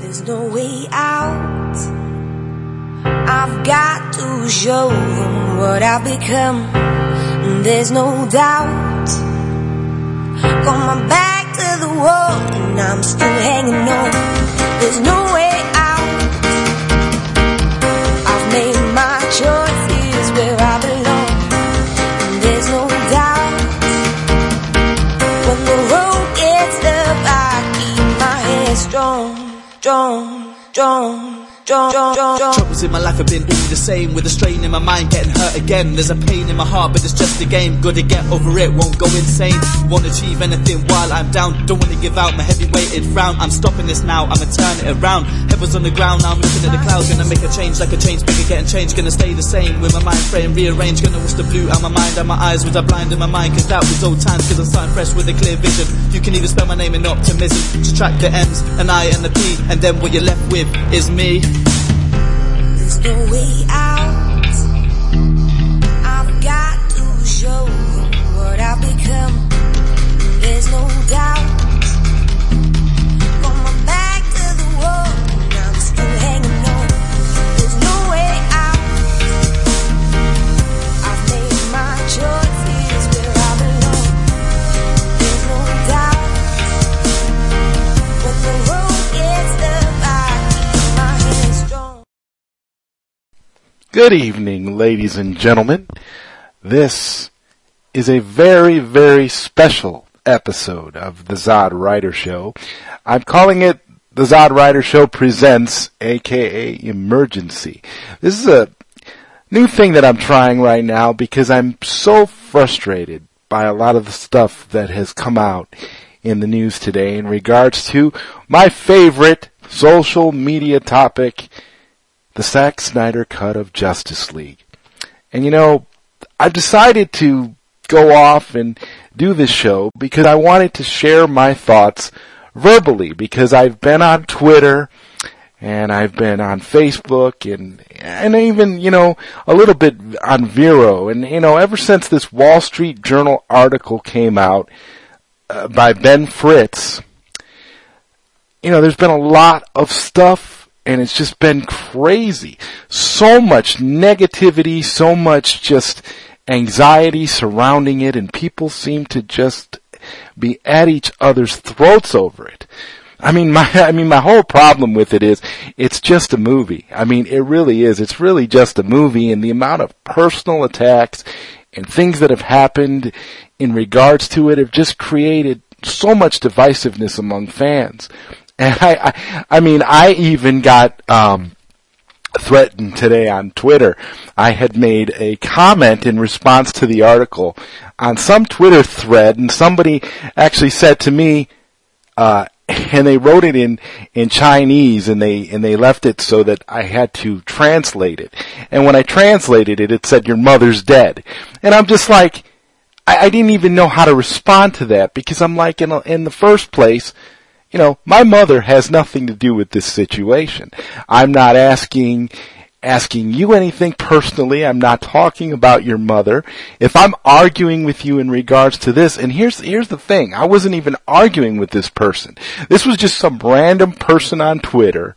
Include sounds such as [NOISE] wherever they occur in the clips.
There's no way out. I've got to show them what I've become. There's no doubt. Got my back to the wall and I'm still hanging on. There's no way out. I've made my choice. Strong, strong, Troubles in my life have been all the same With a strain in my mind getting hurt again. There's a pain in my heart but it's just a game. Gotta get over it, won't go insane. Won't achieve anything while I'm down. Don't wanna give out my heavy weighted frown. I'm stopping this now, I'ma turn it around. Head was on the ground, now I'm looking at the clouds. Gonna make a change like a change maker getting changed Gonna stay the same with my mind frame rearranged. Gonna wash the blue out my mind and my eyes Was I blind in my mind. Cause that was old times Cause I'm starting fresh with a clear vision. You can even spell my name in optimism Subtract the M's, an I and a P. And then what you're left with is me No way out. I've got to show what I've become. There's no doubt. Good evening, ladies and gentlemen. This is a very, very special episode of the Zod Rider Show. I'm calling it the Zod Rider Show Presents, aka Emergency. This is a new thing that I'm trying right now because I'm so frustrated by a lot of the stuff that has come out in the news today in regards to my favorite social media topic, the Zack Snyder cut of Justice League. And you know, I've decided to go off and do this show because I wanted to share my thoughts verbally because I've been on Twitter and I've been on Facebook and and even you know a little bit on Vero and you know ever since this Wall Street Journal article came out uh, by Ben Fritz you know there's been a lot of stuff and it's just been crazy so much negativity so much just anxiety surrounding it and people seem to just be at each other's throats over it I mean, [LAUGHS] my, I mean, my whole problem with it is, it's just a movie. I mean, it really is. It's really just a movie and the amount of personal attacks and things that have happened in regards to it have just created so much divisiveness among fans. And I, I, I mean, I even got, um, threatened today on Twitter. I had made a comment in response to the article on some Twitter thread and somebody actually said to me, uh, [LAUGHS] and they wrote it in, in Chinese and they, and they left it so that I had to translate it. And when I translated it, it said, your mother's dead. And I'm just like, I, I didn't even know how to respond to that because I'm like, in, in the first place, you know, my mother has nothing to do with this situation. I'm not asking, asking you anything personally. I'm not talking about your mother. If I'm arguing with you in regards to this, and here's, here's the thing. I wasn't even arguing with this person. This was just some random person on Twitter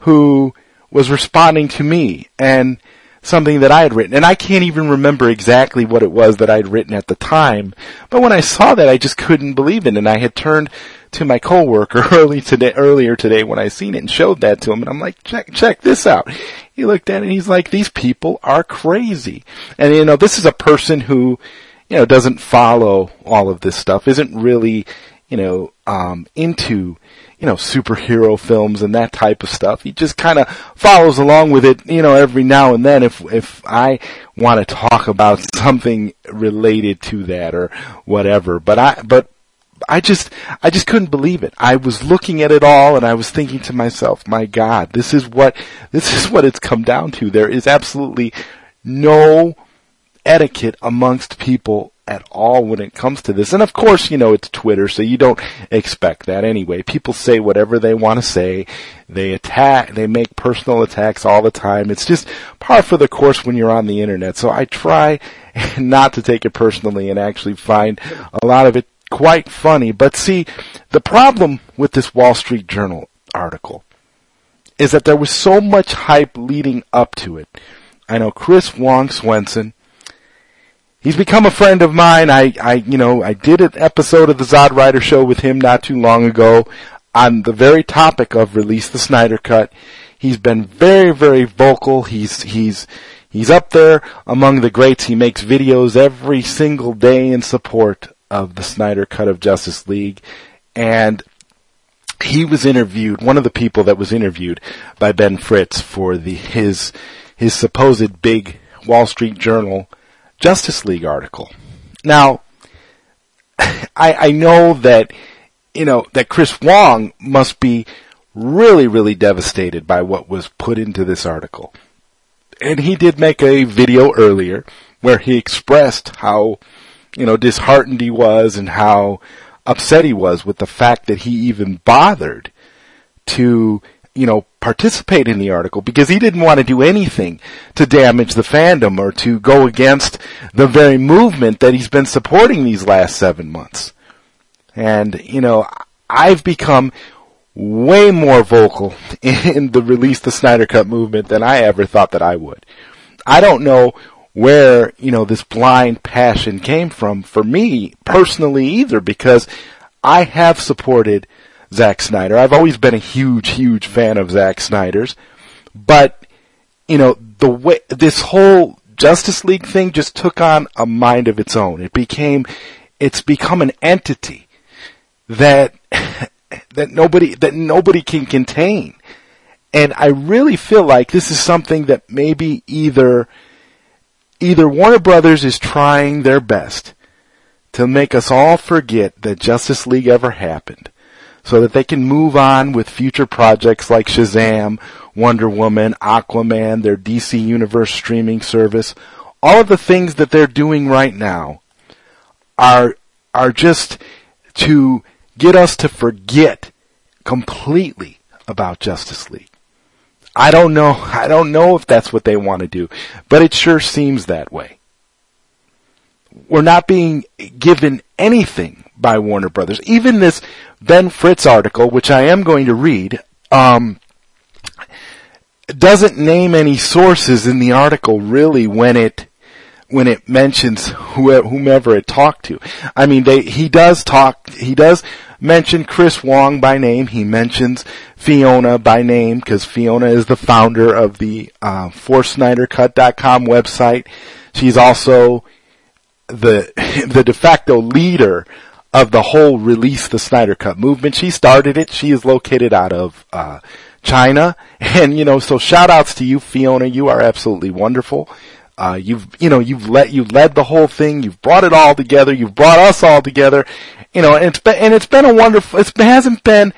who was responding to me and something that I had written. And I can't even remember exactly what it was that I'd written at the time. But when I saw that, I just couldn't believe it. And I had turned to my coworker [LAUGHS] early today, earlier today when I seen it and showed that to him. And I'm like, check, check this out. He looked at it and he's like, these people are crazy. And you know, this is a person who, you know, doesn't follow all of this stuff, isn't really, you know, um, into, you know, superhero films and that type of stuff. He just kind of follows along with it, you know, every now and then if, if I want to talk about something related to that or whatever. But I, but I just, I just couldn't believe it. I was looking at it all and I was thinking to myself, my God, this is what, [LAUGHS] this is what it's come down to. There is absolutely no etiquette amongst people at all when it comes to this. And of course, you know, it's Twitter, so you don't expect that anyway. People say whatever they want to say. They attack, they make personal attacks all the time. It's just par for the course when you're on the internet. So I try [LAUGHS] not to take it personally and actually find a lot of it quite funny. But see, the problem with this Wall Street Journal article is that there was so much hype leading up to it. I know Chris Wong Swenson. He's become a friend of mine. I, I, you know, I did an episode of the Zod Rider Show with him not too long ago on the very topic of release the Snyder Cut. He's been very, very vocal. He's, he's, he's up there among the greats. He makes videos every single day in support of the Snyder Cut of Justice League. And he was interviewed, one of the people that was interviewed by Ben Fritz for the, his, his supposed big Wall Street Journal Justice League article. Now, [LAUGHS] I, I know that, you know, that Chris Wong must be really, really devastated by what was put into this article. And he did make a video earlier where he expressed how, you know, disheartened he was and how upset he was with the fact that he even bothered to, you know, participate in the article because he didn't want to do anything to damage the fandom or to go against the very movement that he's been supporting these last seven months. And, you know, I've become way more vocal [LAUGHS] in the release the Snyder Cut movement than I ever thought that I would. I don't know where, you know, this blind passion came from for me personally either because I have supported Zack Snyder. I've always been a huge, huge fan of Zack Snyder's, but, you know, the way, this whole Justice League thing just took on a mind of its own. It became, it's become an entity that, [LAUGHS] that nobody, that nobody can contain. And I really feel like this is something that maybe either either Warner Brothers is trying their best to make us all forget that Justice League ever happened so that they can move on with future projects like Shazam, Wonder Woman, Aquaman, their DC Universe streaming service. All of the things that they're doing right now are, are just to get us to forget completely about Justice League. I don't know. I don't know if that's what they want to do, but it sure seems that way. We're not being given anything by Warner Brothers. Even this Ben Fritz article, which I am going to read, um, doesn't name any sources in the article really when it when it mentions whomever it talked to. I mean, they, he does talk, he does mention Chris Wong by name. He mentions Fiona by name because Fiona is the founder of the uh, ForSnyderCut.com website. She's also the [LAUGHS] the de facto leader of the whole release the Snyder Cut movement. She started it. She is located out of uh, China, [LAUGHS] and you know, so shout outs to you, Fiona. You are absolutely wonderful. Uh, you've, you know, you've let, you've led the whole thing. You've brought it all together. You've brought us all together. You know, and it's been, and it's been a wonderful, it hasn't been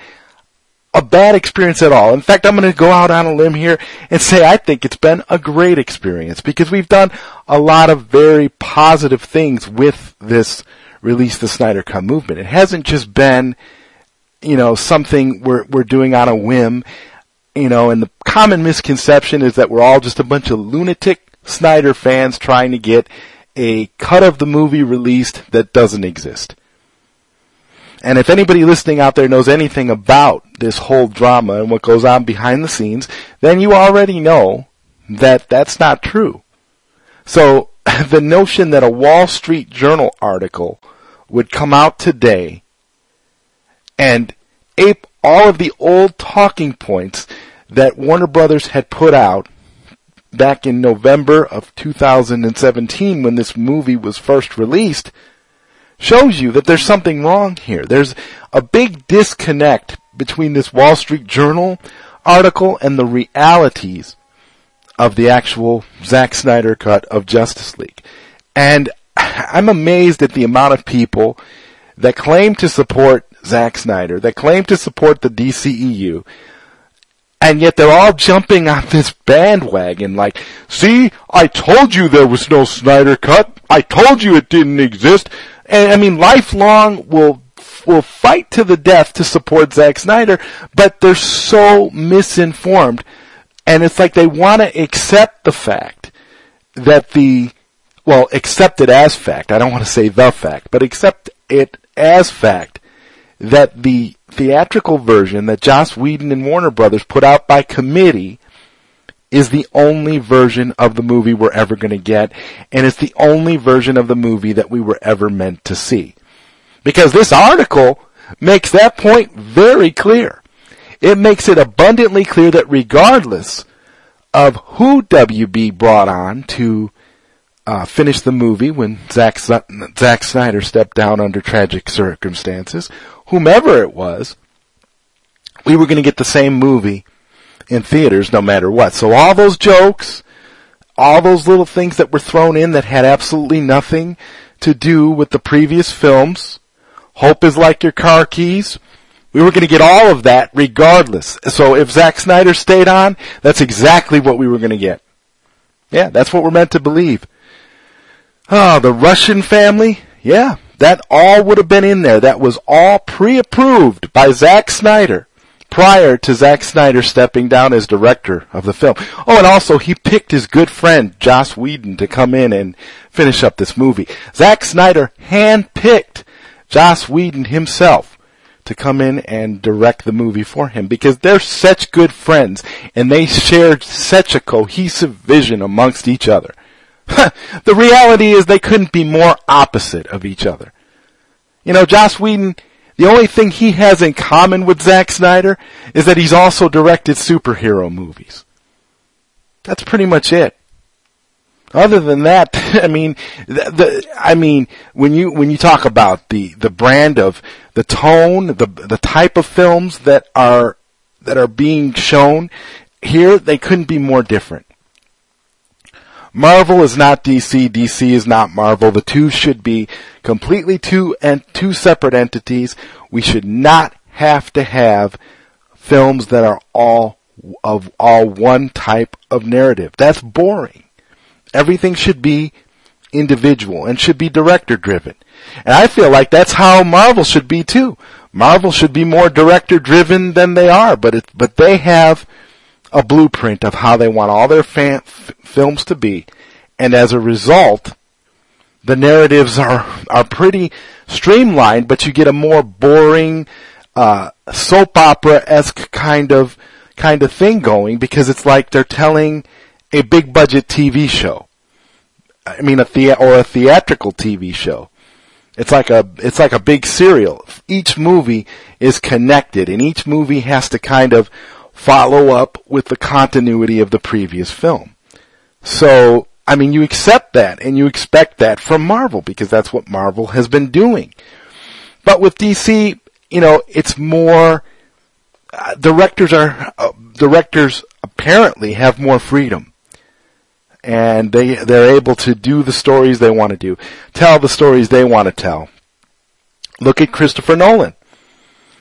a bad experience at all. In fact, I'm going to go out on a limb here and say I think it's been a great experience because we've done a lot of very positive things with this release the Snyder Cut movement. It hasn't just been, you know, something we're, we're doing on a whim, you know, and the common misconception is that we're all just a bunch of lunatic Snyder fans trying to get a cut of the movie released that doesn't exist. And if anybody listening out there knows anything about this whole drama and what goes on behind the scenes, then you already know that that's not true. So [LAUGHS] the notion that a Wall Street Journal article would come out today and ape all of the old talking points that Warner Brothers had put out back in November of 2017 when this movie was first released shows you that there's something wrong here. There's a big disconnect between this Wall Street Journal article and the realities of the actual Zack Snyder cut of Justice League. And I'm amazed at the amount of people that claim to support Zack Snyder, that claim to support the DCEU, and yet they're all jumping on this bandwagon like, see, I told you there was no Snyder cut. I told you it didn't exist. And I mean, lifelong will will fight to the death to support Zack Snyder, but they're so misinformed. And it's like they want to accept the fact that the, well, accept it as fact. I don't want to say the fact, but accept it as fact that the theatrical version that Joss Whedon and Warner Brothers put out by committee is the only version of the movie we're ever going to get, and it's the only version of the movie that we were ever meant to see. Because this article makes that point very clear. It makes it abundantly clear that regardless of who WB brought on to uh, finish the movie when Zack, Zack Snyder stepped down under tragic circumstances, whomever it was, we were going to get the same movie in theaters no matter what. So all those jokes, all those little things that were thrown in that had absolutely nothing to do with the previous films, hope is like your car keys, we were going to get all of that regardless. So if Zack Snyder stayed on, that's exactly what we were going to get. Yeah, that's what we're meant to believe. Oh, the Russian family? Yeah, that all would have been in there. That was all pre-approved by Zack Snyder prior to Zack Snyder stepping down as director of the film. Oh, and also he picked his good friend Joss Whedon to come in and finish up this movie. Zack Snyder handpicked Joss Whedon himself to come in and direct the movie for him because they're such good friends and they shared such a cohesive vision amongst each other. [LAUGHS] the reality is they couldn't be more opposite of each other. You know, Joss Whedon, the only thing he has in common with Zack Snyder is that he's also directed superhero movies. That's pretty much it. Other than that, [LAUGHS] I mean, the, the, I mean, when you when you talk about the the brand of the tone, the the type of films that are that are being shown here, they couldn't be more different. Marvel is not DC, DC is not Marvel. The two should be completely two and two separate entities. We should not have to have films that are all of all one type of narrative. That's boring. Everything should be individual and should be director driven. And I feel like that's how Marvel should be too. Marvel should be more director driven than they are, but it, but they have a blueprint of how they want all their fan, f- films to be, and as a result, the narratives are are pretty streamlined, but you get a more boring uh, soap opera esque kind of kind of thing going because it's like they're telling a big budget TV show. I mean, a the or a theatrical TV show. It's like a it's like a big serial. Each movie is connected, and each movie has to kind of follow up with the continuity of the previous film. So, I mean, you accept that and you expect that from Marvel because that's what Marvel has been doing. But with DC, you know, it's more, uh, directors are, uh, directors apparently have more freedom. And they, they're able to do the stories they want to do, tell the stories they want to tell. Look at Christopher Nolan.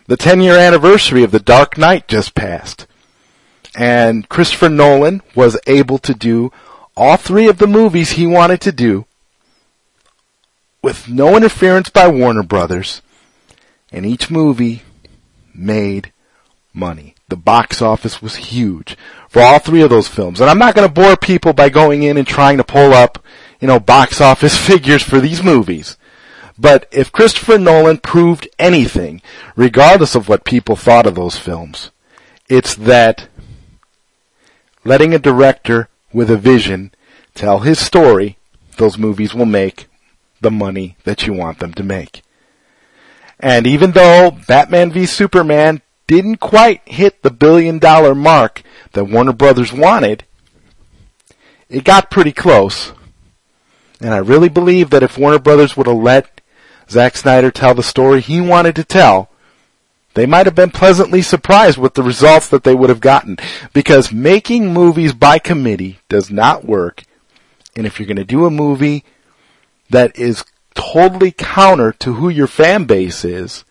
The 10 year anniversary of The Dark Knight just passed. And Christopher Nolan was able to do all three of the movies he wanted to do with no interference by Warner Brothers. And each movie made money. The box office was huge for all three of those films. And I'm not going to bore people by going in and trying to pull up, you know, box [LAUGHS] office figures for these movies. But if Christopher Nolan proved anything, regardless of what people thought of those films, it's that letting a director with a vision tell his story, those movies will make the money that you want them to make. And even though Batman v Superman didn't quite hit the billion dollar mark that Warner Brothers wanted, it got pretty close. And I really believe that if Warner Brothers would have let Zack Snyder tell the story he wanted to tell, they might have been pleasantly surprised with the results that they would have gotten. Because making movies by committee does not work. And if you're going to do a movie that is totally counter to who your fan base is,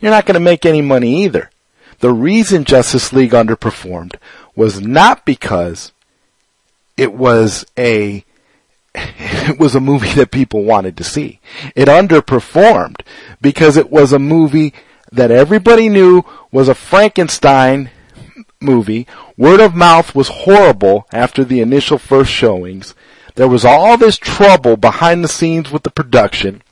you're not going to make any money either. The reason Justice League underperformed was not because it was a [LAUGHS] it was a movie that people wanted to see. It underperformed because it was a movie that everybody knew was a Frankenstein movie. Word of mouth was horrible after the initial first showings. There was all this trouble behind the scenes with the production.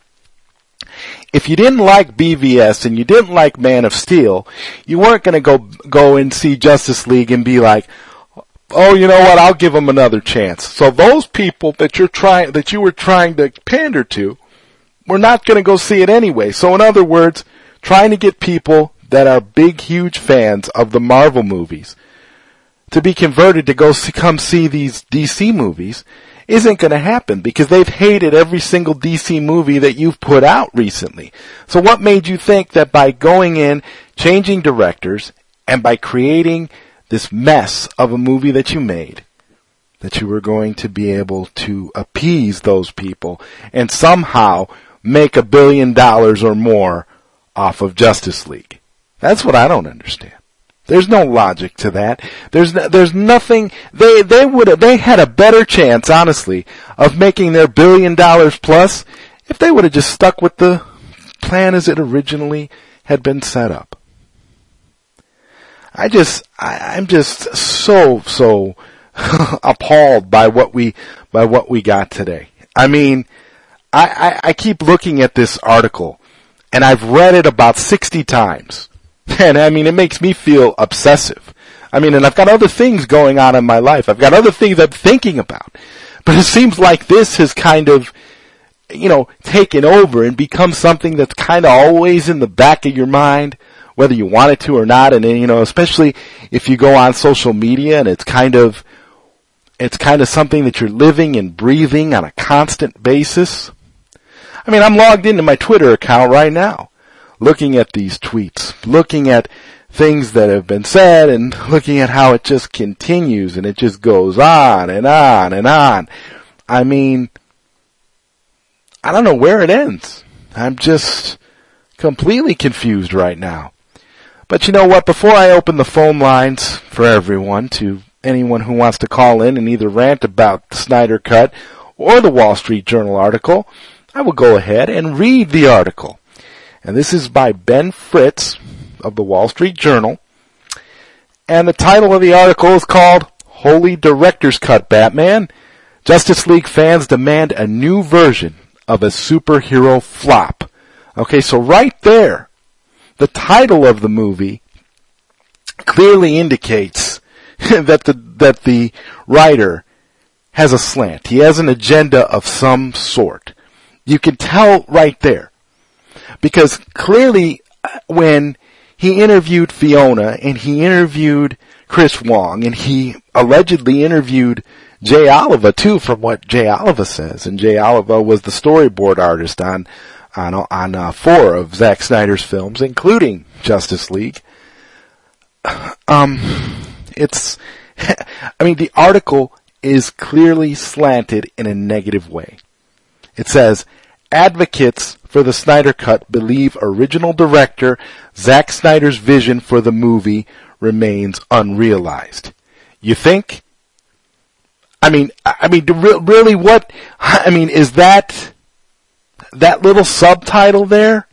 if you didn't like BVS and you didn't like Man of Steel, you weren't going to go go and see Justice League and be like, "Oh, you know what? I'll give them another chance." So those people that you're trying that you were trying to pander to, were not going to go see it anyway. So in other words, trying to get people that are big, huge fans of the Marvel movies to be converted to go see, come see these DC movies isn't going to happen because they've hated every single DC movie that you've put out recently. So what made you think that by going in, changing directors, and by creating this mess of a movie that you made, that you were going to be able to appease those people and somehow make a billion dollars or more off of Justice League? That's what I don't understand. There's no logic to that. There's no, there's nothing. They they would they had a better chance, honestly, of making their billion dollars plus if they would have just stuck with the plan as it originally had been set up. I just I, I'm just so so [LAUGHS] appalled by what we by what we got today. I mean, I, I, I keep looking at this article, and I've read it about sixty times [LAUGHS] and I mean, it makes me feel obsessive. I mean, and I've got other things going on in my life. I've got other things I'm thinking about. But it seems like this has kind of, you know, taken over and become something that's kind of always in the back of your mind, whether you want it to or not. And, you know, especially if you go on social media and it's kind of, it's kind of something that you're living and breathing on a constant basis. I mean, I'm logged into my Twitter account right now looking at these tweets, looking at things that have been said and [LAUGHS] looking at how it just continues and it just goes on and on and on. I mean, I don't know where it ends. I'm just completely confused right now. But you know what? Before I open the phone lines for everyone to anyone who wants to call in and either rant about the Snyder Cut or the Wall Street Journal article, I will go ahead and read the article. And this is by Ben Fritz of the Wall Street Journal. And the title of the article is called Holy Director's Cut Batman. Justice League fans demand a new version of a superhero flop. Okay, so right there, the title of the movie clearly indicates [LAUGHS] that the, that the writer has a slant. He has an agenda of some sort. You can tell right there. Because clearly when he interviewed Fiona and he interviewed Chris Wong and he allegedly interviewed Jay Oliva too from what Jay Oliva says. And Jay Oliva was the storyboard artist on on on uh, four of Zack Snyder's films including Justice League. [SIGHS] Um it's [LAUGHS] I mean the article is clearly slanted in a negative way it says advocates for the Snyder Cut believe original director Zack Snyder's vision for the movie remains unrealized. You think? I mean, I mean, really, what? I mean, is that that little subtitle there?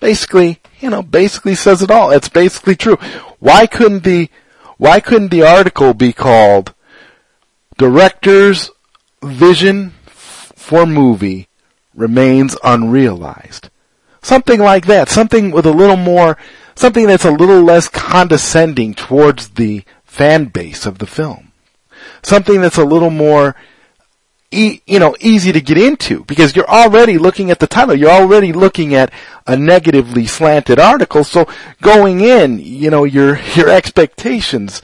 Basically, you know, basically says it all. It's basically true. Why couldn't the why couldn't the article be called "Director's Vision for Movie remains unrealized. Something like that. Something with a little more, something that's a little less condescending towards the fan base of the film. Something that's a little more, e- you know, easy to get into because you're already looking at the title. You're already looking at a negatively slanted article. So going in, you know, your, [LAUGHS] your expectations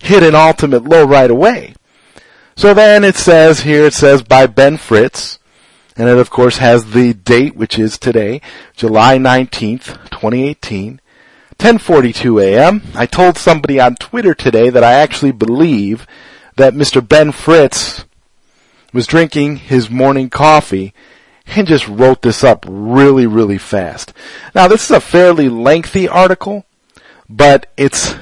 hit an ultimate low right away. So then it says here, it says by Ben Fritz, and it of course has the date, which is today, July 19th, 2018. 10:42 a.m. I told somebody on Twitter today that I actually believe that Mr. Ben Fritz was drinking his morning coffee and just wrote this up really, really fast. Now, this is a fairly lengthy article, but it's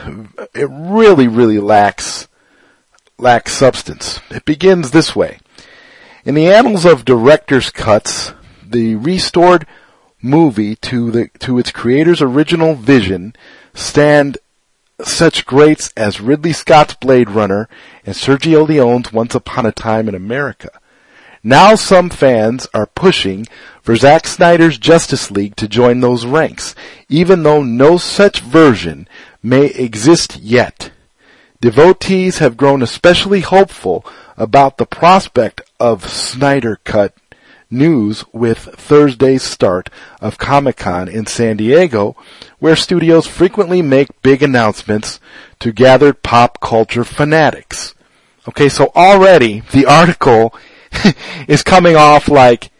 it really, really lacks lacks substance. It begins this way. In the annals of director's cuts, the restored movie to the to its creator's original vision stand such greats as Ridley Scott's Blade Runner and Sergio Leone's Once Upon a Time in America. Now some fans are pushing for Zack Snyder's Justice League to join those ranks, even though no such version may exist yet. Devotees have grown especially hopeful about the prospect of Snyder Cut news with Thursday's start of Comic-Con in San Diego, where studios frequently make big announcements to gathered pop culture fanatics. Okay, so already the [LAUGHS] article [LAUGHS] is coming off like,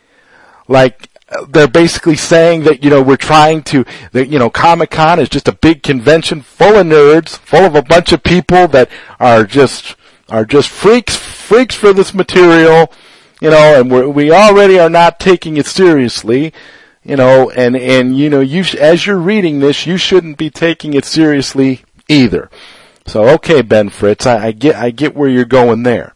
like they're basically saying that, you know, we're trying to, that, you know, Comic Con is just a big convention full of nerds, full of a bunch of people that are just, are just freaks, freaks for this material, you know, and we're, we already are not taking it seriously, you know, and, and, you know, you, sh- as you're reading this, you shouldn't be taking it seriously either. So, okay, Ben Fritz, I, I get, I get where you're going there.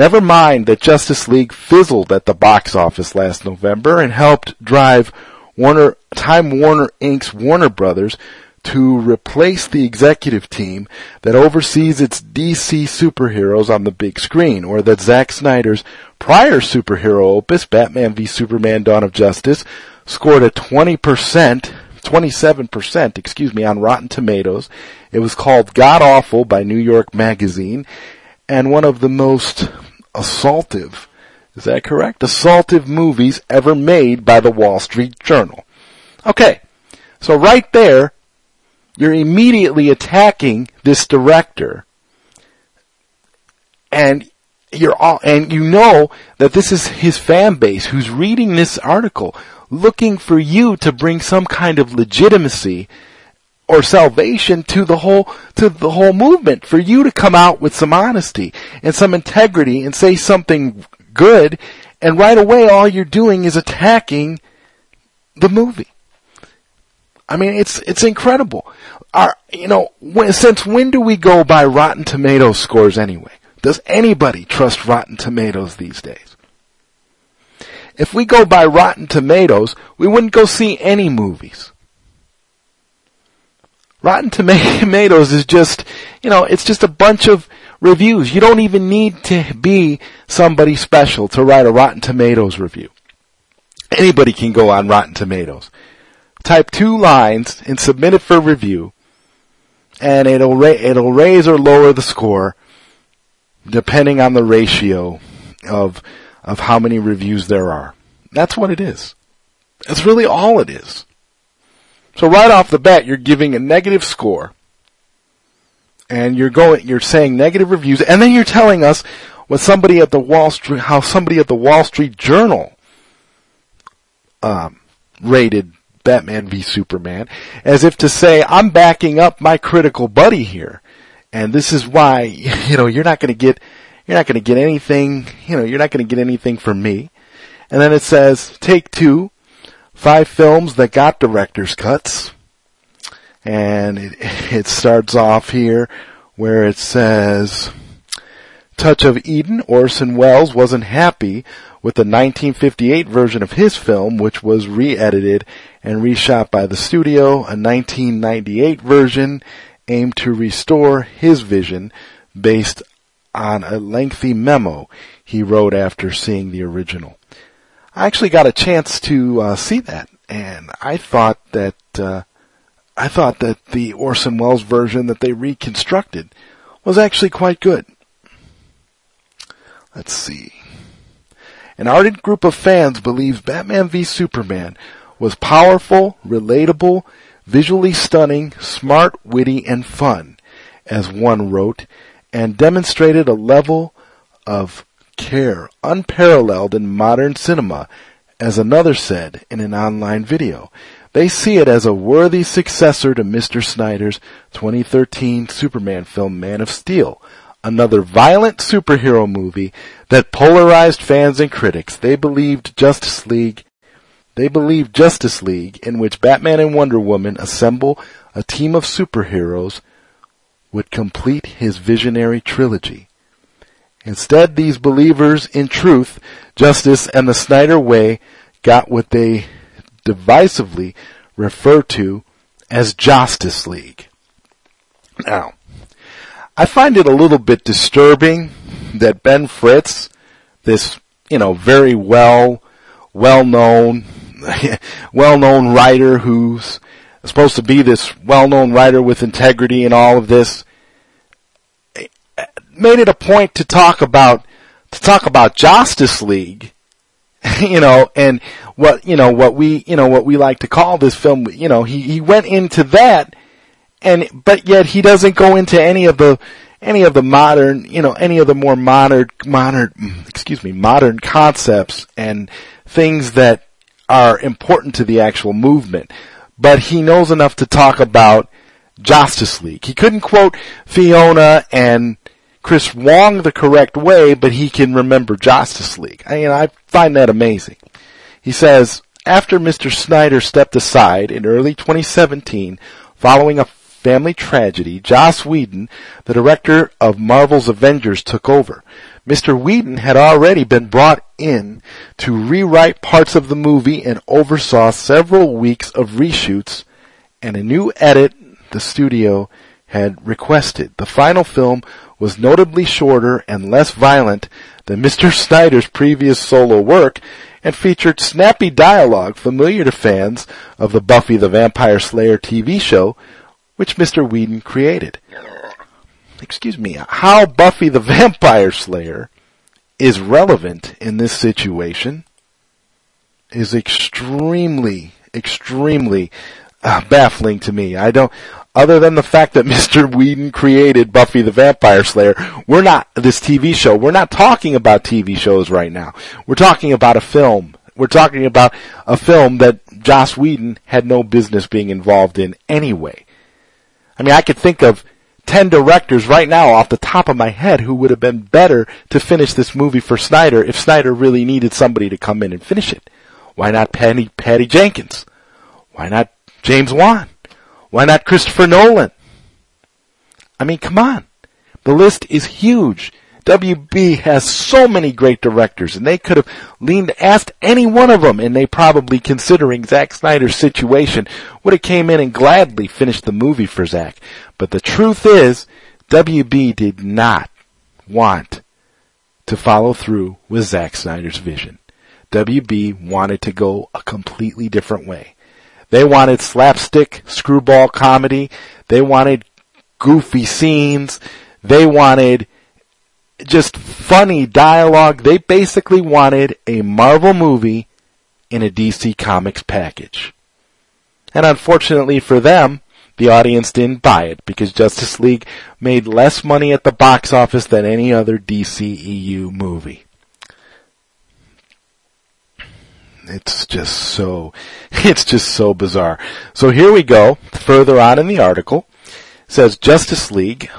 Never mind that Justice League fizzled at the box office last November and helped drive Warner, Time Warner Inc.'s Warner Brothers to replace the executive team that oversees its DC superheroes on the big screen, or that Zack Snyder's prior superhero opus, Batman v Superman Dawn of Justice, scored a 20%, 27%, excuse me, on Rotten Tomatoes. It was called God Awful by New York Magazine, and one of the most assaultive, is that correct? Assaultive movies ever made by the Wall Street Journal. Okay. So right there, you're immediately attacking this director and you're all, and you know that this is his fan base who's reading this article looking for you to bring some kind of legitimacy or salvation to the whole to the whole movement. For you to come out with some honesty and some integrity and say something good and right away all you're doing is attacking the movie. I mean it's it's incredible. Our, you know when, since when do we go by rotten tomatoes scores anyway? Does anybody trust rotten tomatoes these days? If we go by rotten tomatoes we wouldn't go see any movies Rotten [LAUGHS] Tomatoes is just, you know, it's just a bunch of reviews. You don't even need to be somebody special to write a Rotten Tomatoes review. Anybody can go on Rotten Tomatoes. Type two lines and submit it for review, and it'll ra- it'll raise or lower the score depending on the ratio of of how many reviews there are. That's what it is. That's really all it is. So right off the bat, you're giving a negative score. And you're going, you're saying negative reviews, and then you're telling us what somebody at the Wall Street, how somebody at the Wall Street Journal, um, rated Batman v Superman, as if to say, I'm backing up my critical buddy here. And this is why, [LAUGHS] you know, you're not gonna get, you're not gonna get anything, you know, you're not gonna get anything from me. And then it says, take two, five films that got director's cuts. And it, [LAUGHS] it starts off here where it says, Touch of Evil, Orson Welles wasn't happy with the 1958 version of his film, which was re-edited and reshot by the studio. A 1998 version aimed to restore his vision based on a lengthy memo he wrote after seeing the original. I actually got a chance to uh, see that, and I thought that uh, I thought that the Orson Welles version that they reconstructed was actually quite good. Let's see. An ardent group of fans believes Batman v Superman was powerful, relatable, visually stunning, smart, witty, and fun, as one wrote, and demonstrated a level of care unparalleled in modern cinema, as another said in an online video. They see it as a worthy successor to Mr. Snyder's 2013 Superman film Man of Steel, another violent superhero movie that polarized fans and critics. They believed Justice League they believed Justice League, in which Batman and Wonder Woman assemble a team of superheroes, would complete his visionary trilogy. Instead, these believers in truth, justice, and the Snyder way got what they divisively refer to as Josstice League. Now, I find it a little bit disturbing that Ben Fritz, this you know, very well, well known, [LAUGHS] well known writer who's supposed to be this well known writer with integrity and all of this, made it a point to talk about, to talk about Josstice League, [LAUGHS] you know, and what, you know, what we, you know, what we like to call this film, you know, he, he went into that and, but yet he doesn't go into any of the, any of the modern, you know, any of the more modern, modern, excuse me, modern concepts and things that are important to the actual movement. But he knows enough to talk about Josstice League. He couldn't quote Fiona and Chris Wong the correct way, but he can remember Josstice League. I mean, I find that amazing. He says, after Mr. Snyder stepped aside in early 2017, following a family tragedy, Joss Whedon, the director of Marvel's Avengers, took over. Mr. Whedon had already been brought in to rewrite parts of the movie and oversaw several weeks of reshoots and a new edit the studio had requested. The final film was notably shorter and less violent than Mr. [LAUGHS] Snyder's previous solo work and featured snappy dialogue familiar to fans of the Buffy the Vampire Slayer TV show, which Mr. Whedon created. Excuse me, how Buffy the Vampire Slayer is relevant in this situation is extremely, extremely uh, baffling to me. I don't, other than the fact that [LAUGHS] Mr. Whedon created Buffy the Vampire Slayer, we're not, this TV show, we're not talking about TV shows right now. We're talking about a film. We're talking about a film that Joss Whedon had no business being involved in anyway. I mean, I could think of 10 directors right now off the top of my head who would have been better to finish this movie for Snyder if Snyder really needed somebody to come in and finish it. Why not Patty, Patty Jenkins? Why not James Wan? Why not Christopher Nolan? I mean, come on. The list is huge. WB has so many great directors and they could have leaned, asked any one of them and they probably considering Zack Snyder's situation would have came in and gladly finished the movie for Zack. But the truth is, WB did not want to follow through with Zack Snyder's vision. WB wanted to go a completely different way. They wanted slapstick, screwball comedy. They wanted goofy scenes. They wanted just funny dialogue. They basically wanted a Marvel movie in a DC Comics package. And unfortunately for them, the audience didn't buy it because Justice League made less money at the box office than any other DCEU movie. It's just so, [LAUGHS] it's just so bizarre. So here we go, further on in the article. It says Justice League,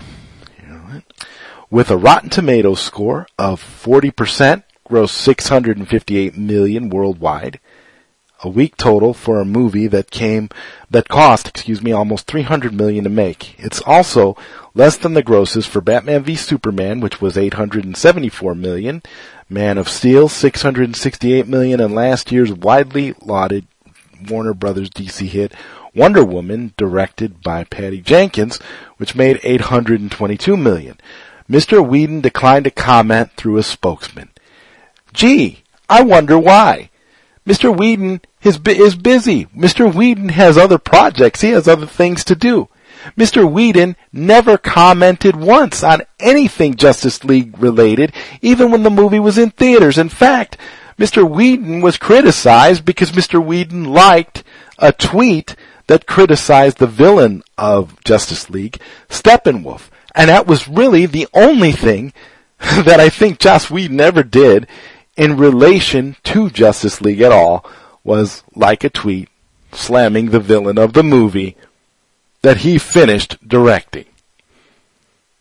with a Rotten Tomatoes score of 40%, grossed 658 million worldwide. A weak total for a movie that came, that cost, excuse me, almost 300 million to make. It's also less than the grosses for Batman v Superman, which was 874 million, Man of Steel 668 million, and last year's widely lauded Warner Brothers DC hit Wonder Woman, directed by Patty Jenkins, which made 822 million. Mr. Whedon declined to comment through a spokesman. Gee, I wonder why. Mr. Whedon is, is busy. Mr. Whedon has other projects. He has other things to do. Mr. Whedon never commented once on anything Justice League related, even when the movie was in theaters. In fact, Mr. Whedon was criticized because Mr. Whedon liked a tweet that criticized the villain of Justice League, Steppenwolf. And that was really the only thing [LAUGHS] that I think Joss Whedon ever did in relation to Justice League at all was like a tweet slamming the villain of the movie that he finished directing.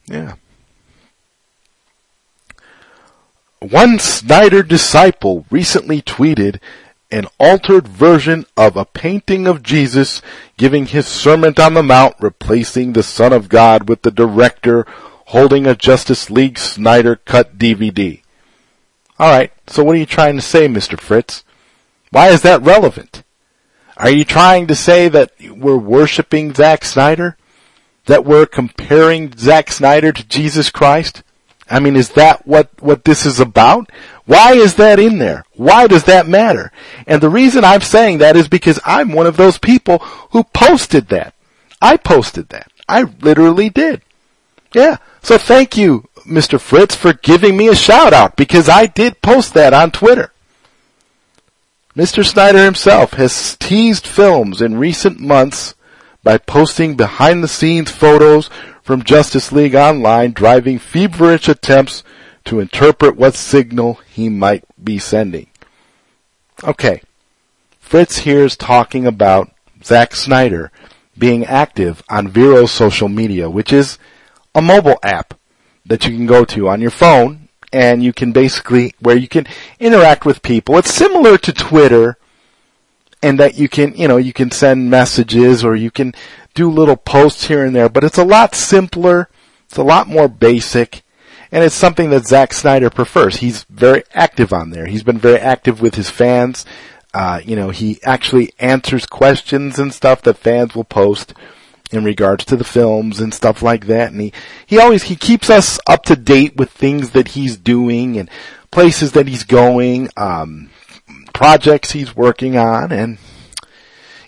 Yeah. One Snyder disciple recently tweeted an altered version of a painting of Jesus giving his Sermon on the Mount, replacing the Son of God with the director holding a Justice League Snyder cut DVD. Alright, so what are you trying to say, Mr. Fritz? Why is that relevant? Are you trying to say that we're worshiping Zack Snyder? That we're comparing Zack Snyder to Jesus Christ? I mean, is that what, what this is about? Why is that in there? Why does that matter? And the reason I'm saying that is because I'm one of those people who posted that. I posted that. I literally did. Yeah. So thank you, Mr. Fritz, for giving me a shout out because I did post that on Twitter. Mr. Snyder himself has teased films in recent months by posting behind the scenes photos from Justice League Online driving feverish attempts to interpret what signal he might be sending. Okay. Fritz here is talking about Zack Snyder being active on Vero's social media, which is a mobile app that you can go to on your phone and you can basically, where you can interact with people. It's similar to Twitter and that you can, you know, you can send messages or you can do little posts here and there, but it's a lot simpler. It's a lot more basic. And it's something that Zack Snyder prefers. He's very active on there. He's been very active with his fans. Uh, you know, he actually answers questions and stuff that fans will post in regards to the films and stuff like that. And he, he always, he keeps us up to date with things that he's doing and places that he's going, um, projects he's working on. And,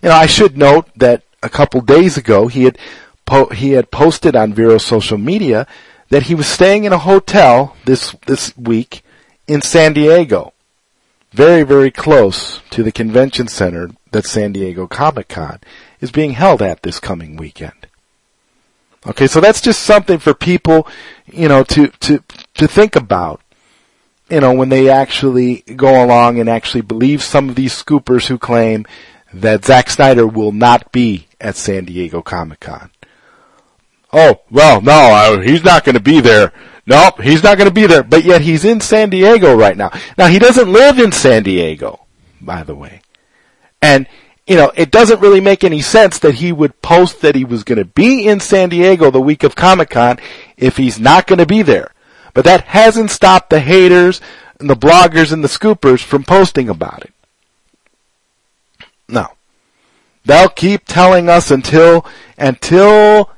you know, I should note that a couple days ago he had, po- he had posted on Vero's social media that he was staying in a hotel this, this week in San Diego. Very, very close to the convention center that San Diego Comic Con is being held at this coming weekend. Okay, so that's just something for people, you know, to, to, to think about, you know, when they actually go along and actually believe some of these scoopers who claim that Zack Snyder will not be at San Diego Comic Con. Oh, well, no, he's not going to be there. Nope, he's not going to be there. But yet he's in San Diego right now. Now he doesn't live in San Diego, by the way. And, you know, it doesn't really make any sense that he would post that he was going to be in San Diego the week of Comic Con if he's not going to be there. But that hasn't stopped the haters and the bloggers and the scoopers from posting about it. No. They'll keep telling us until, until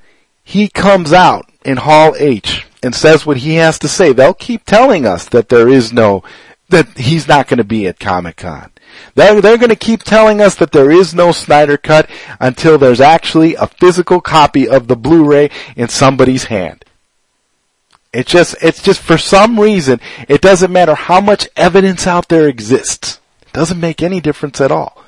he comes out in Hall H and says what he has to say. They'll keep telling us that there is no, that he's not going to be at Comic Con. They're, they're going to keep telling us that there is no Snyder Cut until there's actually a physical copy of the Blu-ray in somebody's hand. It just, it's just for some reason, it doesn't matter how much evidence out there exists. It doesn't make any difference at all.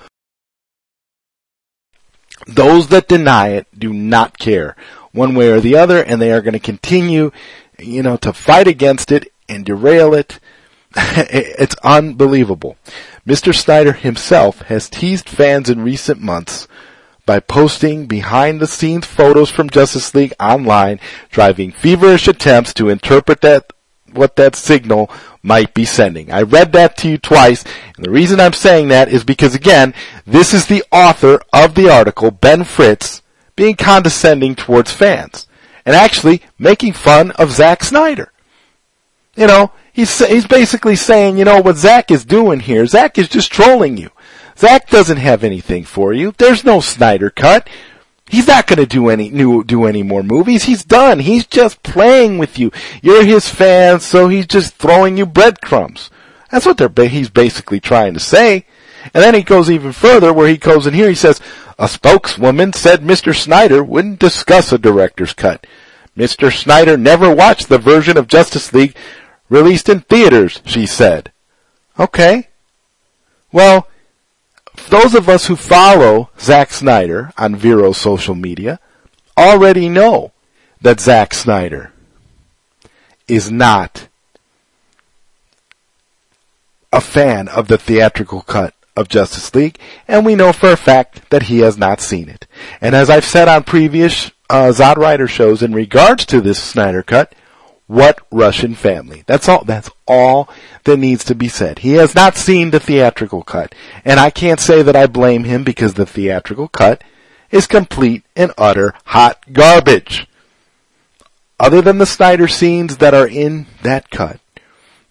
Those that deny it do not care one way or the other and they are going to continue, you know, to fight against it and derail it. [LAUGHS] it's unbelievable. Mr. Snyder himself has teased fans in recent months by posting behind the scenes photos from Justice League online, driving feverish attempts to interpret that what that signal might be sending. I read that to you twice, and the reason I'm saying that is because again, this is the author of the article, Ben Fritz, being condescending towards fans, and actually making fun of Zack Snyder. You know, he's, he's basically saying, you know, what Zach is doing here, Zach is just trolling you. Zach doesn't have anything for you. There's no Snyder cut. He's not going to do any new do any more movies. He's done. He's just playing with you. You're his fan, so he's just throwing you breadcrumbs. That's what they're he's basically trying to say. And then he goes even further, where he goes in here. He says a spokeswoman said Mr. Snyder wouldn't discuss a director's cut. Mr. Snyder never watched the version of Justice League released in theaters. She said. Okay. Well, those of us who follow Zack Snyder on Vero's social media already know that Zack Snyder is not a fan of the theatrical cut of Justice League, and we know for a fact that he has not seen it. And as I've said on previous uh, Zod Rider shows in regards to this Snyder cut, what Russian family? That's all, that's all that needs to be said. He has not seen the theatrical cut. And I can't say that I blame him because the theatrical cut is complete and utter hot garbage. Other than the Snyder scenes that are in that cut,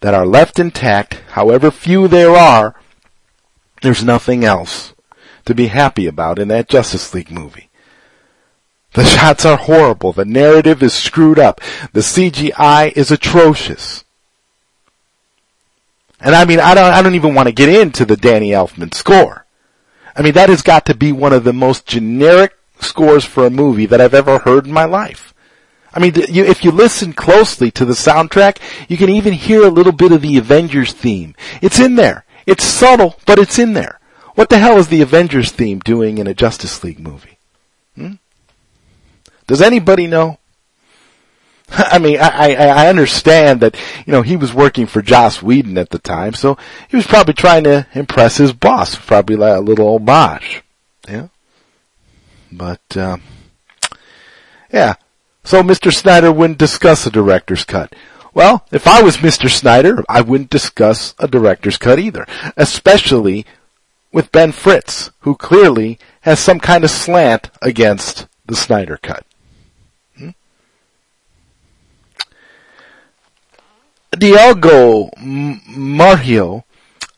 that are left intact, however few there are, there's nothing else to be happy about in that Justice League movie. The shots are horrible. The narrative is screwed up. The CGI is atrocious. And I mean, I don't, I don't even want to get into the Danny Elfman score. I mean, that has got to be one of the most generic scores for a movie that I've ever heard in my life. I mean, if you listen closely to the soundtrack, you can even hear a little bit of the Avengers theme. It's in there. It's subtle, but it's in there. What the hell is the Avengers theme doing in a Justice League movie? Does anybody know? [LAUGHS] I mean, I, I, I understand that, you know, he was working for Joss Whedon at the time, so he was probably trying to impress his boss, probably like a little homage. Yeah. But, um, yeah. So Mr. Snyder wouldn't discuss a director's cut. Well, if I was Mr. Snyder, I wouldn't discuss a director's cut either. Especially with Ben Fritz, who clearly has some kind of slant against the Snyder cut. Diogo Marrio,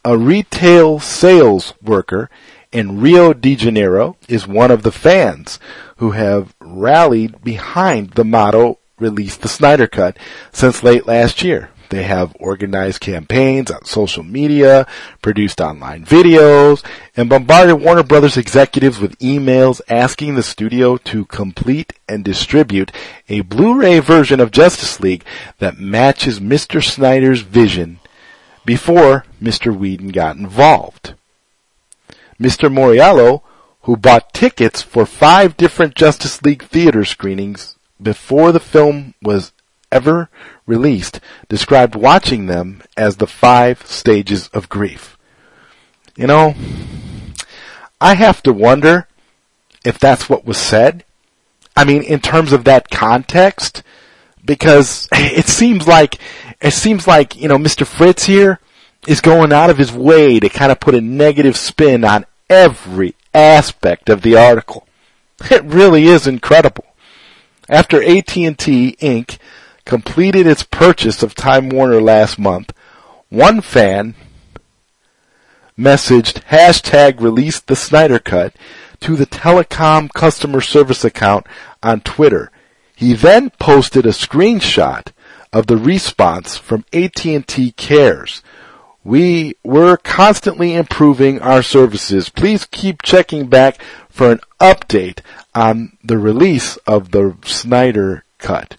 a retail sales worker in Rio de Janeiro, is one of the fans who have rallied behind the motto release the Snyder Cut since late last year. They have organized campaigns on social media, produced online videos, and bombarded Warner Brothers executives with emails asking the studio to complete and distribute a Blu-ray version of Justice League that matches Mr. Snyder's vision before Mr. Whedon got involved. Mr. Moriello, who bought tickets for five different Justice League theater screenings before the film was ever released described watching them as the five stages of grief. You know, I have to wonder if that's what was said. I mean, in terms of that context, because [LAUGHS] it seems like, it seems like, you know, Mr. Fritz here is going out of his way to kind of put a negative spin on every aspect of the article. [LAUGHS] It really is incredible. After AT&T Inc completed its purchase of Time Warner last month, one fan messaged hashtag release the Snyder Cut to the telecom customer service account on Twitter. He then posted a screenshot of the response from AT&T Cares. We were constantly improving our services. Please keep checking back for an update on the release of the Snyder Cut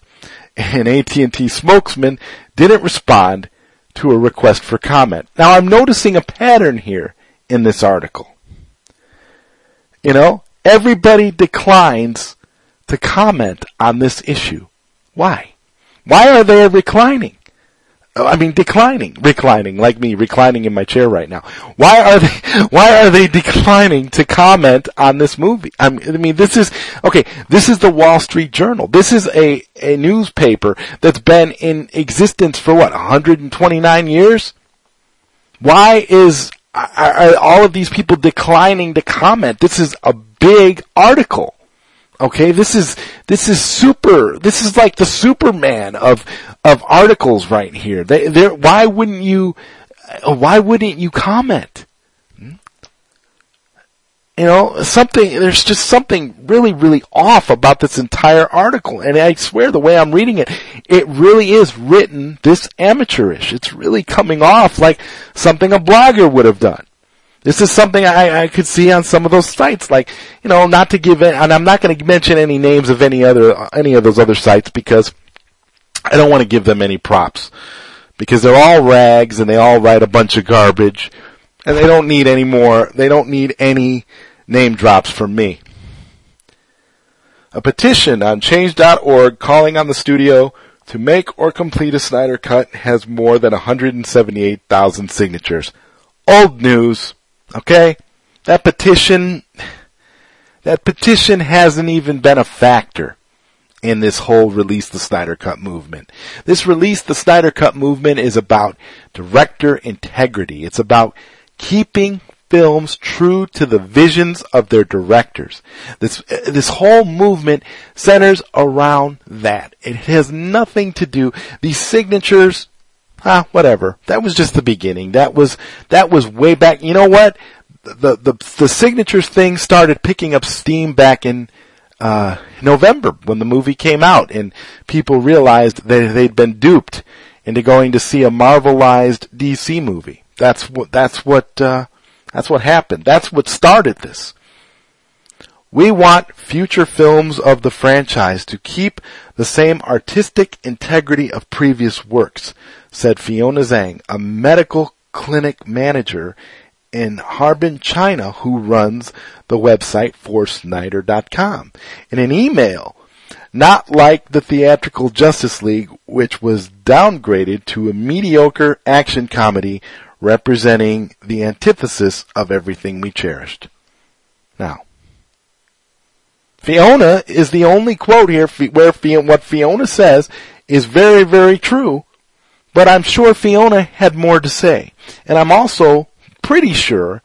an AT&T spokesman didn't respond to a request for comment. Now I'm noticing a pattern here in this article. You know, everybody declines to comment on this issue. Why? Why are they reclining? I mean, declining, reclining, like me, reclining in my chair right now. Why are they, [LAUGHS] why are they declining to comment on this movie? I mean, this is, okay, this is the Wall Street Journal. This is a, a newspaper that's been in existence for what, 129 years? Why is, are all of these people declining to comment? This is a big article. Okay, this is this is super. This is like the Superman of of articles right here. They, why wouldn't you? Why wouldn't you comment? Hmm? You know, something, there's just something really, really off about this entire article. And I swear the way I'm reading it, it really is written this amateurish. It's really coming off like something a blogger would have done. This is something I, I could see on some of those sites, like, you know, not to give it, and I'm not going to mention any names of any other, any of those other sites because I don't want to give them any props. Because they're all rags and they all write a bunch of garbage and they don't need any more, they don't need any name drops from me. A petition on change.org calling on the studio to make or complete a Snyder Cut has more than 178,000 signatures. Old news. Okay? That petition, that petition hasn't even been a factor in this whole release the Snyder Cut movement. This release the Snyder Cut movement is about director integrity. It's about keeping films true to the visions of their directors. This, this whole movement centers around that. It has nothing to do, these signatures, ah, whatever. That was just the beginning. That was, that was way back. You know what? The, the, the signatures thing started picking up steam back in, uh, November when the movie came out and people realized that they'd been duped into going to see a Marvelized DC movie. That's what, that's what, uh, that's what happened. That's what started this. We want future films of the franchise to keep the same artistic integrity of previous works, said Fiona Zhang, a medical clinic manager in Harbin, China, who runs the website ForSnyder.com. In an email, not like the theatrical Justice League, which was downgraded to a mediocre action comedy representing the antithesis of everything we cherished. Now, Fiona is the only quote here where what Fiona says is very, very true, but I'm sure Fiona had more to say. And I'm also pretty sure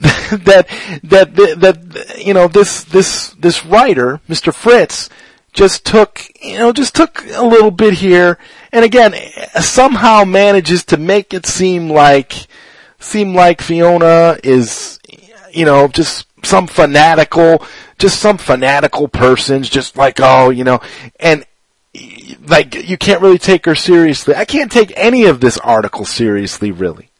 that, [LAUGHS] that, that, that, you know, this, this, this writer, Mr. Fritz, just took, you know, just took a little bit here, and again, somehow manages to make it seem like, seem like Fiona is, you know, just some fanatical, just some fanatical person's just like, oh, you know, and like you can't really take her seriously. I can't take any of this article seriously, really.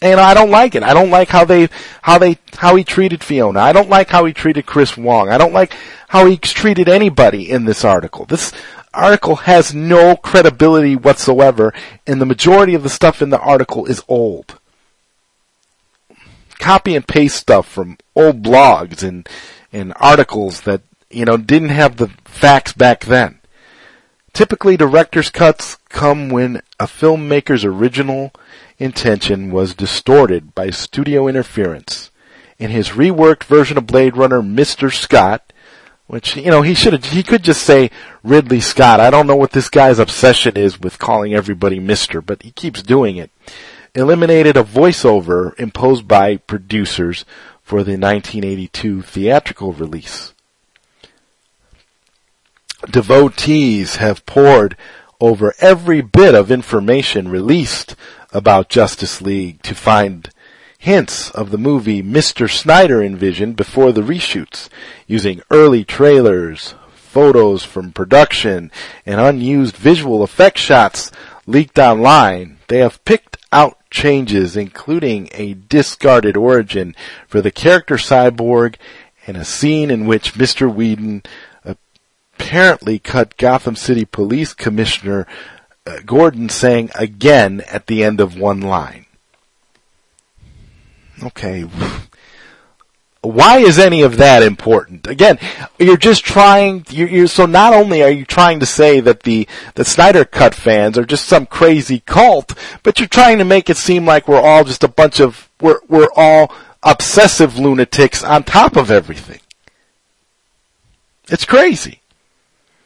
And I don't like it. I don't like how they, how they, how he treated Fiona. I don't like how he treated Chris Wong. I don't like how he treated anybody in this article. This article has no credibility whatsoever, and the majority of the stuff in the article is old. Copy and paste stuff from old blogs and, and articles that, you know, didn't have the facts back then. Typically, director's cuts come when a filmmaker's original intention was distorted by studio interference. In his reworked version of Blade Runner, Mr. Scott, which, you know, he should have, he could just say Ridley Scott. I don't know what this guy's obsession is with calling everybody Mr., but he keeps doing it. Eliminated a voiceover imposed by producers for the 1982 theatrical release. Devotees have poured over every bit of information released about Justice League to find hints of the movie Mr. Snyder envisioned before the reshoots, using early trailers, photos from production, and unused visual effect shots leaked online. They have picked changes, including a discarded origin for the character Cyborg and a scene in which Mr. Whedon apparently cut Gotham City Police Commissioner uh, Gordon saying again at the end of one line. Okay. Why is any of that important? Again, you're just trying, you're, you're, so not only are you trying to say that the, the Snyder Cut fans are just some crazy cult, but you're trying to make it seem like we're all just a bunch of, we're, we're all obsessive lunatics on top of everything. It's crazy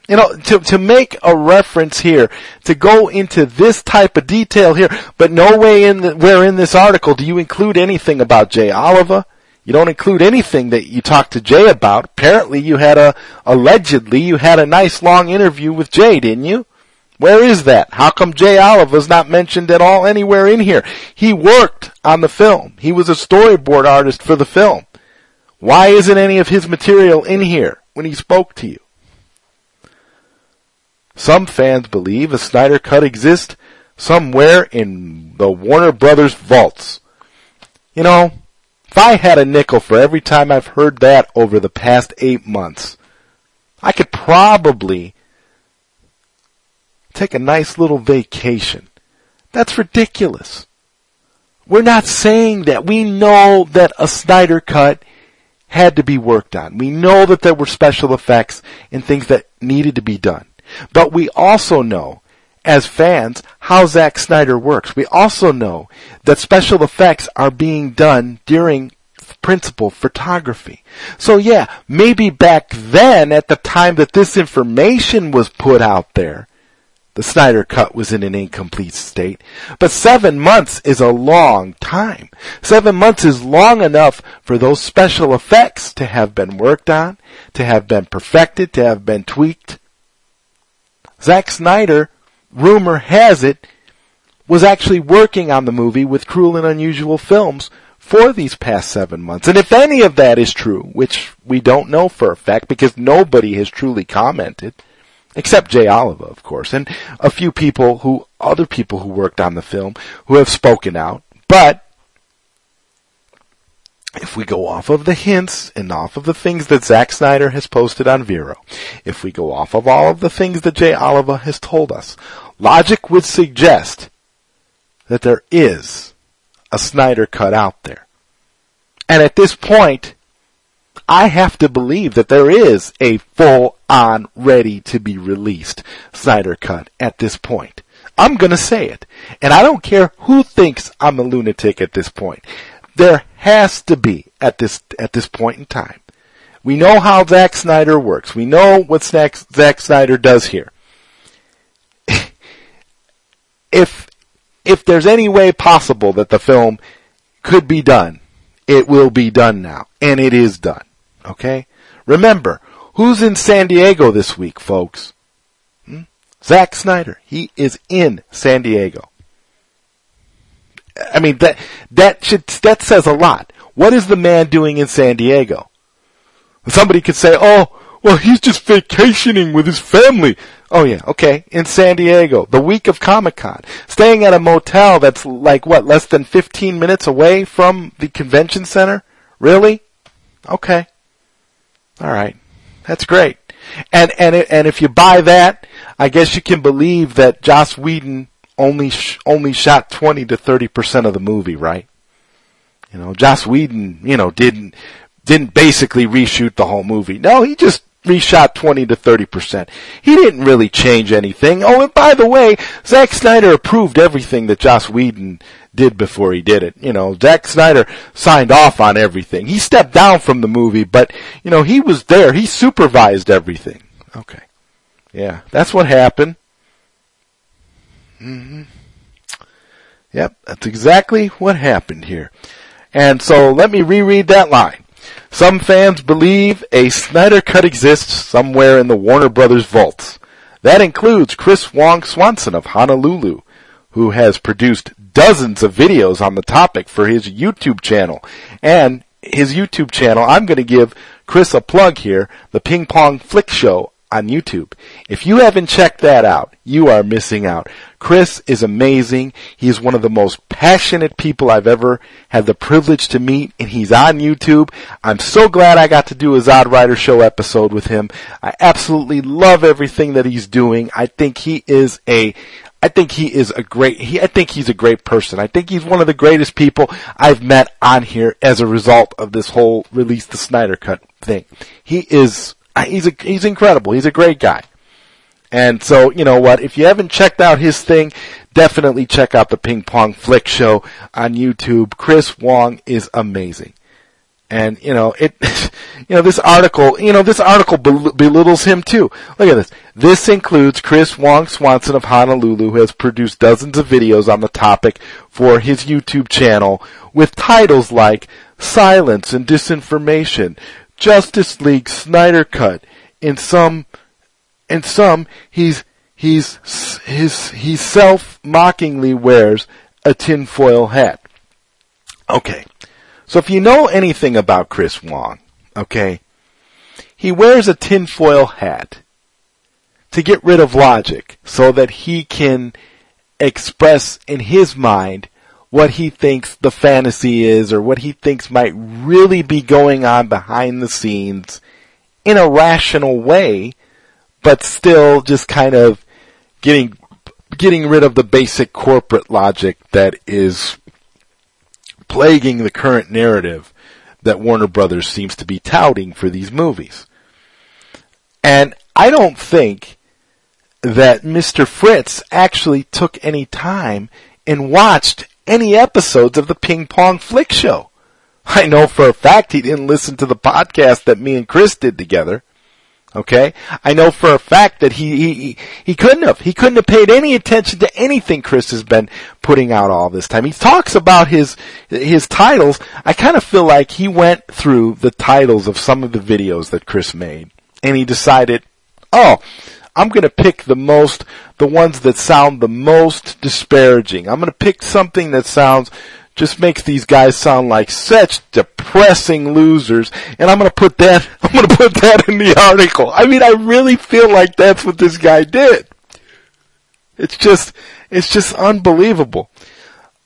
you know, to, to make a reference here, to go into this type of detail here, but no way in the, where in this article do you include anything about Jay Oliva. You don't include anything that you talked to Jay about. Apparently you had a, allegedly you had a nice long interview with Jay, didn't you? Where is that? How come Jay Oliva's not mentioned at all anywhere in here? He worked on the film. He was a storyboard artist for the film. Why isn't any of his material in here when he spoke to you? Some fans believe a Snyder Cut exists somewhere in the Warner Brothers vaults. You know, if I had a nickel for every time I've heard that over the past eight months, I could probably take a nice little vacation. That's ridiculous. We're not saying that. We know that a Snyder Cut had to be worked on. We know that there were special effects and things that needed to be done. But we also know, as fans, how Zack Snyder works. We also know that special effects are being done during principal photography. So yeah, maybe back then, at the time that this information was put out there, the Snyder Cut was in an incomplete state. But seven months is a long time. Seven months is long enough for those special effects to have been worked on, to have been perfected, to have been tweaked. Zack Snyder, rumor has it, was actually working on the movie with Cruel and Unusual Films for these past seven months. And if any of that is true, which we don't know for a fact because nobody has truly commented, except Jay Oliva, of course, and a few people who, other people who worked on the film who have spoken out. But if we go off of the hints and off of the things that Zack Snyder has posted on Vero, if we go off of all of the things that Jay Oliva has told us, logic would suggest that there is a Snyder cut out there. And at this point, I have to believe that there is a full on ready to be released Snyder cut at this point. I'm gonna say it. And I don't care who thinks I'm a lunatic at this point. There has to be at this, at this point in time. We know how Zack Snyder works. We know what Zack, Snyder does here. [LAUGHS] if, if there's any way possible that the film could be done, it will be done now. And it is done. Okay? Remember, who's in San Diego this week, folks? Hmm? Zack Snyder. He is in San Diego. I mean, that, that should, that says a lot. What is the man doing in San Diego? Somebody could say, oh, well, he's just vacationing with his family. Oh yeah, okay. In San Diego, the week of Comic Con. Staying at a motel that's like what, less than 15 minutes away from the convention center? Really? Okay. Alright. That's great. And, and, and if you buy that, I guess you can believe that Joss Whedon only sh- only shot 20 to 30% of the movie, right? You know, Joss Whedon, you know, didn't didn't basically reshoot the whole movie. No, he just reshot 20 to 30%. He didn't really change anything. Oh, and by the way, Zack Snyder approved everything that Joss Whedon did before he did it. You know, Zack Snyder signed off on everything. He stepped down from the movie, but, you know, he was there. He supervised everything. Okay. Yeah, that's what happened. Mm-hmm. Yep, that's exactly what happened here. And so let me reread that line. Some fans believe a Snyder Cut exists somewhere in the Warner Brothers vaults. That includes Chris Wong Swanson of Honolulu, who has produced dozens of videos on the topic for his YouTube channel. And his YouTube channel, I'm going to give Chris a plug here, the Ping Pong Flick Show on YouTube. If you haven't checked that out, you are missing out. Chris is amazing. He is one of the most passionate people I've ever had the privilege to meet and he's on YouTube. I'm so glad I got to do a Zod Rider show episode with him. I absolutely love everything that he's doing. I think he is a I think he is a great, he, I think he's a great person. I think he's one of the greatest people I've met on here as a result of this whole release the Snyder cut thing. He is he's a, he's incredible. He's a great guy. And so, you know what? If you haven't checked out his thing, definitely check out the Ping Pong Flick Show on YouTube. Chris Wong is amazing. And, you know, it, [LAUGHS] you know, this article, you know, this article belittles him too. Look at this. This includes Chris Wong Swanson of Honolulu who has produced dozens of videos on the topic for his YouTube channel with titles like Silence and Disinformation, Justice League Snyder Cut. In some, in some, he's, he's, his, he self-mockingly wears a tinfoil hat. Okay. So if you know anything about Chris Wong, okay, he wears a tinfoil hat to get rid of logic so that he can express in his mind what he thinks the fantasy is or what he thinks might really be going on behind the scenes in a rational way, but still just kind of getting, getting rid of the basic corporate logic that is plaguing the current narrative that Warner Brothers seems to be touting for these movies. And I don't think that Mr. Fritz actually took any time and watched any episodes of the Ping Pong Flick Show. I know for a fact he didn't listen to the podcast that me and Chris did together. Okay? I know for a fact that he, he, he couldn't have. He couldn't have paid any attention to anything Chris has been putting out all this time. He talks about his, his titles. I kind of feel like he went through the titles of some of the videos that Chris made and he decided, oh, I'm going to pick the most, the ones that sound the most disparaging. I'm going to pick something that sounds just makes these guys sound like such depressing losers. And I'm gonna put that, [LAUGHS] I'm gonna put that in the article. I mean, I really feel like that's what this guy did. It's just, it's just unbelievable.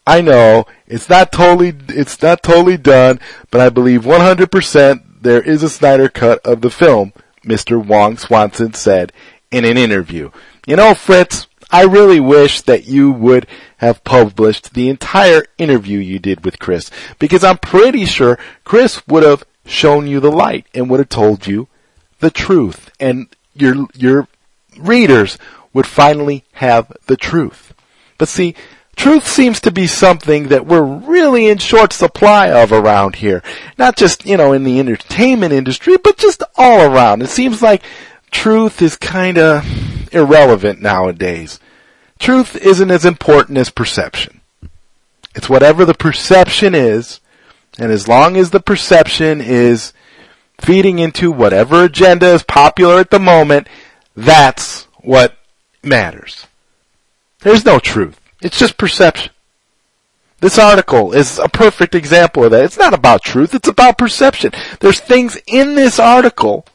I know it's not totally, it's not totally done, but I believe 100% there is a Snyder cut of the film, Mr. Wong Swanson said in an interview. You know, Fritz, I really wish that you would have published the entire interview you did with Chris because I'm pretty sure Chris would have shown you the light and would have told you the truth and your, your readers would finally have the truth. But see, truth seems to be something that we're really in short supply of around here. Not just, you know, in the entertainment industry, but just all around. It seems like truth is kinda irrelevant nowadays. Truth isn't as important as perception. It's whatever the perception is, and as long as the perception is feeding into whatever agenda is popular at the moment, that's what matters. There's no truth. It's just perception. This article is a perfect example of that. It's not about truth, it's about perception. There's things in this article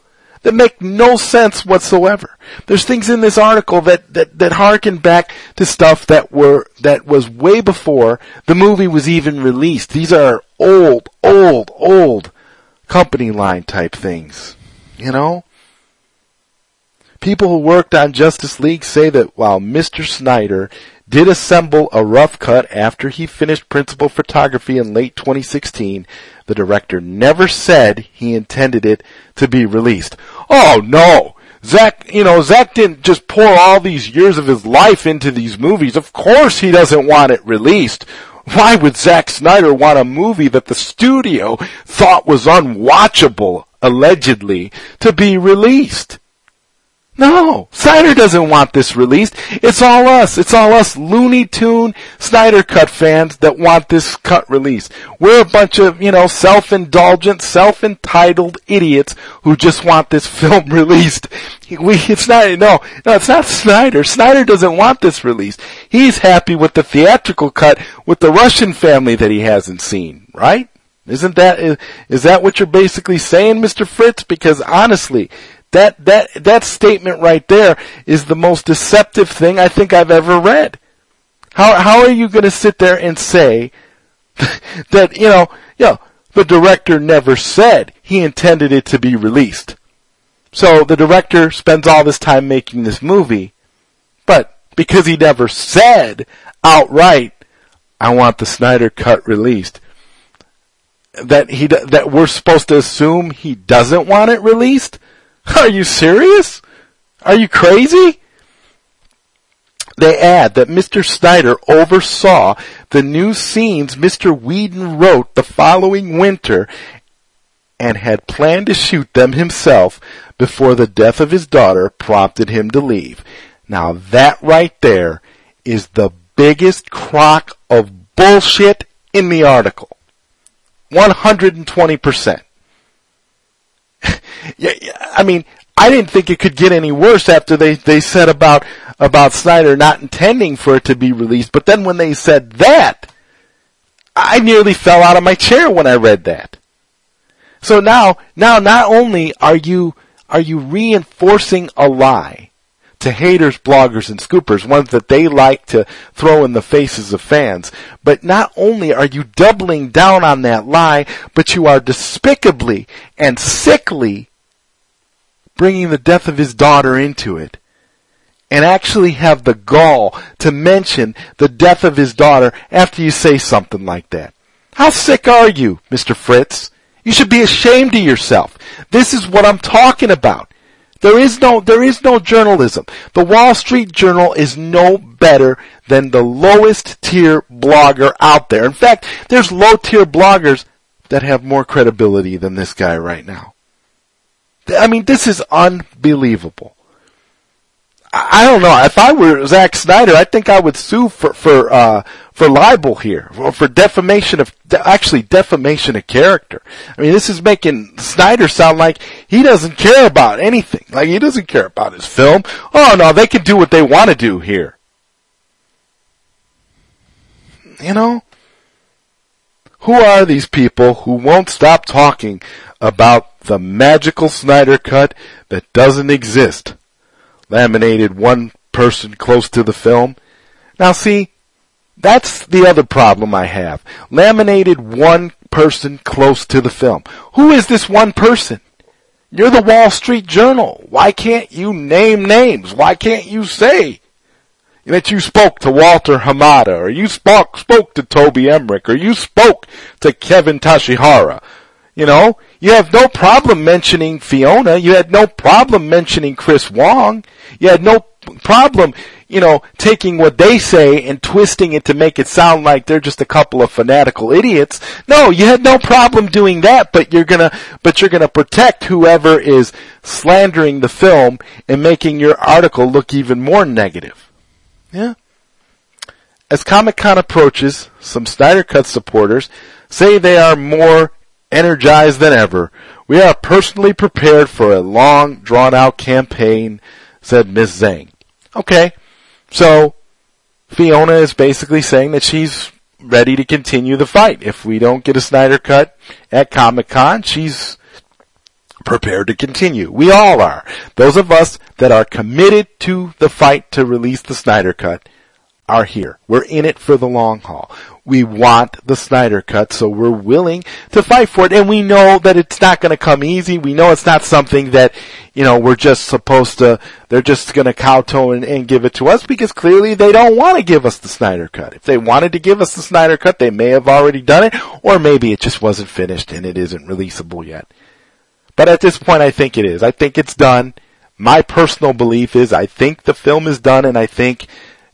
that make no sense whatsoever. There's things in this article that, that, that harken back to stuff that were, that was way before the movie was even released. These are old, old, old company line type things. You know? People who worked on Justice League say that while Mr. Snyder did assemble a rough cut after he finished principal photography in late 2016, the director never said he intended it to be released. Oh no! Zach, you know, Zach didn't just pour all these years of his life into these movies. Of course he doesn't want it released. Why would Zack Snyder want a movie that the studio thought was unwatchable, allegedly, to be released? No, Snyder doesn't want this released. It's all us. It's all us Looney Tune Snyder Cut fans that want this cut released. We're a bunch of, you know, self-indulgent, self-entitled idiots who just want this [LAUGHS] film released. We, it's not, no, no, it's not Snyder. Snyder doesn't want this released. He's happy with the theatrical cut with the Russian family that he hasn't seen, right? Isn't that, is, is that what you're basically saying, Mr. Fritz? Because honestly, that, that, that statement right there is the most deceptive thing I think I've ever read. How, how are you gonna sit there and say [LAUGHS] that, you know, you know, the director never said he intended it to be released. So the director spends all this time making this movie, but because he never said outright, I want the Snyder cut released, that he, that we're supposed to assume he doesn't want it released? [LAUGHS] Are you serious? Are you crazy? They add that Mr. Snyder oversaw the new scenes Mr. Whedon wrote the following winter and had planned to shoot them himself before the death of his daughter prompted him to leave. Now that right there is the biggest crock of bullshit in the article. 120%. [LAUGHS] yeah, I mean, I didn't think it could get any worse after they, they said about, about Snyder not intending for it to be released. But then when they said that, I nearly fell out of my chair when I read that. So now, now not only are you, are you reinforcing a lie to haters, bloggers, and scoopers, ones that they like to throw in the faces of fans, but not only are you doubling down on that lie, but you are despicably and sickly bringing the death of his daughter into it and actually have the gall to mention the death of his daughter after you say something like that. How sick are you, Mr. Fritz? You should be ashamed of yourself. This is what I'm talking about. There is no, there is no journalism. The Wall Street Journal is no better than the lowest tier blogger out there. In fact, there's low tier bloggers that have more credibility than this guy right now. I mean, this is unbelievable. I don't know. If I were Zack Snyder, I think I would sue for for uh, for libel here, or for defamation of actually defamation of character. I mean, this is making Snyder sound like he doesn't care about anything. Like he doesn't care about his film. Oh no, they can do what they want to do here. You know, Who are these people who won't stop talking about the magical Snyder cut that doesn't exist? Laminated one person close to the film. Now see, that's the other problem I have. Laminated one person close to the film. Who is this one person? You're the Wall Street Journal. Why can't you name names? Why can't you say that you spoke to Walter Hamada, or you spoke, spoke to Toby Emmerich, or you spoke to Kevin Tsujihara? You know, you have no problem mentioning Fiona. You had no problem mentioning Chris Wong. You had no problem, you know, taking what they say and twisting it to make it sound like they're just a couple of fanatical idiots. No, you had no problem doing that, but you're gonna, but you're gonna protect whoever is slandering the film and making your article look even more negative. Yeah. As Comic Con approaches, some Snyder Cut supporters say they are more energized than ever. We are personally prepared for a long, drawn out campaign, said Ms. Zhang. Okay. So, Fiona is basically saying that she's ready to continue the fight. If we don't get a Snyder cut at Comic Con, she's prepared to continue. We all are. Those of us that are committed to the fight to release the Snyder cut are here. We're in it for the long haul. We want the Snyder cut, so we're willing to fight for it. And we know that it's not going to come easy. We know it's not something that, you know, we're just supposed to, they're just going to kowtow and, and give it to us because clearly they don't want to give us the Snyder cut. If they wanted to give us the Snyder cut, they may have already done it, or maybe it just wasn't finished and it isn't releasable yet. But at this point, I think it is. I think it's done. My personal belief is I think the film is done and I think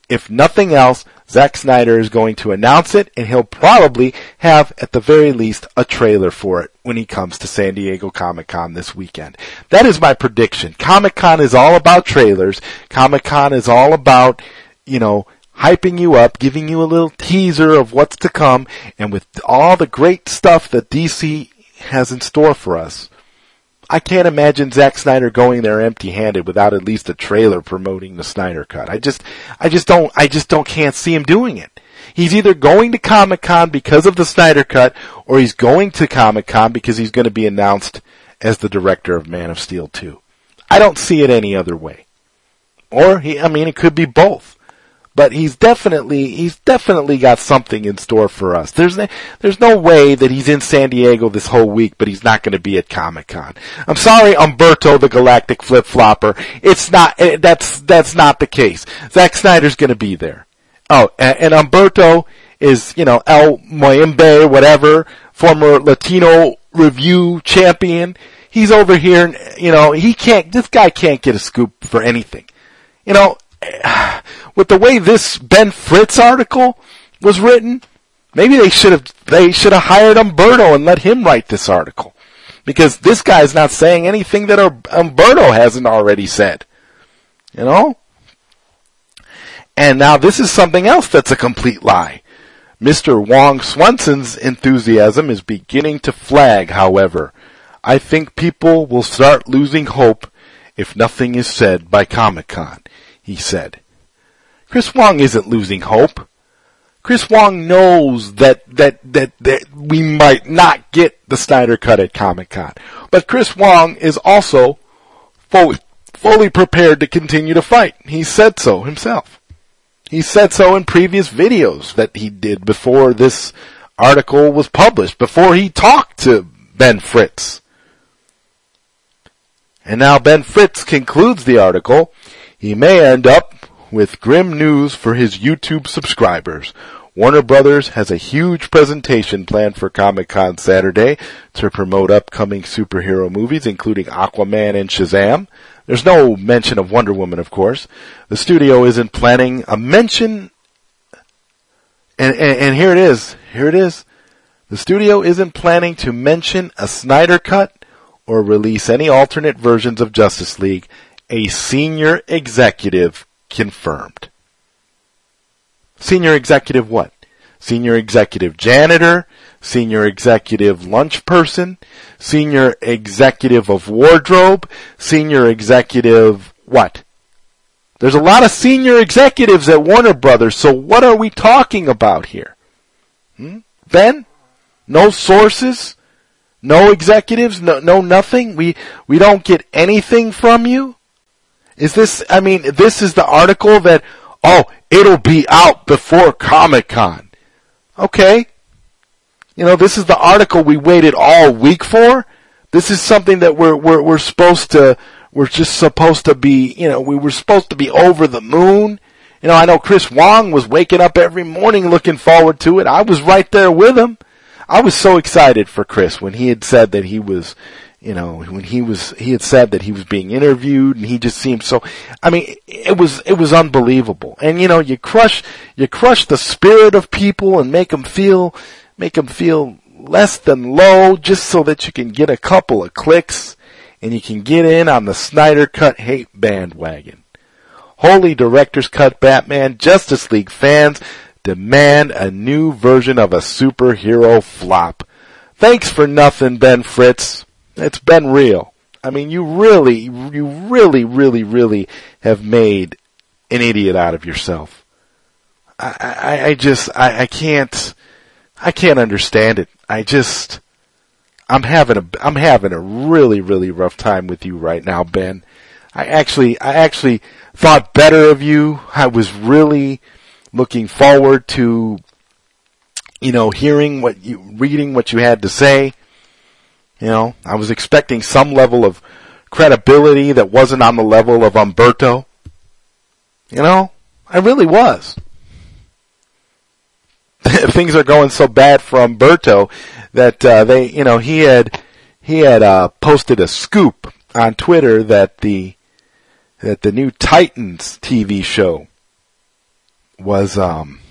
if nothing else, Zack Snyder is going to announce it and he'll probably have at the very least a trailer for it when he comes to San Diego Comic Con this weekend. That is my prediction. Comic Con is all about trailers. Comic Con is all about, you know, hyping you up, giving you a little teaser of what's to come, and with all the great stuff that DC has in store for us, I can't imagine Zack Snyder going there empty-handed without at least a trailer promoting the Snyder cut. I just, I just don't, I just don't can't see him doing it. He's either going to Comic Con because of the Snyder cut, or he's going to Comic Con because he's going to be announced as the director of Man of Steel 2. I don't see it any other way. Or he, I mean, it could be both but he's definitely he's definitely got something in store for us. There's no, there's no way that he's in San Diego this whole week, but he's not going to be at Comic Con. I'm sorry, Umberto the Galactic Flip Flopper. It's not eh, that's that's not the case. Zack Snyder's going to be there. Oh, and, and Umberto is you know El Mayimbe, whatever, former Latino review champion. He's over here, and you know he can't. This guy can't get a scoop for anything. You know, [SIGHS] with the way this Ben Fritz article was written, maybe they should have they should have hired Umberto and let him write this article. Because this guy's not saying anything that Umberto hasn't already said. You know? And now this is something else that's a complete lie. Mr. Wong Swanson's enthusiasm is beginning to flag, however. I think people will start losing hope if nothing is said by Comic Con, he said. Chris Wong isn't losing hope. Chris Wong knows that, that, that, that we might not get the Snyder cut at Comic Con. But Chris Wong is also fully, fully prepared to continue to fight. He said so himself. He said so in previous videos that he did before this article was published, before he talked to Ben Fritz. And now Ben Fritz concludes the article. He may end up with grim news for his YouTube subscribers. Warner Brothers has a huge presentation planned for Comic Con Saturday to promote upcoming superhero movies, including Aquaman and Shazam. There's no mention of Wonder Woman, of course. The studio isn't planning a mention, and, and, and here it is. Here it is. The studio isn't planning to mention a Snyder cut or release any alternate versions of Justice League. A senior executive confirmed. Senior executive what? Senior executive janitor, senior executive lunch person, senior executive of wardrobe, senior executive what? There's a lot of senior executives at Warner Brothers, so what are we talking about here? Hmm? Ben? No sources? No executives? No, no nothing? We, we don't get anything from you? Is this, I mean, this is the article that, oh, it'll be out before Comic Con. Okay. You know, this is the article we waited all week for. This is something that we're, we're, we're supposed to, we're just supposed to be, you know, we were supposed to be over the moon. You know, I know Chris Wong was waking up every morning looking forward to it. I was right there with him. I was so excited for Chris when he had said that he was, you know, when he was, he had said that he was being interviewed and he just seemed so, I mean, it was, it was unbelievable. And you know, you crush, you crush the spirit of people and make them feel, make them feel less than low just so that you can get a couple of clicks and you can get in on the Snyder Cut hate bandwagon. Holy Director's Cut Batman Justice League fans demand a new version of a superhero flop. Thanks for nothing, Ben Fritz. It's been real. I mean, you really, you really, really, really have made an idiot out of yourself. I, I, I just, I, I can't, I can't understand it. I just, I'm having a, I'm having a really, really rough time with you right now, Ben. I actually, I actually thought better of you. I was really looking forward to, you know, hearing what you, reading what you had to say. You know, I was expecting some level of credibility that wasn't on the level of Umberto. You know, I really was. [LAUGHS] Things are going so bad for Umberto that uh, they, you know, he had he had uh, posted a scoop on Twitter that the that the new Titans TV show was um,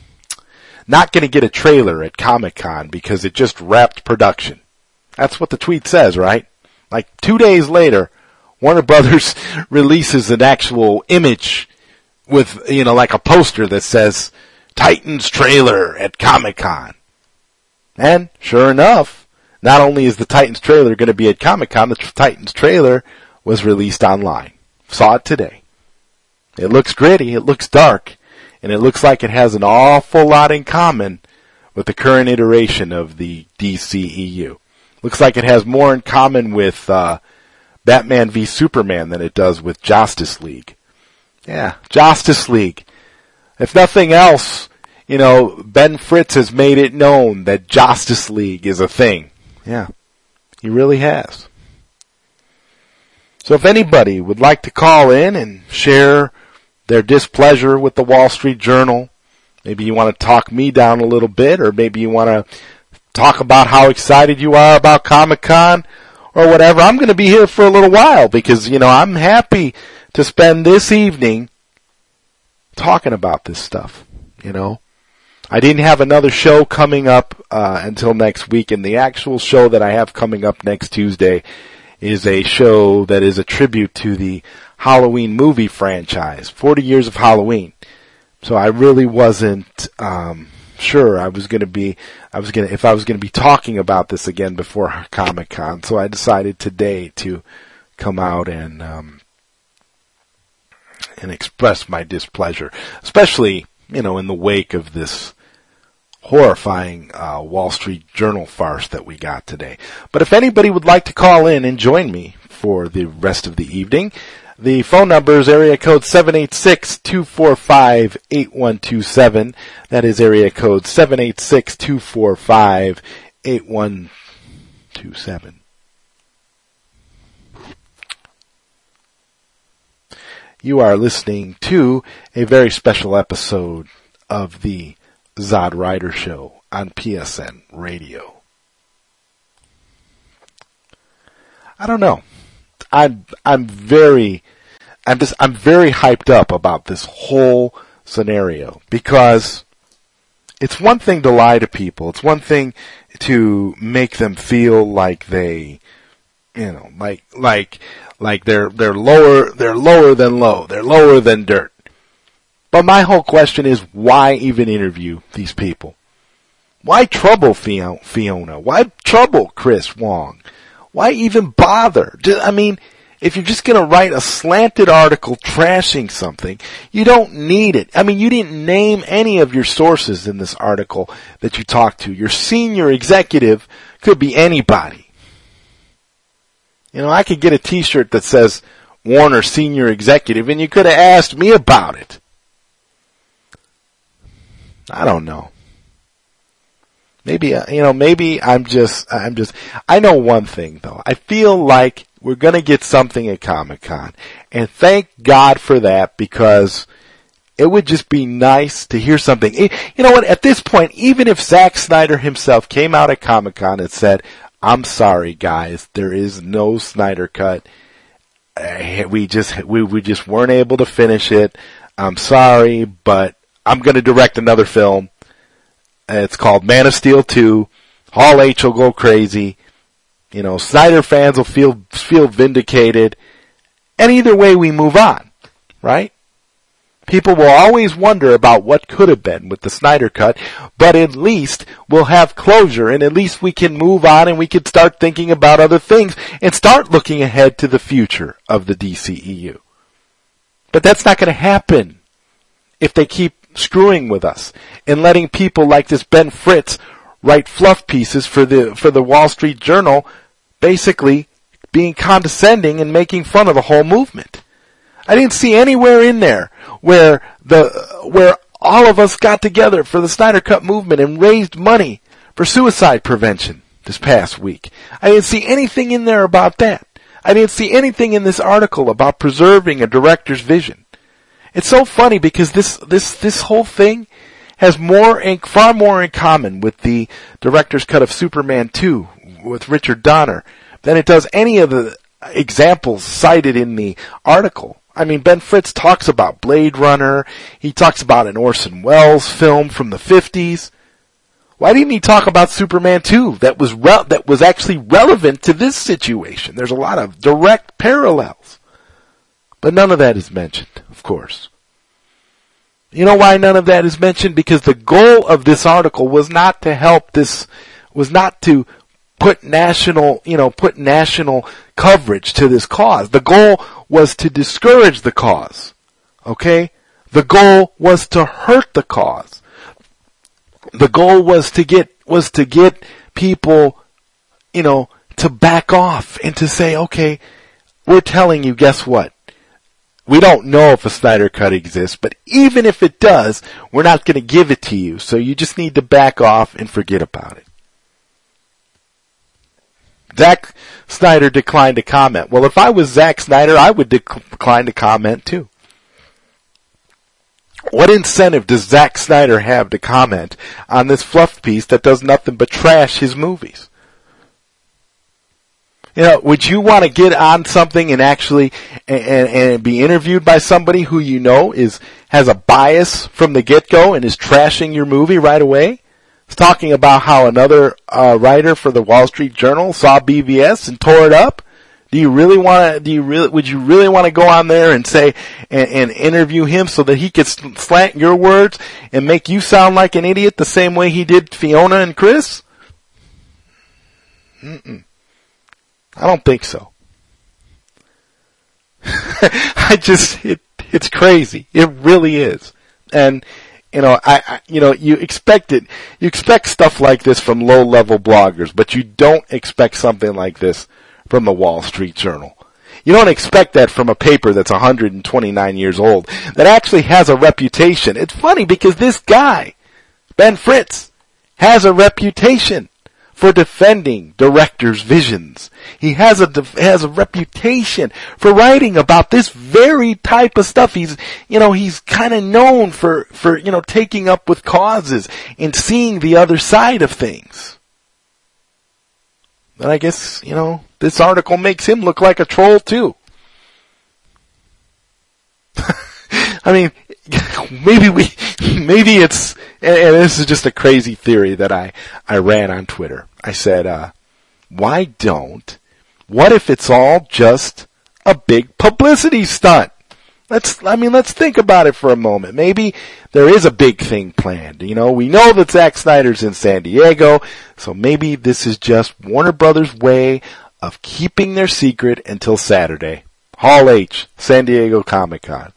not going to get a trailer at Comic Con because it just wrapped production. That's what the tweet says, right? Like two days later, Warner Brothers [LAUGHS] releases an actual image with, you know, like a poster that says Titans trailer at Comic Con. And sure enough, not only is the Titans trailer going to be at Comic Con, the Titans trailer was released online. Saw it today. It looks gritty, it looks dark, and it looks like it has an awful lot in common with the current iteration of the DCEU. Looks like it has more in common with uh, Batman v Superman than it does with Justice League. Yeah, Justice League. If nothing else, you know, Ben Fritz has made it known that Justice League is a thing. Yeah, he really has. So if anybody would like to call in and share their displeasure with the Wall Street Journal, maybe you want to talk me down a little bit, or maybe you want to talk about how excited you are about Comic Con, or whatever, I'm going to be here for a little while because, you know, I'm happy to spend this evening talking about this stuff, you know. I didn't have another show coming up uh, until next week, and the actual show that I have coming up next Tuesday is a show that is a tribute to the Halloween movie franchise, 40 years of Halloween. So I really wasn't um, sure I was going to be I was going to if I was going to be talking about this again before Comic Con. So I decided today to come out and um, and express my displeasure, especially you know in the wake of this horrifying uh, Wall Street Journal farce that we got today. But if anybody would like to call in and join me for the rest of the evening, the phone number is area code 786-245-8127. That is area code 786-245-8127. You are listening to a very special episode of the Zod Writer Show on PSN Radio. I don't know. I'm I'm very I'm just I'm very hyped up about this whole scenario because it's one thing to lie to people. It's one thing to make them feel like they you know, like like like they're they're lower they're lower than low. They're lower than dirt. But my whole question is, why even interview these people? Why trouble Fiona? Why trouble Chris Wong? Why even bother? I mean, if you're just gonna write a slanted article trashing something, you don't need it. I mean, you didn't name any of your sources in this article that you talked to. Your senior executive could be anybody. You know, I could get a t-shirt that says Warner senior executive and you could have asked me about it. I don't know. Maybe, uh, you know, maybe I'm just, I'm just, I know one thing though. I feel like we're gonna get something at Comic Con. And thank God for that because it would just be nice to hear something. You know what? At this point, even if Zack Snyder himself came out at Comic Con and said, I'm sorry guys, there is no Snyder cut. Uh, we just, we, we just weren't able to finish it. I'm sorry, but I'm gonna direct another film it's called Man of Steel 2. Hall H will go crazy. You know, Snyder fans will feel, feel vindicated. And either way we move on, right? People will always wonder about what could have been with the Snyder cut, but at least we'll have closure and at least we can move on and we can start thinking about other things and start looking ahead to the future of the DCEU. But that's not going to happen if they keep screwing with us and letting people like this Ben Fritz write fluff pieces for the, for the Wall Street Journal, basically being condescending and making fun of the whole movement. I didn't see anywhere in there where the, where all of us got together for the Snyder Cut movement and raised money for suicide prevention this past week. I didn't see anything in there about that. I didn't see anything in this article about preserving a director's vision. It's so funny because this, this, this whole thing has more, in, far more in common with the director's cut of Superman 2 with Richard Donner than it does any of the examples cited in the article. I mean, Ben Fritz talks about Blade Runner. He talks about an Orson Welles film from the 50s. Why didn't he talk about Superman 2 that was re- that was actually relevant to this situation? There's a lot of direct parallels. But none of that is mentioned, of course. You know why none of that is mentioned? Because the goal of this article was not to help this, was not to put national, you know, put national coverage to this cause. The goal was to discourage the cause. Okay? The goal was to hurt the cause. The goal was to get, was to get people, you know, to back off and to say, okay, we're telling you, guess what? We don't know if a Snyder Cut exists, but even if it does, we're not going to give it to you. So you just need to back off and forget about it. Zack Snyder declined to comment. Well, if I was Zack Snyder, I would decline to comment too. What incentive does Zack Snyder have to comment on this fluff piece that does nothing but trash his movies? You know, would you want to get on something and actually and, and be interviewed by somebody who you know is has a bias from the get go and is trashing your movie right away? Talking about how another uh, writer for the Wall Street Journal saw BVS and tore it up. Do you really want to? Do you really? Would you really want to go on there and say and, and interview him so that he could slant your words and make you sound like an idiot the same way he did Fiona and Chris? Mm-mm. I don't think so. [LAUGHS] I just, it, it's crazy. It really is. And, you know, I, I, you know, you expect it, you expect stuff like this from low level bloggers, but you don't expect something like this from the Wall Street Journal. You don't expect that from a paper that's 129 years old, that actually has a reputation. It's funny because this guy, Ben Fritz, has a reputation for defending directors' visions. He has a has a reputation for writing about this very type of stuff. He's you know he's kind of known for for you know taking up with causes and seeing the other side of things. But I guess you know this article makes him look like a troll too. [LAUGHS] I mean, [LAUGHS] maybe we, [LAUGHS] maybe it's, and, and, this is just a crazy theory that I, I ran on Twitter. I said, uh, why don't, what if it's all just a big publicity stunt? Let's, I mean, let's think about it for a moment. Maybe there is a big thing planned. You know, we know that Zack Snyder's in San Diego, so maybe this is just Warner Brothers' way of keeping their secret until Saturday. Hall H, San Diego Comic Con.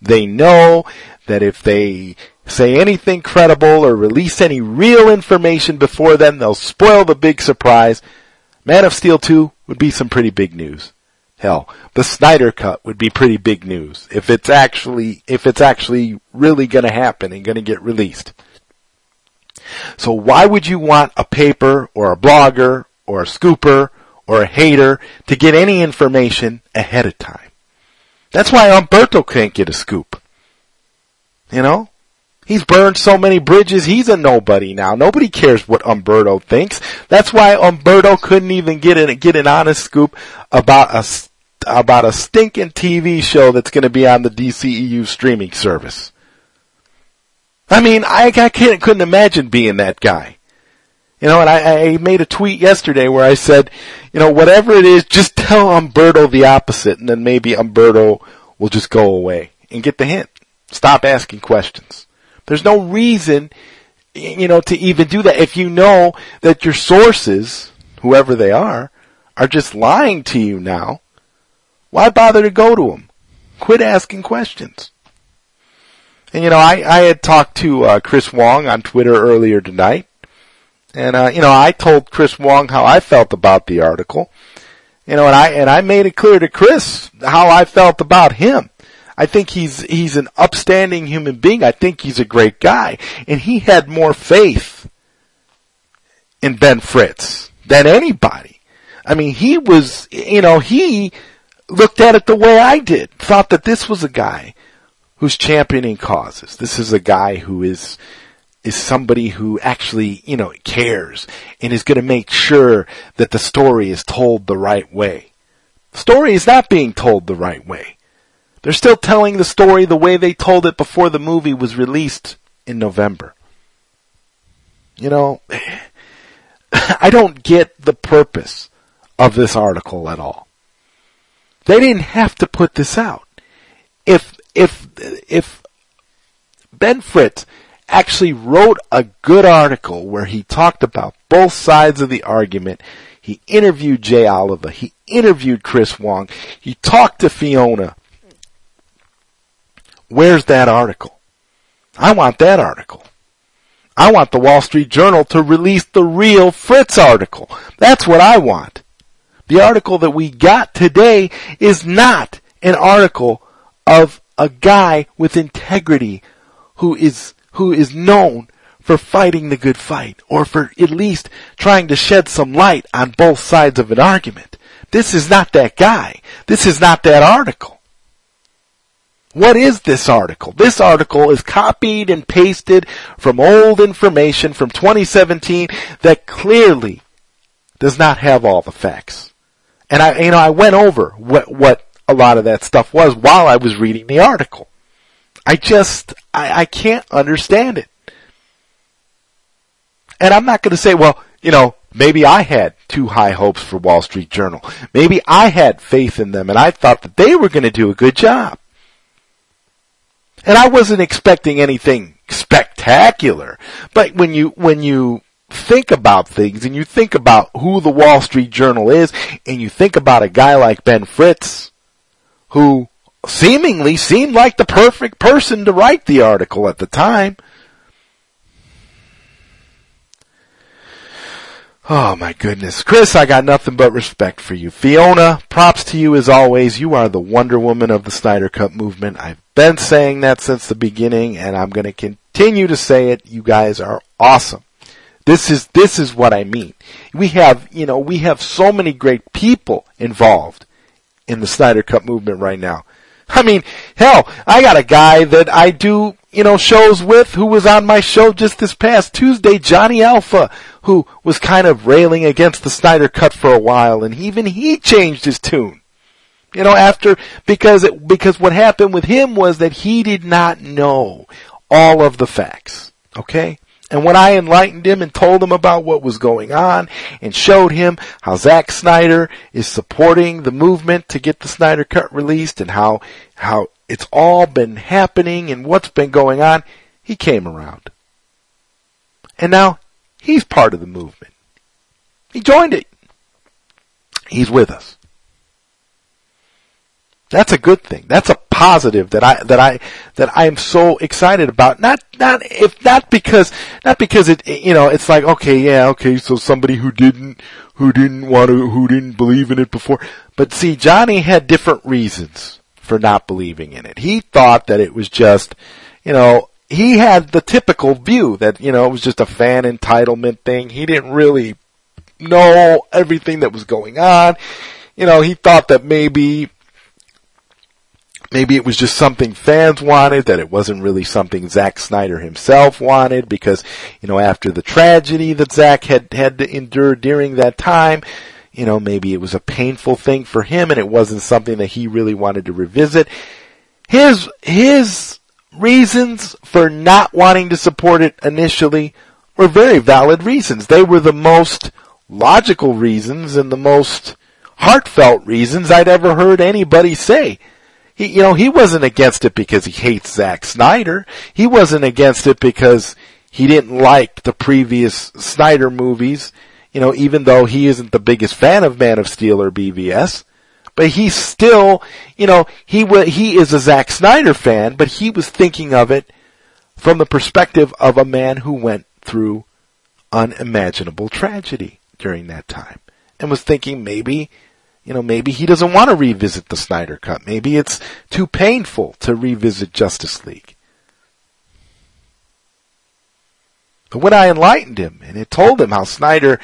They know that if they say anything credible or release any real information before then, they'll spoil the big surprise. Man of Steel 2 would be some pretty big news. Hell, the Snyder Cut would be pretty big news if it's actually, if it's actually really gonna happen and gonna get released. So why would you want a paper or a blogger or a scooper or a hater to get any information ahead of time? That's why Umberto can't get a scoop. You know? He's burned so many bridges, he's a nobody now. Nobody cares what Umberto thinks. That's why Umberto couldn't even get an, get an honest scoop about a, about a stinking TV show that's gonna be on the DCEU streaming service. I mean, I, I couldn't imagine being that guy. You know, and I, I made a tweet yesterday where I said, you know, whatever it is, just tell Umberto the opposite and then maybe Umberto will just go away and get the hint. Stop asking questions. There's no reason, you know, to even do that. If you know that your sources, whoever they are, are just lying to you now, why bother to go to them? Quit asking questions. And you know, I, I had talked to uh, Chris Wong on Twitter earlier tonight, and uh, you know, I told Chris Wong how I felt about the article. You know, and I and I made it clear to Chris how I felt about him. I think he's he's an upstanding human being. I think he's a great guy, and he had more faith in Ben Fritz than anybody. I mean, he was, you know, he looked at it the way I did. Thought that this was a guy who's championing causes. This is a guy who is is somebody who actually, you know, cares and is going to make sure that the story is told the right way. The story is not being told the right way. They're still telling the story the way they told it before the movie was released in November. You know, [SIGHS] I don't get the purpose of this article at all. They didn't have to put this out. If, if, if Ben Fritz actually wrote a good article where he talked about both sides of the argument. He interviewed Jay Oliva. He interviewed Chris Wong. He talked to Fiona. Where's that article? I want that article. I want the Wall Street Journal to release the real Fritz article. That's what I want. The article that we got today is not an article of a guy with integrity who is who is known for fighting the good fight, or for at least trying to shed some light on both sides of an argument. This is not that guy. This is not that article. What is this article? This article is copied and pasted from old information from 2017 that clearly does not have all the facts. And I, you know, I went over what, what a lot of that stuff was while I was reading the article. I just, I, I can't understand it. And I'm not going to say, well, you know, maybe I had too high hopes for Wall Street Journal. Maybe I had faith in them and I thought that they were going to do a good job. And I wasn't expecting anything spectacular. But when you, when you think about things and you think about who the Wall Street Journal is and you think about a guy like Ben Fritz who seemingly seemed like the perfect person to write the article at the time. Oh my goodness. Chris, I got nothing but respect for you. Fiona, props to you as always. You are the Wonder Woman of the Snyder Cut movement. I've been saying that since the beginning and I'm going to continue to say it. You guys are awesome. This is, this is what I mean. We have, you know, we have so many great people involved in the Snyder Cut movement right now. I mean, hell, I got a guy that I do, you know, shows with who was on my show just this past Tuesday, Johnny Alpha, who was kind of railing against the Snyder cut for a while and even he changed his tune. You know, after, because it, because what happened with him was that he did not know all of the facts. Okay? And when I enlightened him and told him about what was going on and showed him how Zack Snyder is supporting the movement to get the Snyder cut released and how, how it's all been happening and what's been going on, he came around. And now he's part of the movement. He joined it. He's with us. That's a good thing. That's a positive that I that I that I am so excited about. Not not if not because not because it you know it's like okay yeah okay so somebody who didn't who didn't want to who didn't believe in it before. But see, Johnny had different reasons for not believing in it. He thought that it was just you know he had the typical view that you know it was just a fan entitlement thing. He didn't really know everything that was going on. You know, he thought that maybe maybe it was just something fans wanted, that it wasn't really something Zack Snyder himself wanted, because, you know, after the tragedy that Zack had, had to endure during that time, you know, maybe it was a painful thing for him and it wasn't something that he really wanted to revisit. His, his reasons for not wanting to support it initially were very valid reasons. They were the most logical reasons and the most heartfelt reasons I'd ever heard anybody say. He, you know, he wasn't against it because he hates Zack Snyder. He wasn't against it because he didn't like the previous Snyder movies, you know, even though he isn't the biggest fan of Man of Steel or BVS. But he's still, you know, he was, he is a Zack Snyder fan, but he was thinking of it from the perspective of a man who went through unimaginable tragedy during that time and was thinking maybe, you know, maybe he doesn't want to revisit the Snyder Cut. Maybe it's too painful to revisit Justice League. But when I enlightened him and it told him how Snyder,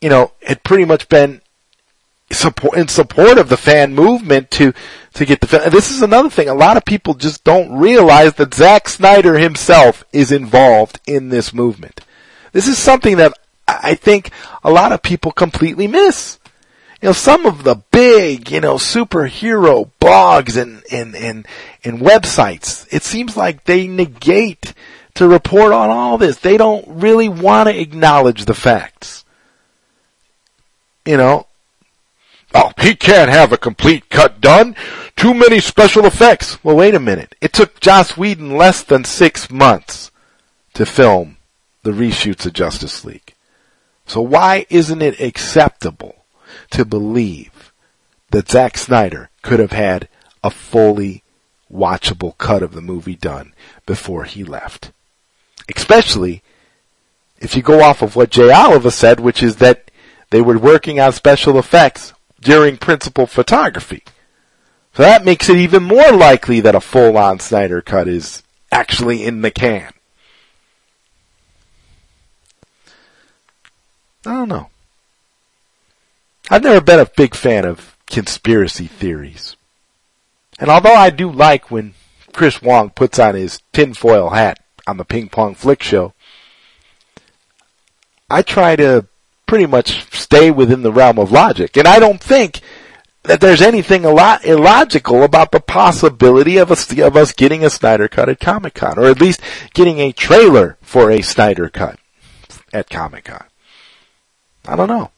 you know, had pretty much been support, in support of the fan movement to, to get the fan, this is another thing. A lot of people just don't realize that Zack Snyder himself is involved in this movement. This is something that I think a lot of people completely miss. You know, some of the big, you know, superhero blogs and, and, and, and websites, it seems like they negate to report on all this. They don't really want to acknowledge the facts. You know, oh, he can't have a complete cut done. Too many special effects. Well, wait a minute. It took Joss Whedon less than six months to film the reshoots of Justice League. So why isn't it acceptable to believe that Zack Snyder could have had a fully watchable cut of the movie done before he left? Especially if you go off of what Jay Oliva said, which is that they were working on special effects during principal photography. So that makes it even more likely that a full-on Snyder cut is actually in the can. I don't know. I've never been a big fan of conspiracy theories. And although I do like when Chris Wong puts on his tinfoil hat on the Ping Pong Flick Show, I try to pretty much stay within the realm of logic. And I don't think that there's anything a lot illogical about the possibility of us, of us getting a Snyder Cut at Comic Con, or at least getting a trailer for a Snyder Cut at Comic Con. I don't know.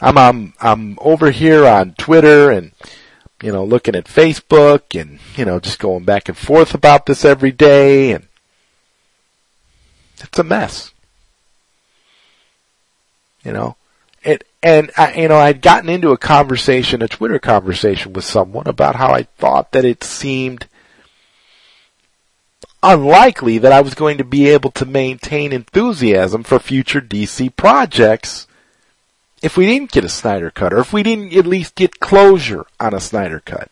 I'm I'm I'm over here on Twitter and you know looking at Facebook and you know just going back and forth about this every day and it's a mess. You know, it and I, you know I'd gotten into a conversation, a Twitter conversation with someone about how I thought that it seemed unlikely that I was going to be able to maintain enthusiasm for future DC projects if we didn't get a Snyder cut or if we didn't at least get closure on a Snyder cut.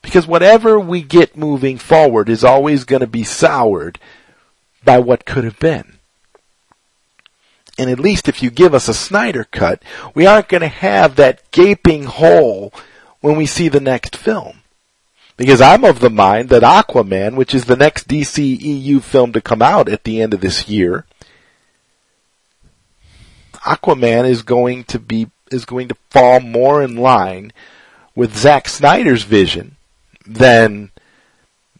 Because whatever we get moving forward is always going to be soured by what could have been. And at least if you give us a Snyder cut, we aren't going to have that gaping hole when we see the next film. Because I'm of the mind that Aquaman, which is the next DC EU film to come out at the end of this year, Aquaman is going to be, is going to fall more in line with Zack Snyder's vision than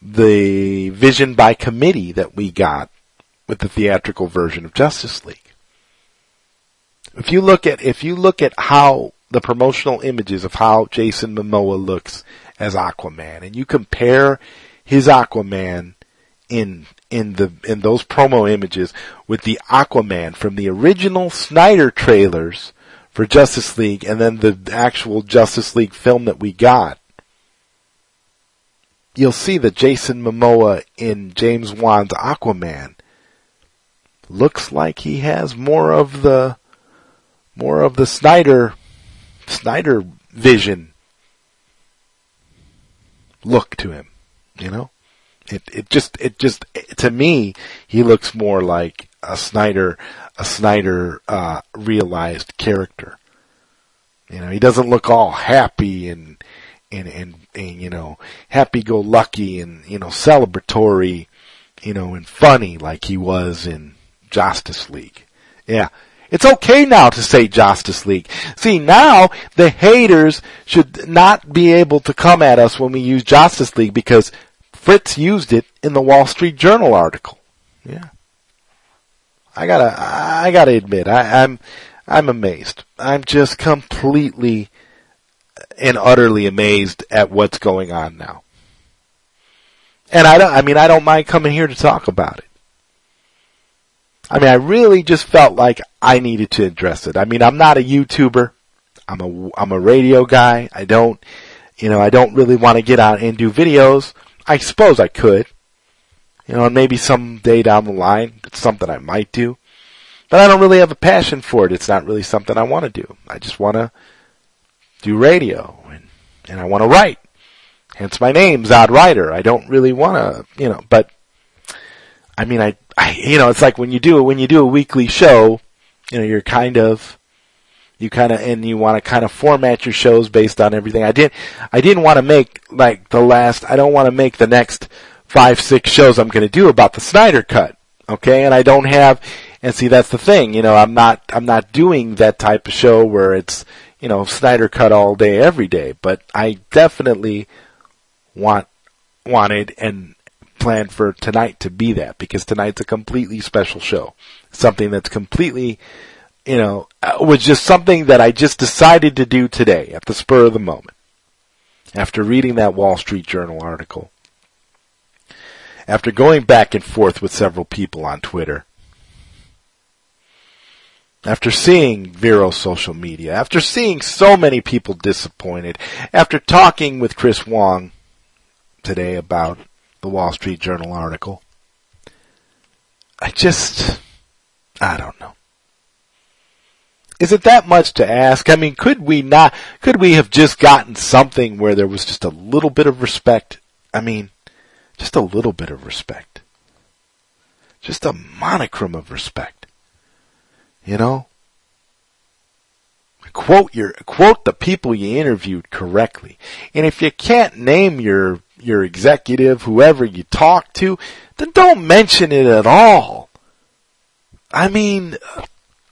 the vision by committee that we got with the theatrical version of Justice League. If you look at, if you look at how the promotional images of how Jason Momoa looks as Aquaman, and you compare his Aquaman in in the in those promo images with the Aquaman from the original Snyder trailers for Justice League and then the actual Justice League film that we got, you'll see that Jason Momoa in James Wan's Aquaman looks like he has more of the more of the Snyder Snyder vision look to him, you know? It it just it just to me he looks more like a Snyder a Snyder uh realized character. You know, he doesn't look all happy and and and, and you know, happy go lucky and you know, celebratory, you know, and funny like he was in Justice League. Yeah. It's okay now to say Justice League. See, now the haters should not be able to come at us when we use Justice League because Fritz used it in the Wall Street Journal article. Yeah. I gotta, I gotta admit, I, I'm, I'm amazed. I'm just completely and utterly amazed at what's going on now. And I don't, I mean, I don't mind coming here to talk about it. I mean, I really just felt like I needed to address it. I mean, I'm not a YouTuber. I'm a, I'm a radio guy. I don't, you know, I don't really want to get out and do videos. I suppose I could. You know, and maybe someday down the line, it's something I might do. But I don't really have a passion for it. It's not really something I want to do. I just want to do radio and, and I want to write. Hence my name, Zod Writer. I don't really want to, you know, but I mean, I, I, you know, it's like when you do when you do a weekly show, you know, you're kind of, you kind of, and you want to kind of format your shows based on everything. I didn't, I didn't want to make like the last, I don't want to make the next five, six shows I'm going to do about the Snyder cut. Okay. And I don't have, and see, that's the thing, you know, I'm not, I'm not doing that type of show where it's, you know, Snyder cut all day, every day, but I definitely want, wanted and planned for tonight to be that because tonight's a completely special show. Something that's completely, you know, uh, was just something that I just decided to do today at the spur of the moment. After reading that Wall Street Journal article. After going back and forth with several people on Twitter. After seeing Vero social media, after seeing so many people disappointed, after talking with Chris Wong today about the Wall Street Journal article. I just, I don't know. Is it that much to ask? I mean, could we not, could we have just gotten something where there was just a little bit of respect? I mean, just a little bit of respect. Just a monochrome of respect. You know? Quote your, quote the people you interviewed correctly. And if you can't name your your executive, whoever you talk to, then don't mention it at all. I mean,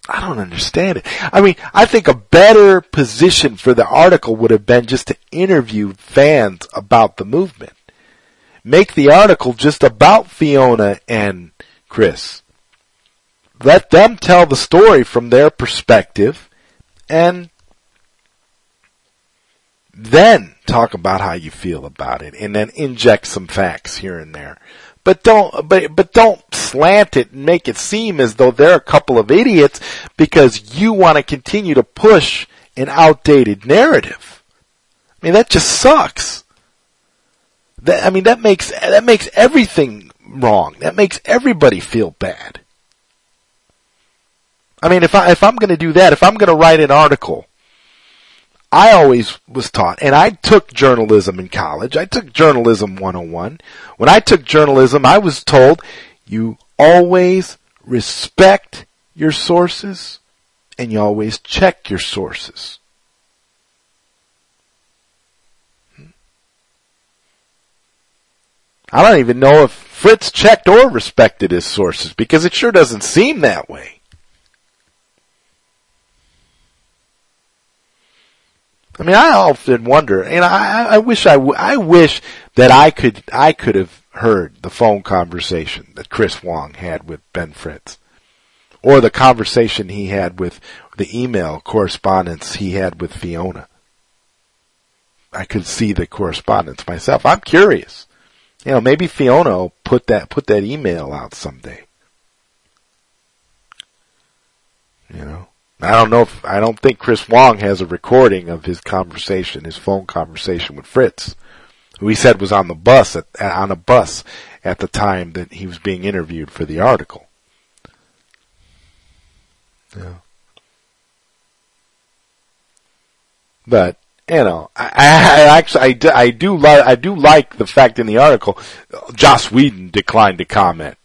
I don't understand it. I mean, I think a better position for the article would have been just to interview fans about the movement. Make the article just about Fiona and Chris. Let them tell the story from their perspective and then talk about how you feel about it and then inject some facts here and there. But don't, but, but don't slant it and make it seem as though they're a couple of idiots because you want to continue to push an outdated narrative. I mean, that just sucks. That, I mean, that makes, that makes everything wrong. That makes everybody feel bad. I mean, if I, if I'm gonna do that, if I'm gonna write an article I always was taught, and I took journalism in college. I took journalism 101. When I took journalism, I was told you always respect your sources and you always check your sources. I don't even know if Fritz checked or respected his sources because it sure doesn't seem that way. I mean, I often wonder, and I, I wish I, I wish that I could, I could have heard the phone conversation that Chris Wong had with Ben Fritz. Or the conversation he had with, the email correspondence he had with Fiona. I could see the correspondence myself. I'm curious. You know, maybe Fiona will put that, put that email out someday. You know? I don't know if, I don't think Chris Wong has a recording of his conversation, his phone conversation with Fritz, who he said was on the bus at, on a bus at the time that he was being interviewed for the article. Yeah. But you know, I, I actually I do, I do like I do like the fact in the article, Joss Whedon declined to comment.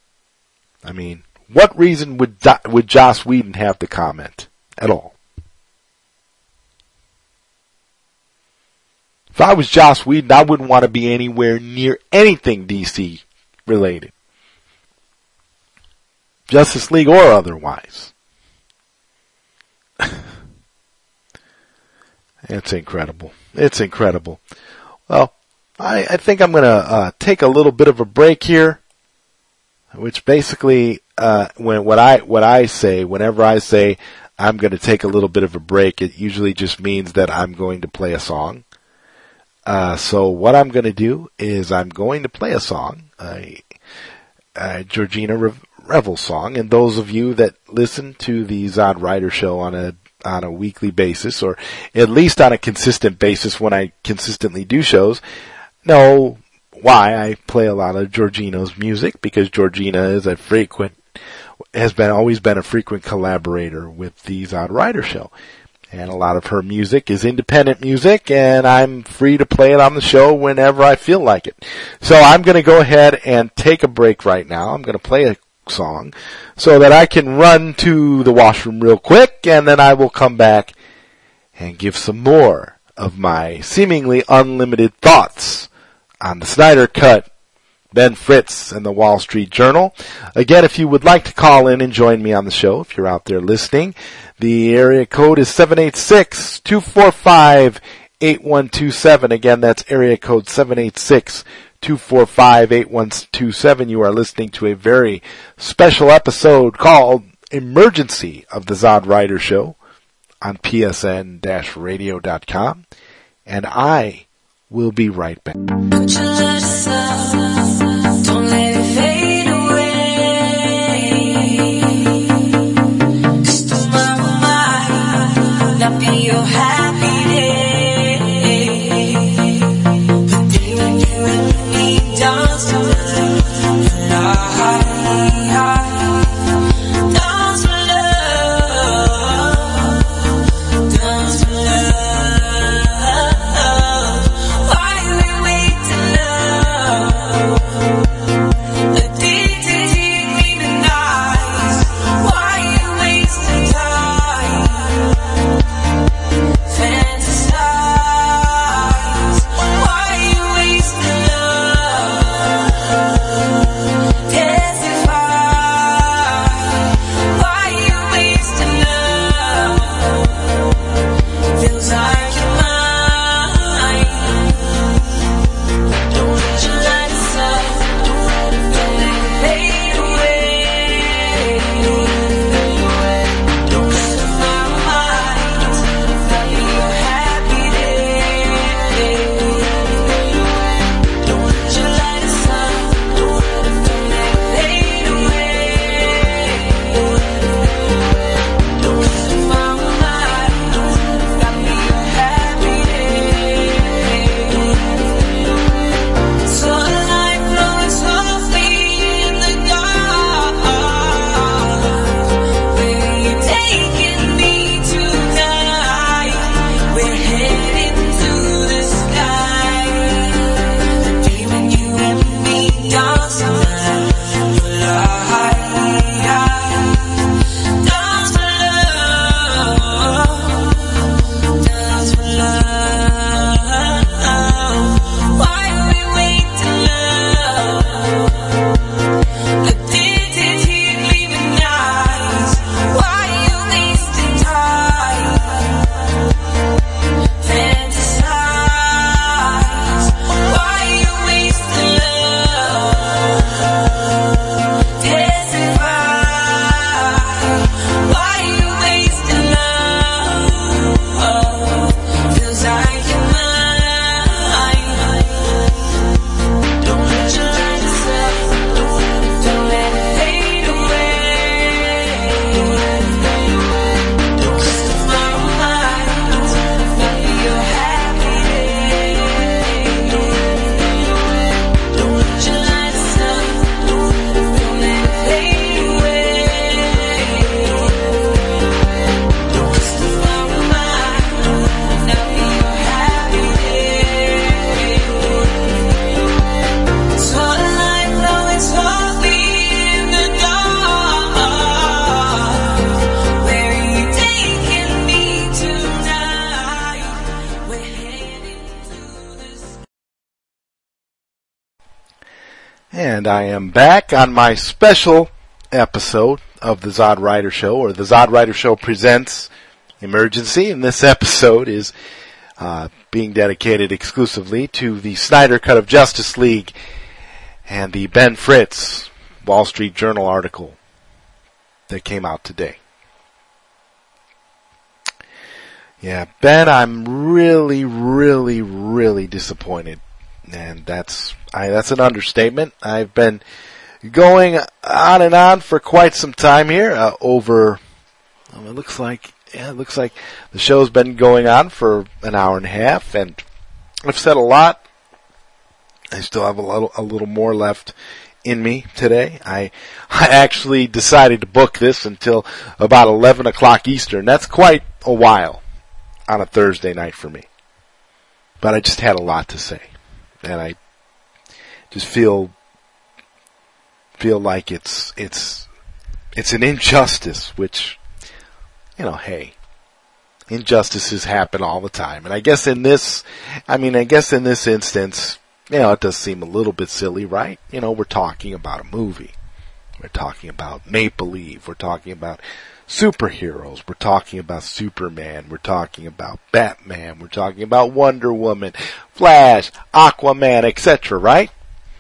I mean, what reason would would Joss Whedon have to comment at all? If I was Joss Whedon, I wouldn't want to be anywhere near anything DC related. Justice League or otherwise. [LAUGHS] it's incredible. It's incredible. Well, I, I think I'm going to uh, take a little bit of a break here, which basically, uh, when what I what I say, whenever I say I'm going to take a little bit of a break, it usually just means that I'm going to play a song. Uh, so what I'm going to do is I'm going to play a song, a, a Georgina Revel song, and those of you that listen to the Zod Writer show on a on a weekly basis, or at least on a consistent basis when I consistently do shows, know why I play a lot of Georgina's music because Georgina is a frequent has been always been a frequent collaborator with the Zod Writer show. And a lot of her music is independent music and I'm free to play it on the show whenever I feel like it. So I'm going to go ahead and take a break right now. I'm going to play a song so that I can run to the washroom real quick and then I will come back and give some more of my seemingly unlimited thoughts on the Snyder Cut Ben Fritz and the Wall Street Journal. Again, if you would like to call in and join me on the show, if you're out there listening, the area code is 786-245-8127. Again, that's area code 786-245-8127. You are listening to a very special episode called Emergency of the Zod Writer Show on psn-radio.com. And I will be right back. I am back on my special episode of the Zod Writer Show, or the Zod Writer Show presents Emergency, and this episode is uh, being dedicated exclusively to the Snyder Cut of Justice League and the Ben Fritz Wall Street Journal article that came out today. Yeah, Ben, I'm really, really, really disappointed. And that's, I, that's an understatement. I've been going on and on for quite some time here, uh, over, it looks like, yeah, it looks like the show's been going on for an hour and a half and I've said a lot. I still have a little, a little more left in me today. I, [LAUGHS] I actually decided to book this until about 11 o'clock Eastern. That's quite a while on a Thursday night for me. But I just had a lot to say. And I just feel, feel like it's, it's, it's an injustice, which, you know, hey, injustices happen all the time. And I guess in this, I mean, I guess in this instance, you know, it does seem a little bit silly, right? You know, we're talking about a movie. We're talking about Make Believe. We're talking about superheroes. We're talking about Superman. We're talking about Batman. We're talking about Wonder Woman, Flash, Aquaman, etc., right?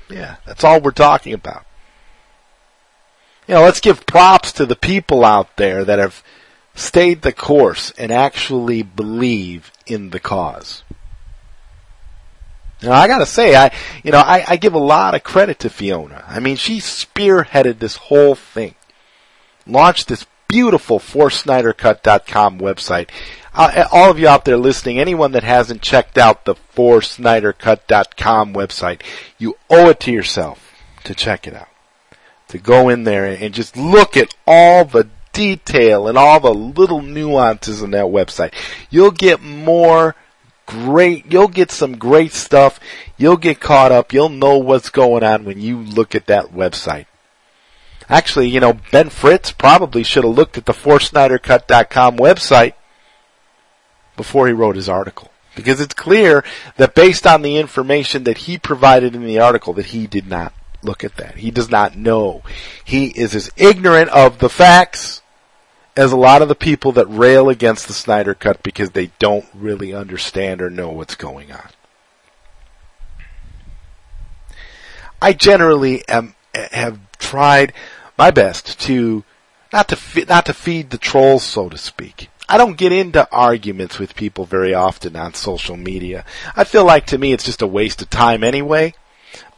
Yeah, that's all we're talking about. You know, let's give props to the people out there that have stayed the course and actually believe in the cause. Now I gotta say, I, you know, I, I give a lot of credit to Fiona. I mean, she spearheaded this whole thing. Launched this beautiful ForSnyderCut.com website. Uh, all of you out there listening, anyone that hasn't checked out the ForSnyderCut.com website, you owe it to yourself to check it out. To go in there and just look at all the detail and all the little nuances in that website. You'll get more great, you'll get some great stuff. You'll get caught up. You'll know what's going on when you look at that website. Actually, you know, Ben Fritz probably should have looked at the ForSnyderCut.com website before he wrote his article. Because it's clear that based on the information that he provided in the article that he did not look at that. He does not know. He is as ignorant of the facts as a lot of the people that rail against the Snyder Cut because they don't really understand or know what's going on. I generally am, have tried my best to not to not to feed the trolls, so to speak. I don't get into arguments with people very often on social media. I feel like to me it's just a waste of time anyway.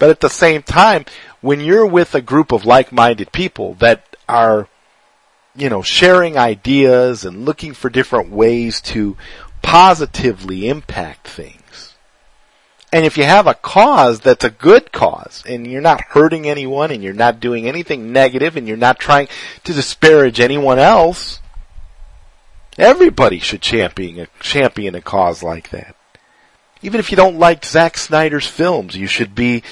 But at the same time, when you're with a group of like-minded people that are, you know, sharing ideas and looking for different ways to positively impact things, and if you have a cause that's a good cause and you're not hurting anyone and you're not doing anything negative and you're not trying to disparage anyone else, everybody should champion a, champion a cause like that. Even if you don't like Zack Snyder's films, you should be,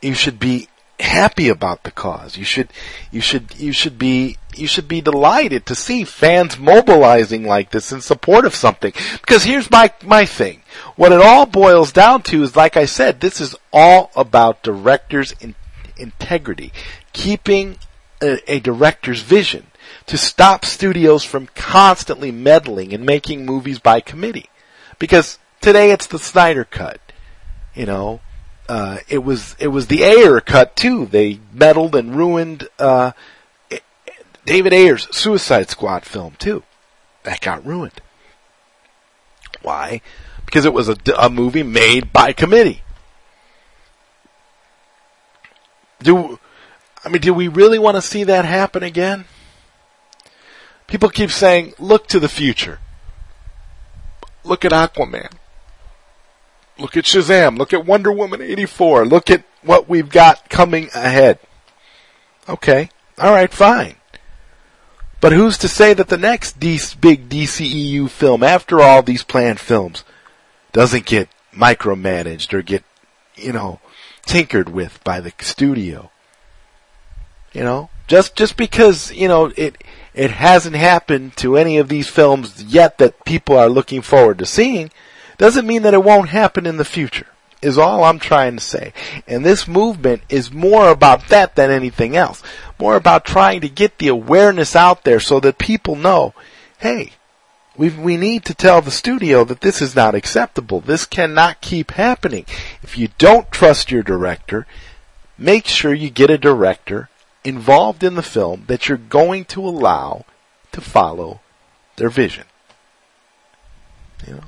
you should be happy about the cause. You should, you should, you should be, you should be delighted to see fans mobilizing like this in support of something. Because here's my, my thing. What it all boils down to is, like I said, this is all about directors' in, integrity. Keeping a, a director's vision. To stop studios from constantly meddling and making movies by committee. Because today it's the Snyder cut. You know, uh, it was it was the Ayer cut too. They meddled and ruined uh, David Ayer's Suicide Squad film too. That got ruined. Why? Because it was a, a movie made by committee. Do I mean? Do we really want to see that happen again? People keep saying, "Look to the future. Look at Aquaman." Look at Shazam. Look at Wonder Woman 84. Look at what we've got coming ahead. Okay. Alright, fine. But who's to say that the next big DCEU film, after all these planned films, doesn't get micromanaged or get, you know, tinkered with by the studio? You know, just, just because, you know, it, it hasn't happened to any of these films yet that people are looking forward to seeing, doesn't mean that it won't happen in the future. is all I'm trying to say. And this movement is more about that than anything else. More about trying to get the awareness out there so that people know, hey, we we need to tell the studio that this is not acceptable. This cannot keep happening. If you don't trust your director, make sure you get a director involved in the film that you're going to allow to follow their vision. You know?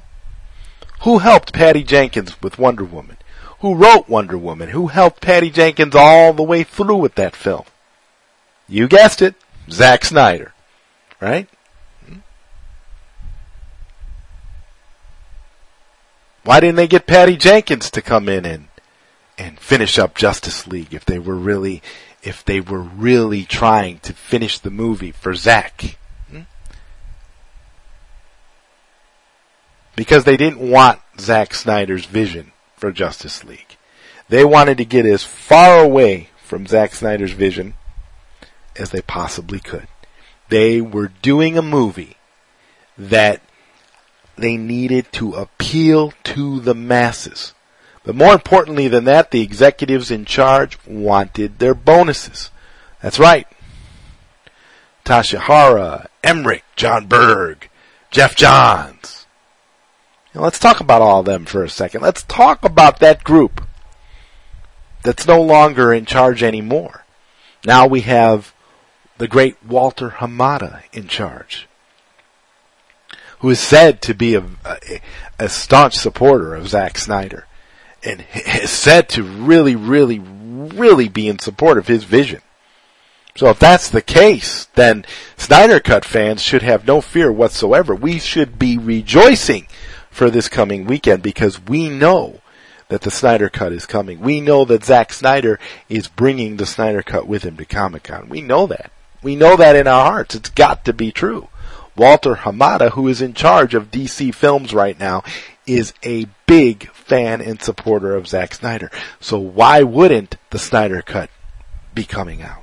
Who helped Patty Jenkins with Wonder Woman? Who wrote Wonder Woman? Who helped Patty Jenkins all the way through with that film? You guessed it, Zack Snyder. Right? Hmm? Why didn't they get Patty Jenkins to come in and and finish up Justice League if they were really if they were really trying to finish the movie for Zack? Because they didn't want Zack Snyder's vision for Justice League. They wanted to get as far away from Zack Snyder's vision as they possibly could. They were doing a movie that they needed to appeal to the masses. But more importantly than that, the executives in charge wanted their bonuses. That's right. Tsujihara, Emmerich, Jon Berg, Geoff Johns, now, let's talk about all of them for a second. Let's talk about that group that's no longer in charge anymore. Now we have the great Walter Hamada in charge, who is said to be a, a, a staunch supporter of Zack Snyder and is said to really, really, really be in support of his vision. So if that's the case, then Snyder Cut fans should have no fear whatsoever. We should be rejoicing for this coming weekend because we know that the Snyder Cut is coming. We know that Zack Snyder is bringing the Snyder Cut with him to Comic Con. We know that. We know that in our hearts. It's got to be true. Walter Hamada, who is in charge of DC Films right now, is a big fan and supporter of Zack Snyder. So why wouldn't the Snyder Cut be coming out?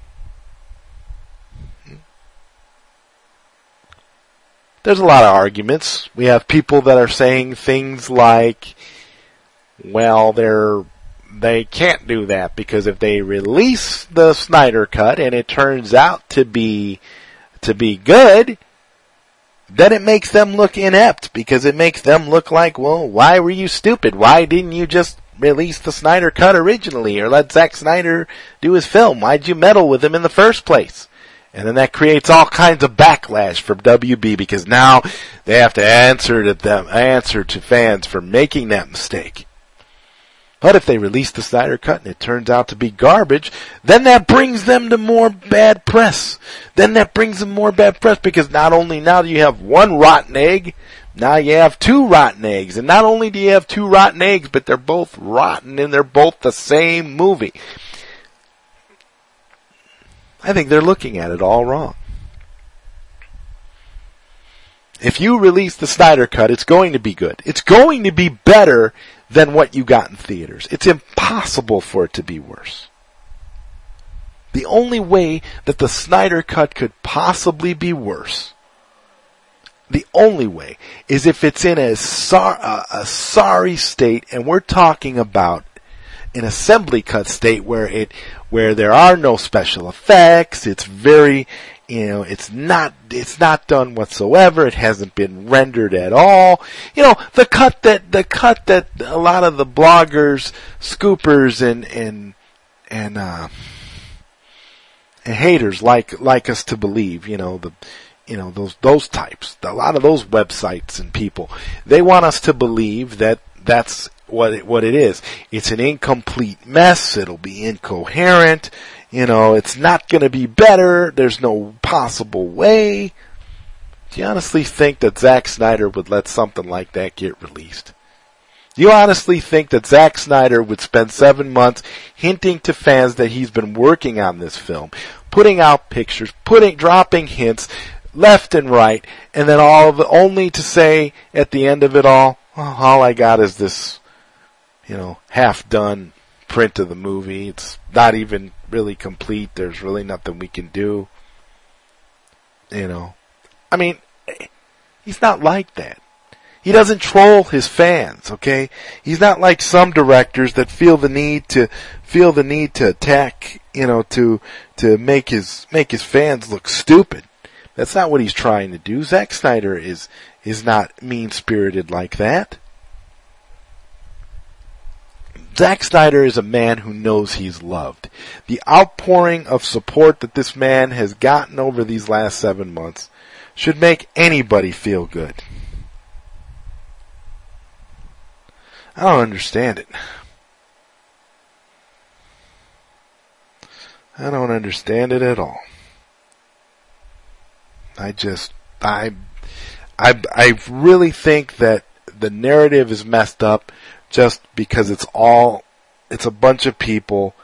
There's a lot of arguments. We have people that are saying things like, well, they're, they can't do that because if they release the Snyder cut and it turns out to be, to be good, then it makes them look inept because it makes them look like, well, why were you stupid? Why didn't you just release the Snyder cut originally or let Zack Snyder do his film? Why'd you meddle with him in the first place? And then that creates all kinds of backlash from WB because now they have to answer to them, answer to fans for making that mistake. But if they release the Snyder Cut and it turns out to be garbage, then that brings them to more bad press. Then that brings them more bad press because not only now do you have one rotten egg, now you have two rotten eggs. And not only do you have two rotten eggs, but they're both rotten and they're both the same movie. I think they're looking at it all wrong. If you release the Snyder Cut, it's going to be good. It's going to be better than what you got in theaters. It's impossible for it to be worse. The only way that the Snyder Cut could possibly be worse, the only way, is if it's in a, sor- a, a sorry state, and we're talking about an assembly cut state where it where there are no special effects. It's very you know, it's not, it's not done whatsoever. It hasn't been rendered at all. You know, the cut that, the cut that a lot of the bloggers, scoopers and, and, and, uh, and haters like, like us to believe, you know, the, you know, those, those types, a lot of those websites and people, they want us to believe that that's what it, what it is. It's an incomplete mess. It'll be incoherent. You know, it's not going to be better. There's no possible way. Do you honestly think that Zack Snyder would let something like that get released? Do you honestly think that Zack Snyder would spend seven months hinting to fans that he's been working on this film, putting out pictures, putting, dropping hints left and right, and then all of only to say at the end of it all, well, all I got is this you know, half done print of the movie. It's not even really complete. There's really nothing we can do. You know, I mean, he's not like that. He doesn't troll his fans, okay? He's not like some directors that feel the need to feel the need to attack, you know, to to make his make his fans look stupid. That's not what he's trying to do. Zack Snyder is is not mean spirited like that. Zack Snyder is a man who knows he's loved. The outpouring of support that this man has gotten over these last seven months should make anybody feel good. I don't understand it. I don't understand it at all. I just, I, I, I really think that the narrative is messed up just because it's all, it's a bunch of people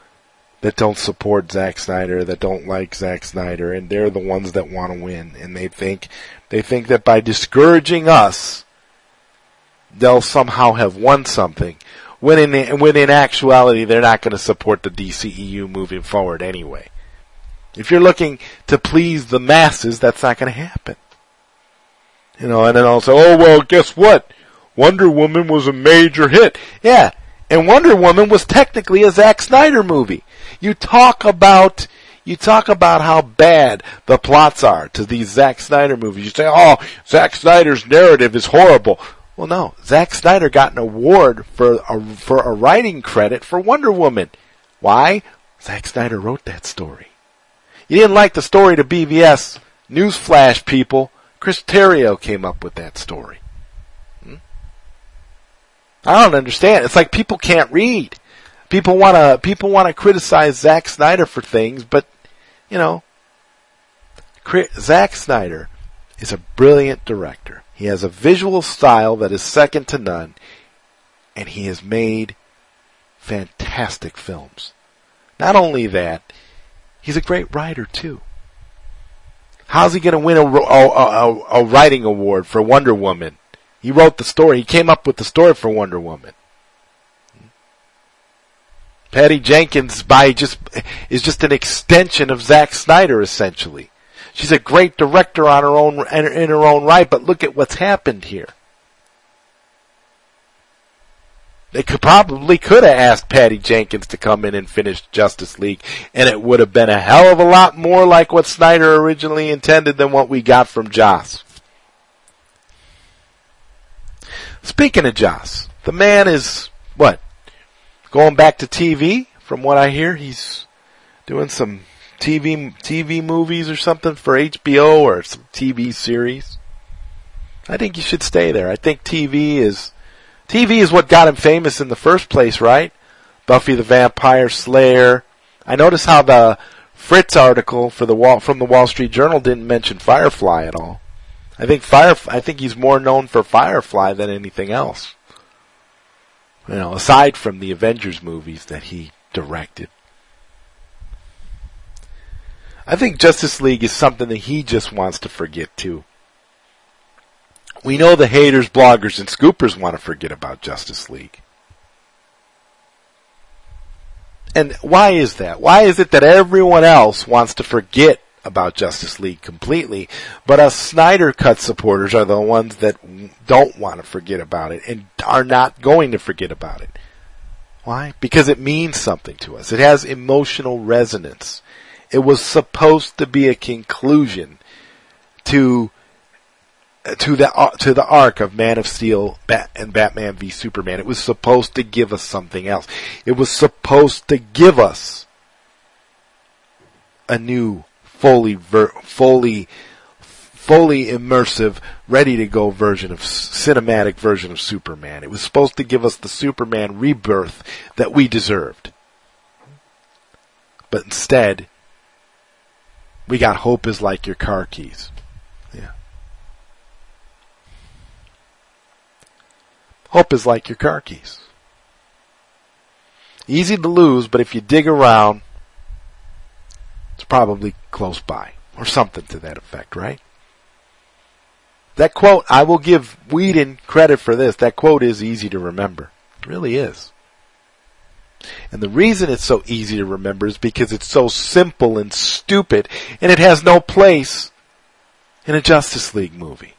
that don't support Zack Snyder, that don't like Zack Snyder, and they're the ones that want to win. And they think, they think that by discouraging us, they'll somehow have won something. When in, when in actuality, they're not going to support the DCEU moving forward anyway. If you're looking to please the masses, that's not going to happen. You know, and then I'll say, oh well, guess what? Wonder Woman was a major hit. Yeah, and Wonder Woman was technically a Zack Snyder movie. You talk about you talk about how bad the plots are to these Zack Snyder movies. You say, "Oh, Zack Snyder's narrative is horrible." Well, no. Zack Snyder got an award for a, for a writing credit for Wonder Woman. Why? Zack Snyder wrote that story. You didn't like the story to BVS. Newsflash, people. Chris Terrio came up with that story. I don't understand. It's like people can't read. People want to people want to criticize Zack Snyder for things, but you know, Zack Snyder is a brilliant director. He has a visual style that is second to none, and he has made fantastic films. Not only that, he's a great writer too. How's he going to win a, a, a, a writing award for Wonder Woman? He wrote the story. He came up with the story for Wonder Woman. Patty Jenkins by just is just an extension of Zack Snyder essentially. She's a great director on her own in her own right, but look at what's happened here. They could probably could have asked Patty Jenkins to come in and finish Justice League, and it would have been a hell of a lot more like what Snyder originally intended than what we got from Joss. Speaking of Joss, the man is, what, going back to TV? From what I hear, he's doing some TV, TV movies or something for HBO or some TV series. I think you should stay there. I think TV is, TV is what got him famous in the first place, right? Buffy the Vampire Slayer. I notice how the Fritz article for the Wall, from the Wall Street Journal didn't mention Firefly at all. I think Fire. I think he's more known for Firefly than anything else. You know, aside from the Avengers movies that he directed. I think Justice League is something that he just wants to forget too. We know the haters, bloggers, and scoopers want to forget about Justice League. And why is that? Why is it that everyone else wants to forget about Justice League completely, but us Snyder Cut supporters are the ones that don't want to forget about it and are not going to forget about it. Why? Because it means something to us. It has emotional resonance. It was supposed to be a conclusion to to the uh, to the arc of Man of Steel Bat, and Batman v Superman. It was supposed to give us something else. It was supposed to give us a new fully ver- fully fully immersive, ready to go version of cinematic version of Superman. It was supposed to give us the Superman rebirth that we deserved. But instead, we got hope is like your car keys. Yeah. Hope is like your car keys. Easy to lose, but if you dig around, it's probably close by. Or something to that effect, right? That quote, I will give Whedon credit for this. That quote is easy to remember. It really is. And the reason it's so easy to remember is because it's so simple and stupid and it has no place in a Justice League movie.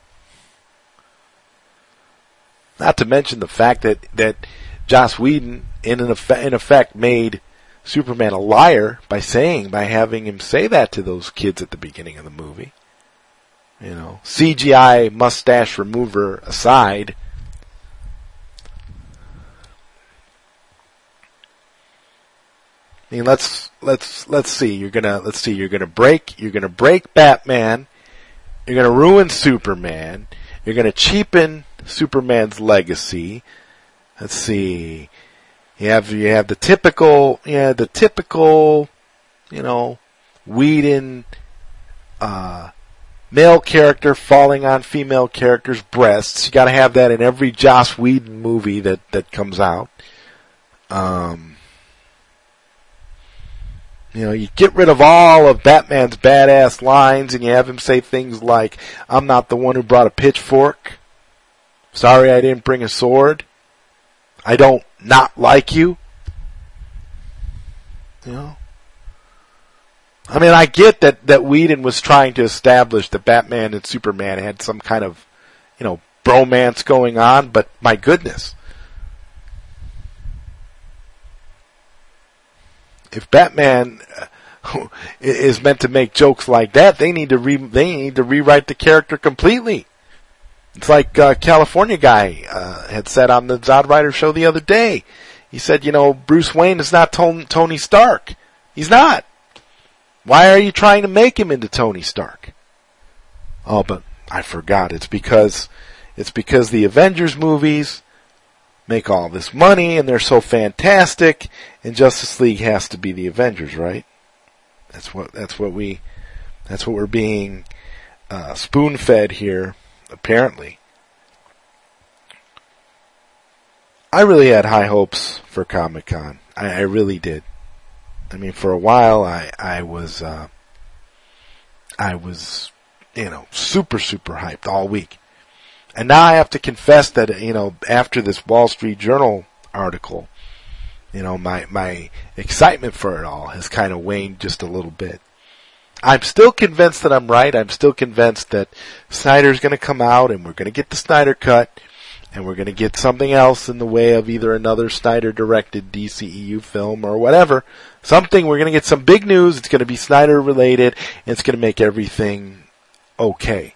Not to mention the fact that, that Joss Whedon, in, an in effect, made Superman a liar by saying, by having him say that to those kids at the beginning of the movie. You know, CGI mustache remover aside, I mean, let's let's let's see. You're gonna let's see. You're gonna break. You're gonna break Batman. You're gonna ruin Superman. You're gonna cheapen Superman's legacy. Let's see. You have you have the typical yeah the typical you know Whedon uh, male character falling on female characters' breasts. You got to have that in every Joss Whedon movie that that comes out. Um, you know, you get rid of all of Batman's badass lines and you have him say things like, I'm not the one who brought a pitchfork. Sorry I didn't bring a sword. I don't not like you. You know? I mean, I get that, that Whedon was trying to establish that Batman and Superman had some kind of, you know, bromance going on, but my goodness. if Batman uh, [LAUGHS] is meant to make jokes like that, they need to re- they need to rewrite the character completely. It's like uh, California guy uh, had said on the Zod Writer show the other day. He said, you know, Bruce Wayne is not Tony Stark. He's not. Why are you trying to make him into Tony Stark? Oh, but I forgot. It's because it's because the Avengers movies make all this money and they're so fantastic and Justice League has to be the Avengers, right? That's what that's what we that's what we're being uh, spoon fed here, apparently. I really had high hopes for Comic Con. I, I, really did. I mean, for a while, I I was uh, I was you know super super hyped all week. And now I have to confess that, you know, after this Wall Street Journal article, you know, my, my excitement for it all has kind of waned just a little bit. I'm still convinced that I'm right. I'm still convinced that Snyder's going to come out and we're going to get the Snyder cut and we're going to get something else in the way of either another Snyder directed DCEU film or whatever. Something, we're going to get some big news. It's going to be Snyder related and it's going to make everything okay.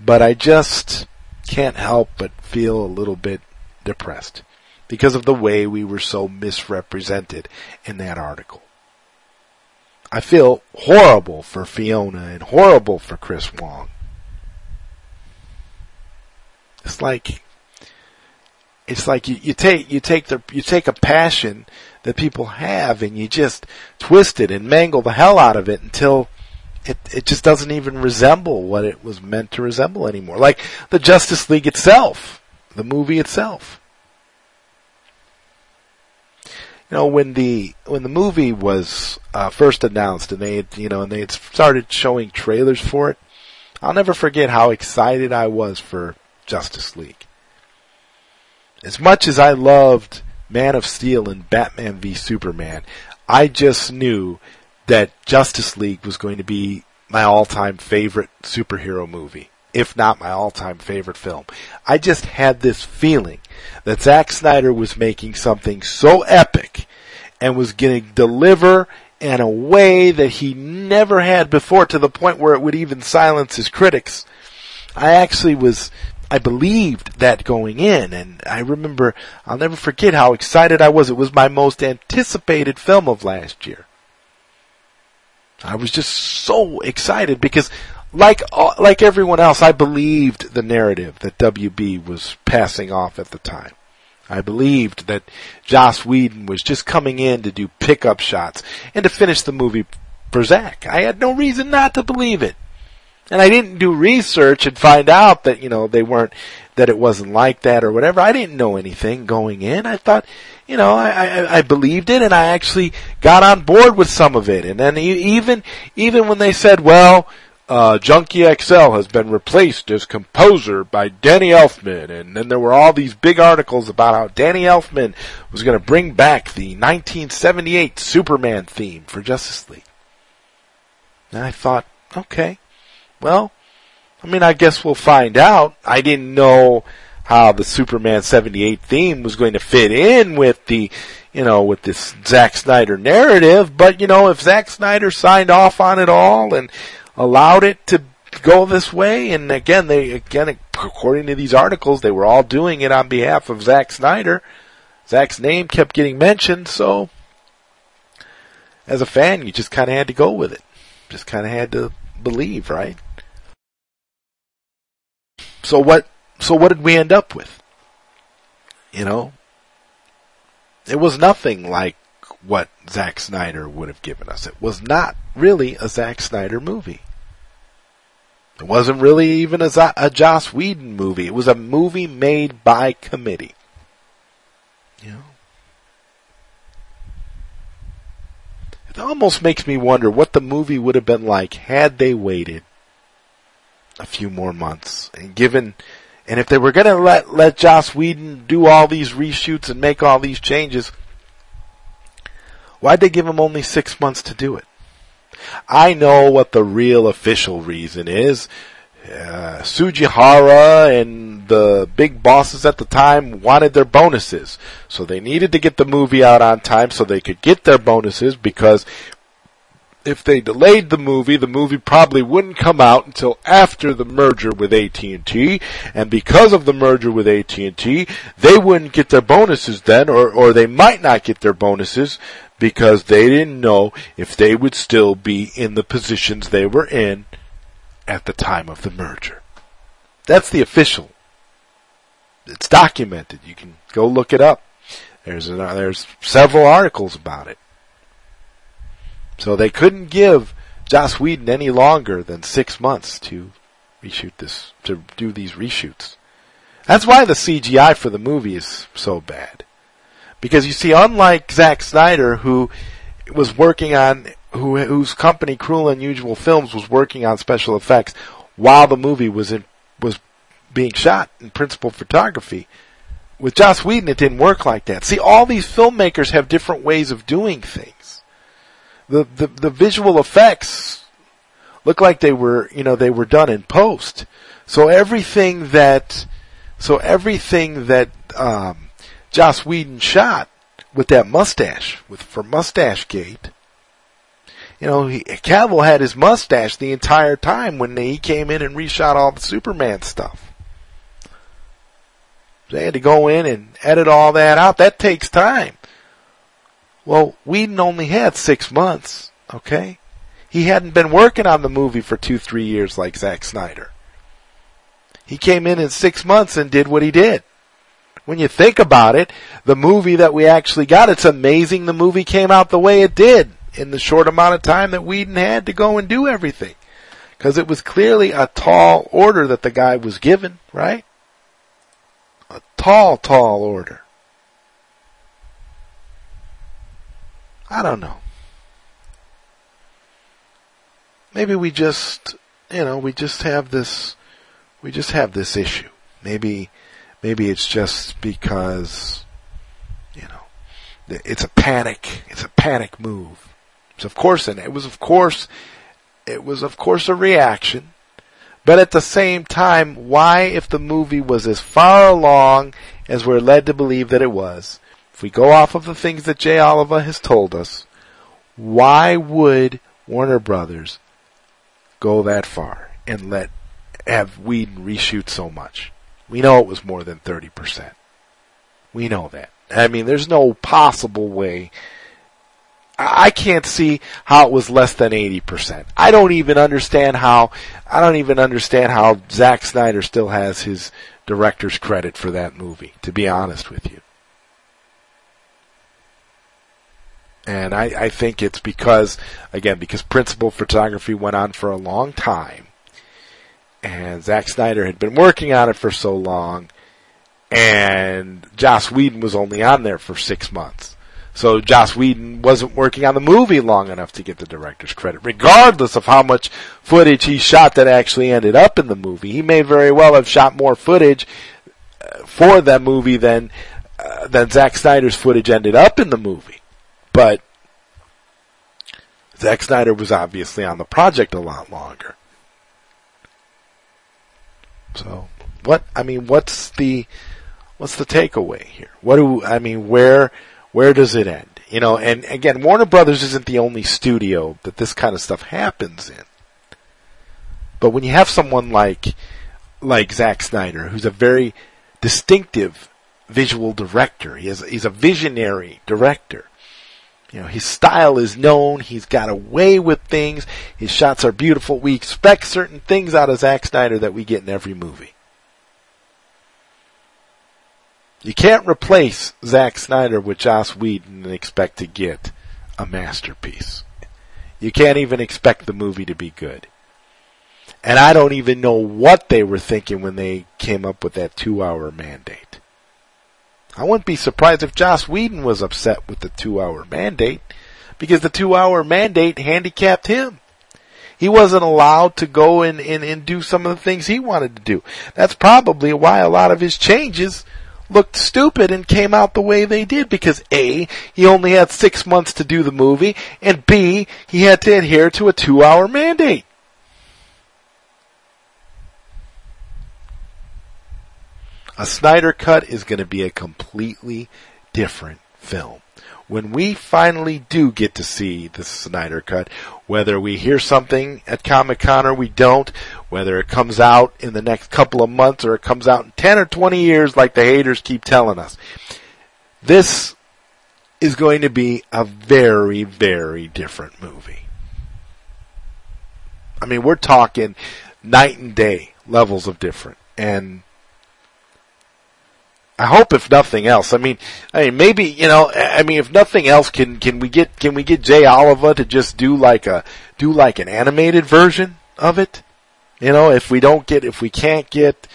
But I just, can't help but feel a little bit depressed because of the way we were so misrepresented in that article. I feel horrible for Fiona and horrible for Chris Wong. It's like it's like you, you take you take the you take a passion that people have and you just twist it and mangle the hell out of it until it it just doesn't even resemble what it was meant to resemble anymore. Like the Justice League itself, the movie itself. You know, when the when the movie was uh, first announced and they had, you know and they had started showing trailers for it, I'll never forget how excited I was for Justice League. As much as I loved Man of Steel and Batman v Superman, I just knew that Justice League was going to be my all-time favorite superhero movie, if not my all-time favorite film. I just had this feeling that Zack Snyder was making something so epic and was going to deliver in a way that he never had before to the point where it would even silence his critics. I actually was I believed that going in, and I remember, I'll never forget how excited I was. It was my most anticipated film of last year. I was just so excited because like uh, like everyone else, I believed the narrative that WB was passing off at the time. I believed that Joss Whedon was just coming in to do pickup shots and to finish the movie for Zack. I had no reason not to believe it. And I didn't do research and find out that, you know, they weren't, that it wasn't like that or whatever. I didn't know anything going in. I thought, you know, I, I, I believed it and I actually got on board with some of it. And then even, even when they said, well, uh, Junkie XL has been replaced as composer by Danny Elfman. And then there were all these big articles about how Danny Elfman was going to bring back the 1978 Superman theme for Justice League. And I thought, okay, well, I mean, I guess we'll find out. I didn't know how the Superman 78 theme was going to fit in with the, you know, with this Zack Snyder narrative. But, you know, if Zack Snyder signed off on it all and allowed it to go this way, and again, they, again, according to these articles, they were all doing it on behalf of Zack Snyder. Zack's name kept getting mentioned, so as a fan, you just kind of had to go with it. Just kind of had to believe, right? So what, so what did we end up with? You know, it was nothing like what Zack Snyder would have given us. It was not really a Zack Snyder movie. It wasn't really even a, a Joss Whedon movie. It was a movie made by committee. You know? It almost makes me wonder what the movie would have been like had they waited a few more months and given, and if they were gonna let, let Joss Whedon do all these reshoots and make all these changes, why'd they give him only six months to do it? I know what the real official reason is. Uh, Tsujihara and the big bosses at the time wanted their bonuses. So they needed to get the movie out on time so they could get their bonuses because if they delayed the movie, the movie probably wouldn't come out until after the merger with AT&T, and because of the merger with AT&T, they wouldn't get their bonuses then, or, or they might not get their bonuses because they didn't know if they would still be in the positions they were in at the time of the merger. That's the official. It's documented. You can go look it up. There's a, there's several articles about it. So they couldn't give Joss Whedon any longer than six months to reshoot this, to do these reshoots. That's why the CGI for the movie is so bad. Because you see, unlike Zack Snyder, who was working on, who, whose company Cruel and Unusual Films was working on special effects while the movie was in, was being shot in principal photography. With Joss Whedon, it didn't work like that. See, all these filmmakers have different ways of doing things. The, the, the visual effects look like they were, you know, they were done in post. So everything that, so everything that, um, Joss Whedon shot with that mustache, with for Mustache Gate. You know, he, Cavill had his mustache the entire time when he came in and reshot all the Superman stuff. They had to go in and edit all that out. That takes time. Well, Whedon only had six months, okay? He hadn't been working on the movie for two, three years like Zack Snyder. He came in in six months and did what he did when you think about it, the movie that we actually got, it's amazing the movie came out the way it did in the short amount of time that Whedon had to go and do everything. Cause it was clearly a tall order that the guy was given, right? A tall, tall order. I don't know. Maybe we just, you know, we just have this, we just have this issue. Maybe, Maybe it's just because, you know, it's a panic. It's a panic move. So of course, and it was of course, it was of course a reaction. But at the same time, why, if the movie was as far along as we're led to believe that it was, if we go off of the things that Jay Oliva has told us, why would Warner Brothers go that far and let have Whedon reshoot so much? We know it was more than 30%. We know that. I mean, there's no possible way. I can't see how it was less than 80%. I don't even understand how, I don't even understand how Zack Snyder still has his director's credit for that movie, to be honest with you. And I, I think it's because, again, because principal photography went on for a long time and Zack Snyder had been working on it for so long, and Joss Whedon was only on there for six months. So Joss Whedon wasn't working on the movie long enough to get the director's credit, regardless of how much footage he shot that actually ended up in the movie. He may very well have shot more footage uh, for that movie than uh, than Zack Snyder's footage ended up in the movie. But Zack Snyder was obviously on the project a lot longer. So What I mean, what's the what's the takeaway here? What do I mean? Where where does it end? You know, and again, Warner Brothers isn't the only studio that this kind of stuff happens in. But when you have someone like like Zack Snyder, who's a very distinctive visual director, he is he's a visionary director. You know, his style is known. He's got a way with things. His shots are beautiful. We expect certain things out of Zack Snyder that we get in every movie. You can't replace Zack Snyder with Joss Whedon and expect to get a masterpiece. You can't even expect the movie to be good. And I don't even know what they were thinking when they came up with that two hour mandate. I wouldn't be surprised if Joss Whedon was upset with the two hour mandate because the two hour mandate handicapped him. He wasn't allowed to go and, and, and do some of the things he wanted to do. That's probably why a lot of his changes looked stupid and came out the way they did because A, he only had six months to do the movie and B, he had to adhere to a two hour mandate. A Snyder Cut is going to be a completely different film. When we finally do get to see the Snyder Cut, whether we hear something at Comic Con or we don't, whether it comes out in the next couple of months or it comes out in 10 or 20 years like the haters keep telling us, this is going to be a very, very different movie. I mean, we're talking night and day levels of different. And I hope if nothing else, I mean, I mean, maybe, you know, I mean, if nothing else, can, can we get, can we get Jay Oliva to just do like a, do like an animated version of it? You know, if we don't get, if we can't get,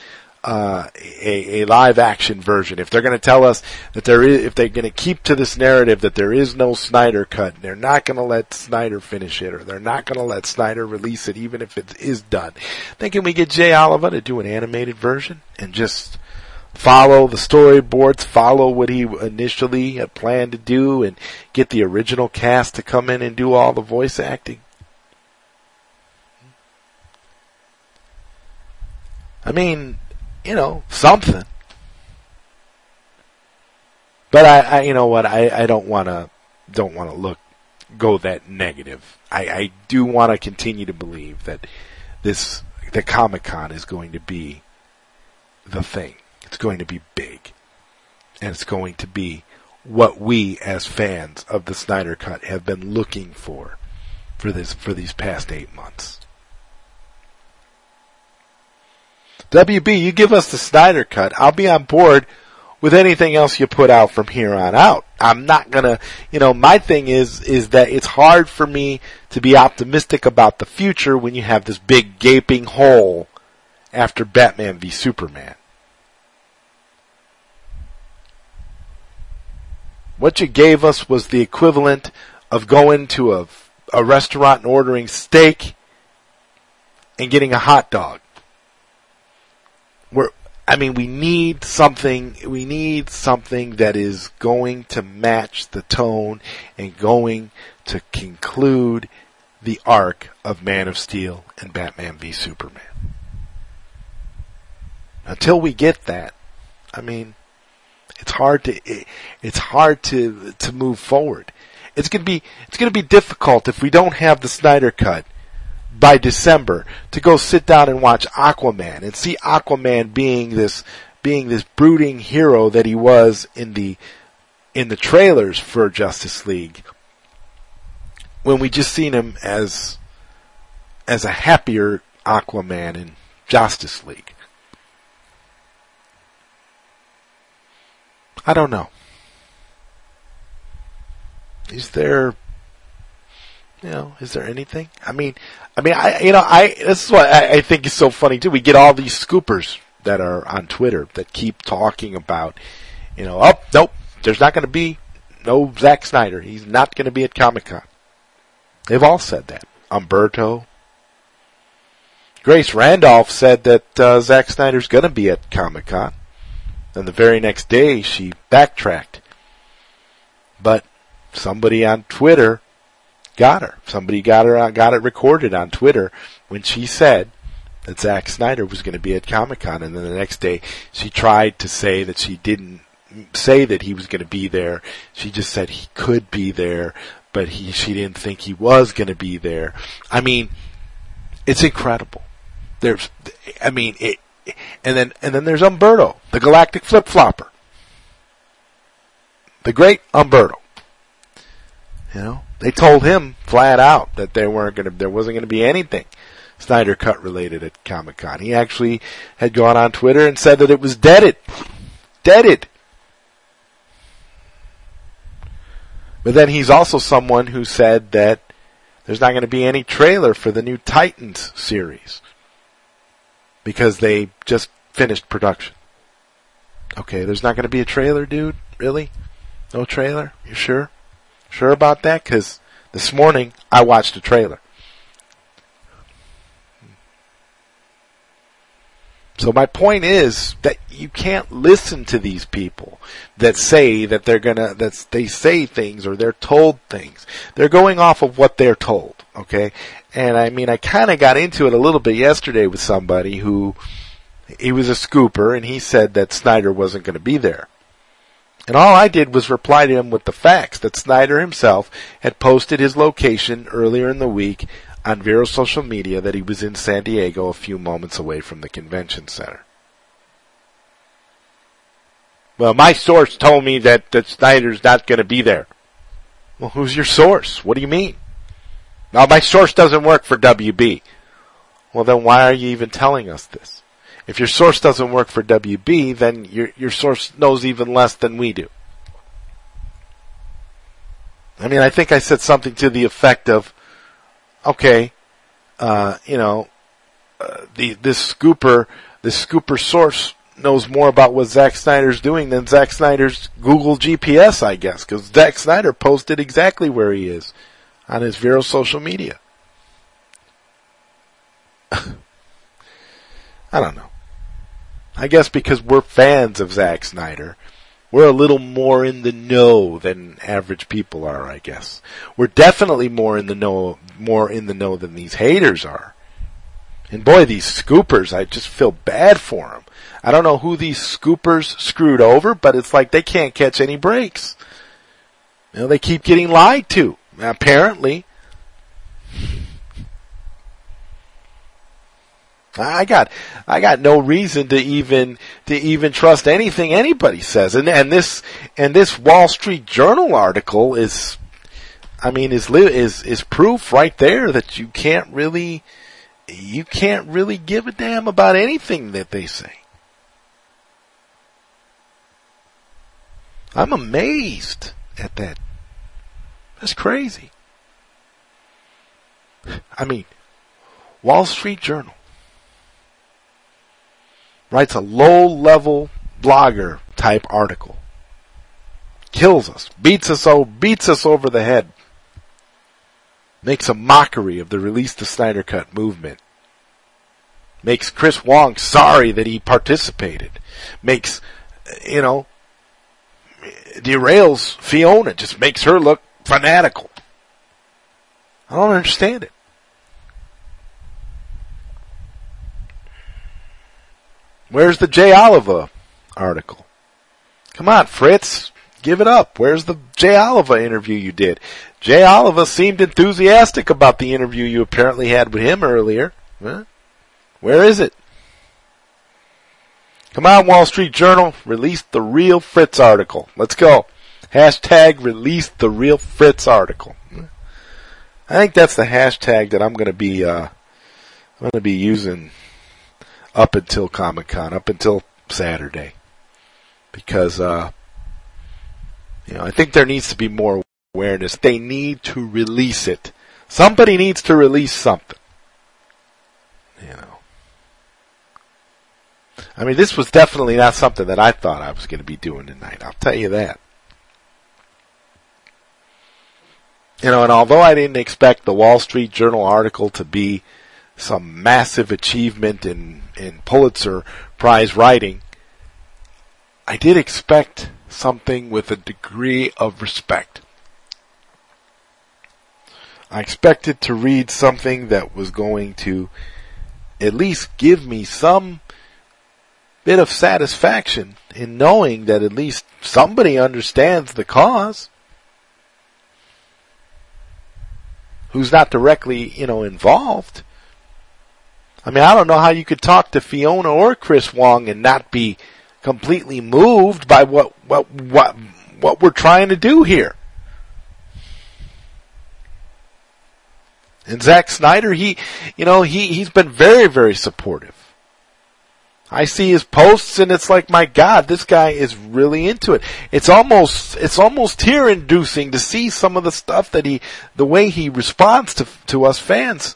uh, a, a live action version, if they're going to tell us that there is, if they're going to keep to this narrative that there is no Snyder cut, they're not going to let Snyder finish it, or they're not going to let Snyder release it, even if it is done, then can we get Jay Oliva to do an animated version and just, follow the storyboards, follow what he initially had planned to do, and get the original cast to come in and do all the voice acting. I mean, you know, something. But I, I you know what, I, I don't want to, don't want to look, go that negative. I, I do want to continue to believe that this, the Comic Con is going to be the thing. It's going to be big. And it's going to be what we as fans of the Snyder Cut have been looking for for this for these past eight months. WB, you give us the Snyder Cut. I'll be on board with anything else you put out from here on out. I'm not gonna, you know, my thing is, is that it's hard for me to be optimistic about the future when you have this big gaping hole after Batman v Superman. What you gave us was the equivalent of going to a, a restaurant and ordering steak and getting a hot dog. We're, I mean, we need something, we need something that is going to match the tone and going to conclude the arc of Man of Steel and Batman v Superman. Until we get that, I mean, it's hard to it's hard to to move forward. It's gonna be it's gonna be difficult if we don't have the Snyder cut by December to go sit down and watch Aquaman and see Aquaman being this being this brooding hero that he was in the in the trailers for Justice League when we just seen him as as a happier Aquaman in Justice League. I don't know. Is there, you know, is there anything? I mean, I mean, I, you know, I, this is what I, I think is so funny too. We get all these scoopers that are on Twitter that keep talking about, you know, oh, nope, there's not going to be no Zack Snyder. He's not going to be at Comic Con. They've all said that. Umberto. Grace Randolph said that uh, Zack Snyder's going to be at Comic Con. Then the very next day she backtracked. But somebody on Twitter got her. Somebody got her uh, got it recorded on Twitter when she said that Zack Snyder was going to be at Comic Con, and then the next day she tried to say that she didn't say that he was going to be there. She just said he could be there, but he she didn't think he was going to be there. I mean, it's incredible. There's, I mean, it, and then and then there's Umberto, the Galactic Flip Flopper, the great Umberto. You know, they told him flat out that they weren't going to, there wasn't going to be anything Snyder Cut related at Comic Con. He actually had gone on Twitter and said that it was deaded, deaded. But then he's also someone who said that there's not going to be any trailer for the new Titans series because they just finished production. Okay, there's not going to be a trailer, dude? Really? No trailer? You sure? Sure about that? Because this morning I watched a trailer. So my point is that you can't listen to these people that say that they're gonna, that they say things or they're told things. They're going off of what they're told, okay? And I mean, I kinda got into it a little bit yesterday with somebody who, he was a scooper and he said that Snyder wasn't gonna be there. And all I did was reply to him with the facts that Snyder himself had posted his location earlier in the week on Vero social media that he was in San Diego a few moments away from the convention center. Well, my source told me that, that Snyder's not going to be there. Well, who's your source? What do you mean? Now, my source doesn't work for WB. Well, then why are you even telling us this? If your source doesn't work for WB, then your, your source knows even less than we do. I mean, I think I said something to the effect of, okay, uh, you know, uh, the this scooper, this scooper source knows more about what Zack Snyder's doing than Zack Snyder's Google GPS, I guess, because Zack Snyder posted exactly where he is on his Vero social media. [LAUGHS] I don't know. I guess because we're fans of Zack Snyder, we're a little more in the know than average people are, I guess. We're definitely more in the know, more in the know than these haters are. And boy, these scoopers, I just feel bad for them. I don't know who these scoopers screwed over, but it's like they can't catch any breaks. You know, they keep getting lied to. Apparently. I got, I got no reason to even, to even trust anything anybody says. And, and this, and this Wall Street Journal article is, I mean, is, is, is proof right there that you can't really, you can't really give a damn about anything that they say. I'm amazed at that. That's crazy. I mean, Wall Street Journal writes a low level blogger type article. Kills us, beats us oh, beats us over the head. Makes a mockery of the release the Snyder Cut movement. Makes Chris Wong sorry that he participated. Makes, you know, derails Fiona, just makes her look fanatical. I don't understand it. Where's the Jay Oliva article? Come on, Fritz. Give it up. Where's the Jay Oliva interview you did? Jay Oliva seemed enthusiastic about the interview you apparently had with him earlier. Huh? Where is it? Come on, Wall Street Journal. Release the real Fritz article. Let's go. Hashtag release the real Fritz article. I think that's the hashtag that I'm going to be, uh, I'm going to be using up until Comic Con, up until Saturday. Because, uh, you know, I think there needs to be more awareness. They need to release it. Somebody needs to release something. You know. I mean, this was definitely not something that I thought I was going to be doing tonight. I'll tell you that. You know, and although I didn't expect the Wall Street Journal article to be some massive achievement in, in Pulitzer Prize writing, I did expect something with a degree of respect. I expected to read something that was going to at least give me some bit of satisfaction in knowing that at least somebody understands the cause. Who's not directly, you know, involved. I mean, I don't know how you could talk to Fiona or Chris Wong and not be completely moved by what, what, what, what we're trying to do here. And Zack Snyder, he, you know, he, he's been very, very supportive. I see his posts and it's like, my God, this guy is really into it. It's almost, it's almost tear inducing to see some of the stuff that he, the way he responds to, to us fans.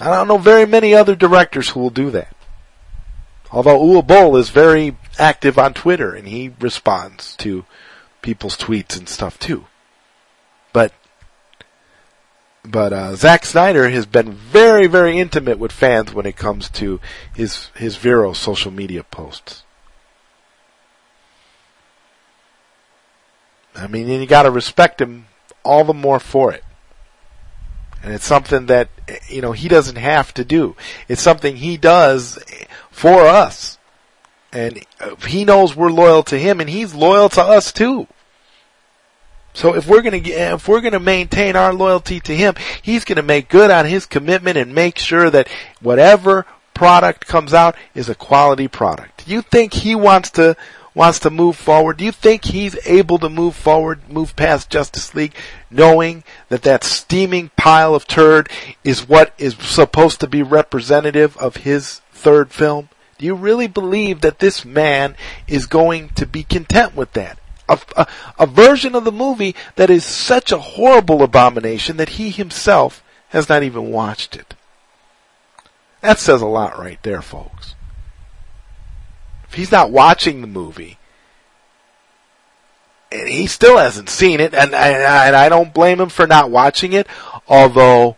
I don't know very many other directors who will do that. Although Uwe Boll is very active on Twitter and he responds to people's tweets and stuff too. But but uh, Zack Snyder has been very, very intimate with fans when it comes to his his Vero social media posts. I mean, and you got to respect him all the more for it. And it's something that you know he doesn't have to do. It's something he does for us, and he knows we're loyal to him, and he's loyal to us too. So if we're gonna if we're gonna maintain our loyalty to him, he's gonna make good on his commitment and make sure that whatever product comes out is a quality product. You think he wants to wants to move forward? Do you think he's able to move forward, move past Justice League, knowing that that steaming pile of turd is what is supposed to be representative of his third film? Do you really believe that this man is going to be content with that? a, a, a version of the movie that is such a horrible abomination that he himself has not even watched it. That says a lot right there, folks. If he's not watching the movie, and he still hasn't seen it, and, and, I don't blame him for not watching it, although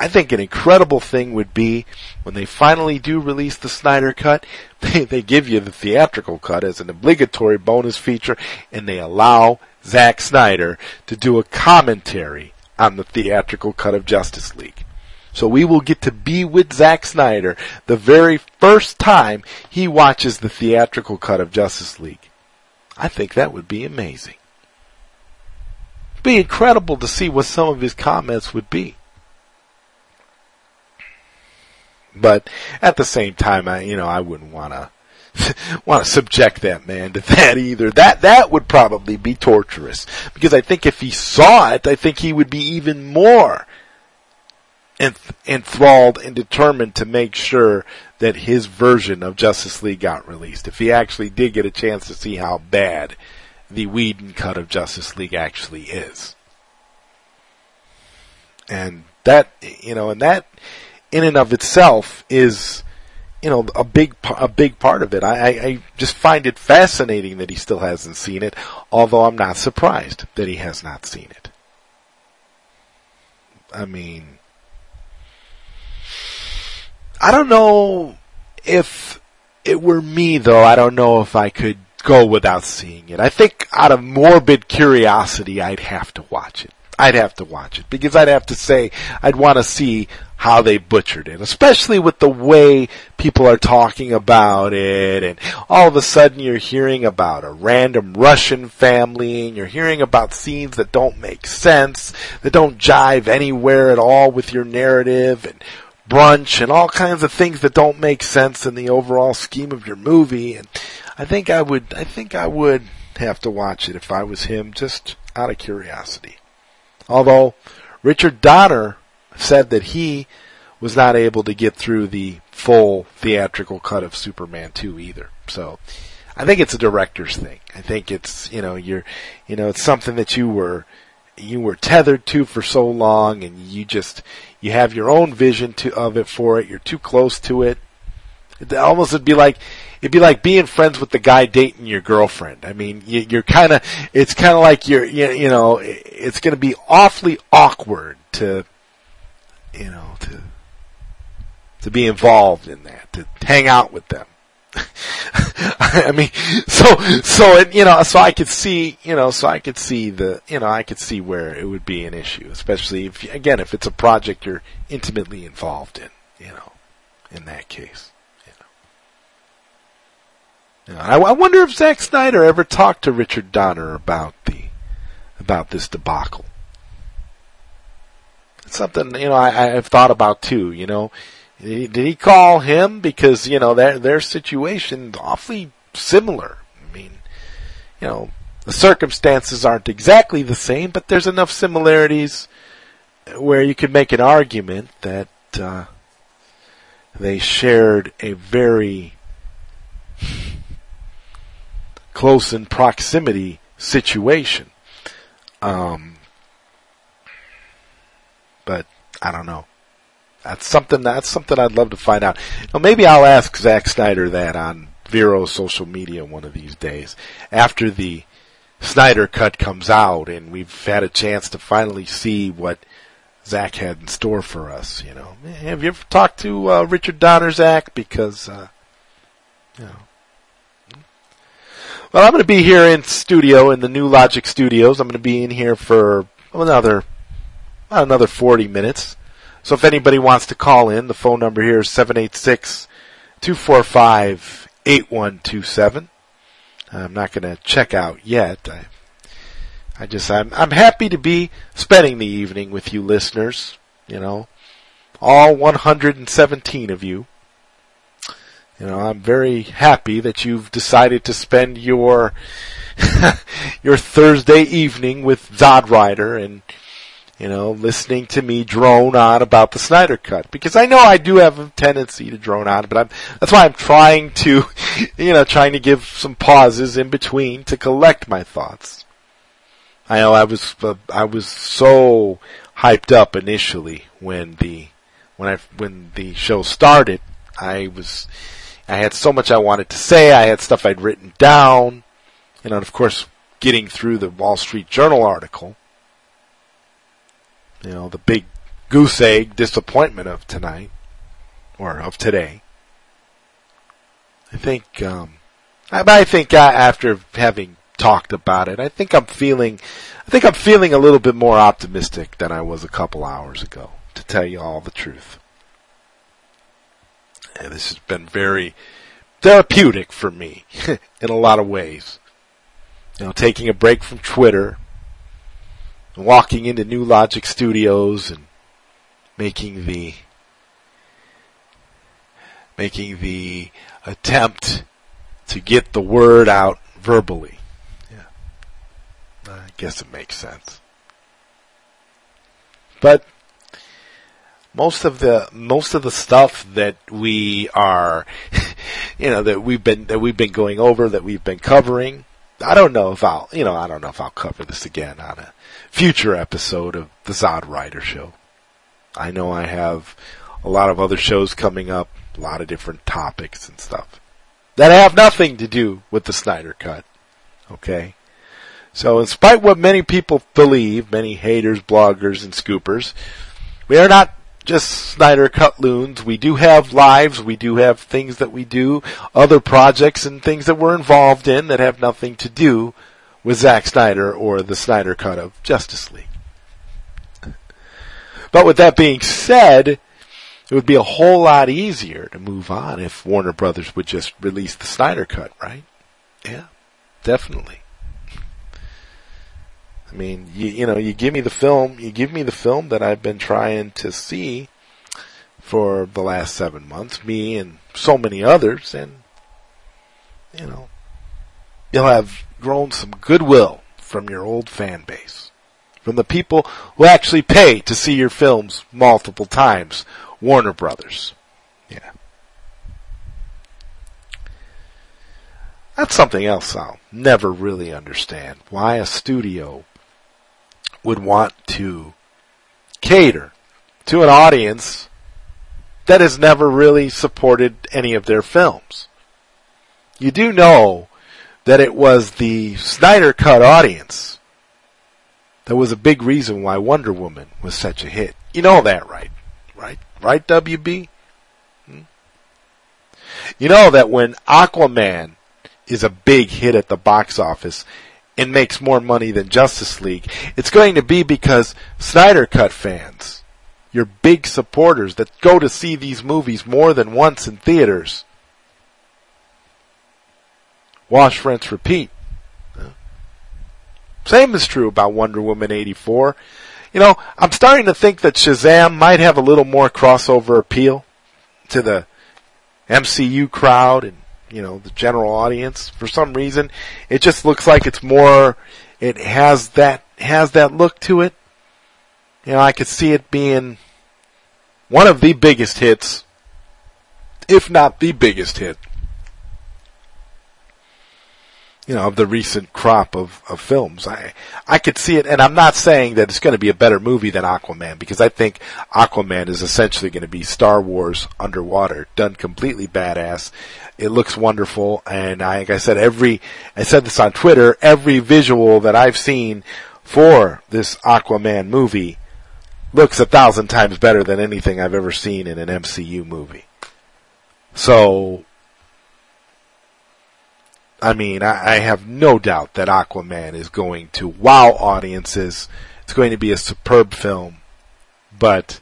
I think an incredible thing would be when they finally do release the Snyder Cut, [LAUGHS] they, they give you the theatrical cut as an obligatory bonus feature, and they allow Zack Snyder to do a commentary on the theatrical cut of Justice League. So we will get to be with Zack Snyder the very first time he watches the theatrical cut of Justice League. I think that would be amazing. It'd be incredible to see what some of his comments would be. But at the same time, I, you know, I wouldn't want to want to subject that man to that either. That that would probably be torturous because I think if he saw it, I think he would be even more enth- enthralled and determined to make sure that his version of Justice League got released. If he actually did get a chance to see how bad the Whedon cut of Justice League actually is, and that you know, and that in and of itself is, you know, a big a big part of it. I, I just find it fascinating that he still hasn't seen it, although I'm not surprised that he has not seen it. I mean, I don't know if it were me though. I don't know if I could go without seeing it. I think out of morbid curiosity, I'd have to watch it. I'd have to watch it because I'd have to say I'd want to see how they butchered it, especially with the way people are talking about it and all of a sudden you're hearing about a random Russian family and you're hearing about scenes that don't make sense, that don't jive anywhere at all with your narrative and brunch and all kinds of things that don't make sense in the overall scheme of your movie and I think I would I think I would have to watch it if I was him just out of curiosity. Although Richard Donner said that he was not able to get through the full theatrical cut of Superman 2 either. So, I think it's a director's thing. I think it's, you know, you're, you know, it's something that you were, you were tethered to for so long and you just, you have your own vision to, of it for it. You're too close to it. It almost would be like, it'd be like being friends with the guy dating your girlfriend. I mean, you, are kind of, it's kind of like you're, you, you know, it's going to be awfully awkward to you know, to to be involved in that, to hang out with them. [LAUGHS] I mean, so so it, you know, so I could see, you know, so I could see the, you know, I could see where it would be an issue, especially if again, if it's a project you're intimately involved in. you know, in that case. You know. I, I wonder if Zack Snyder ever talked to Richard Donner about the about this debacle. It's something you know I, I've thought about too. You know, did he call him because you know their their situation is awfully similar? I mean, you know, the circumstances aren't exactly the same, but there's enough similarities where you could make an argument that uh, they shared a very close in proximity situation. Um, but I don't know. That's something. That's something I'd love to find out. Maybe I'll ask Zack Snyder that on Vero's social media one of these days after the Snyder cut comes out and we've had a chance to finally see what Zack had in store for us. You know, have you ever talked to uh, Richard Donner, Zack? Because uh, you know. Well, I'm going to be here in studio in the new Logic Studios. I'm going to be in here for another another 40 minutes. So if anybody wants to call in, the phone number here is 786 245 8127. I'm not going to check out yet. I, I just, I'm, I'm happy to be spending the evening with you listeners. You know, all 117 of you. You know, I'm very happy that you've decided to spend your, [LAUGHS] your Thursday evening with Zod Writer and, you know, listening to me drone on about the Snyder Cut because I know I do have a tendency to drone on, but I'm that's why I'm trying to, [LAUGHS] you know, trying to give some pauses in between to collect my thoughts. I know I was uh, I was so hyped up initially when the when I when the show started. I was I had so much I wanted to say. I had stuff I'd written down, you know, and of course, getting through the Wall Street Journal article you know, the big goose egg disappointment of tonight, or of today. I think, um, I, I think after having talked about it, I think I'm feeling, I think I'm feeling a little bit more optimistic than I was a couple hours ago, to tell you all the truth. And this has been very therapeutic for me [LAUGHS] in a lot of ways. You know, taking a break from Twitter, walking into New Logic Studios and making the making the attempt to get the word out verbally. Yeah. I guess it makes sense. But most of the most of the stuff that we are [LAUGHS] you know that we've been that we've been going over that we've been covering I don't know if I'll you know I don't know if I'll cover this again on a future episode of the Zod Writer Show. I know I have a lot of other shows coming up, a lot of different topics and stuff that have nothing to do with the Snyder Cut. Okay? So in spite of what many people believe, many haters, bloggers, and scoopers, we are not just Snyder Cut loons. We do have lives, we do have things that we do, other projects and things that we're involved in that have nothing to do with Zack Snyder or the Snyder cut of Justice League. But with that being said, it would be a whole lot easier to move on if Warner Brothers would just release the Snyder cut, right? Yeah, definitely. I mean, you, you know, you give me the film, you give me the film that I've been trying to see for the last seven months, me and so many others, and, you know, you'll have grown some goodwill from your old fan base. From the people who actually pay to see your films multiple times. Warner Brothers. Yeah. That's something else I'll never really understand. Why a studio would want to cater to an audience that has never really supported any of their films. You do know that it was the Snyder Cut audience that was a big reason why Wonder Woman was such a hit. You know that, right? Right? Right, WB? Hmm? You know that when Aquaman is a big hit at the box office and makes more money than Justice League, it's going to be because Snyder Cut fans your big supporters that go to see these movies more than once in theaters. Wash, rinse, repeat. Same is true about Wonder Woman 84. You know, I'm starting to think that Shazam might have a little more crossover appeal to the MCU crowd and, you know, the general audience. For some reason, it just looks like it's more, it has that, has that look to it. You know, I could see it being one of the biggest hits, if not the biggest hit you know, of the recent crop of, of films. I, I could see it, and I'm not saying that it's going to be a better movie than Aquaman, because I think Aquaman is essentially going to be Star Wars underwater, done completely badass. It looks wonderful, and I, like I said, every, I said this on Twitter, every visual that I've seen for this Aquaman movie looks a thousand times better than anything I've ever seen in an MCU movie. So, I mean, I, I, have no doubt that Aquaman is going to wow audiences. It's going to be a superb film. But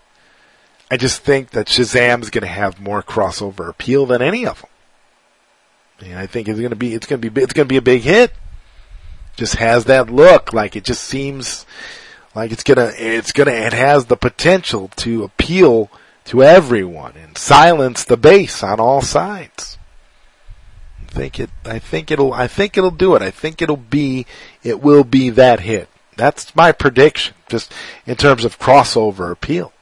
I just think that Shazam is going to have more crossover appeal than any of them. And I think it's going to be, it's going to be, it's going to be a big hit. Just has that look, like it just seems like it's gonna, it's gonna, it has the potential to appeal to everyone and silence the base on all sides think it. I think it'll. I think it'll do it. I think it'll be. It will be that hit. That's my prediction, just in terms of crossover appeal.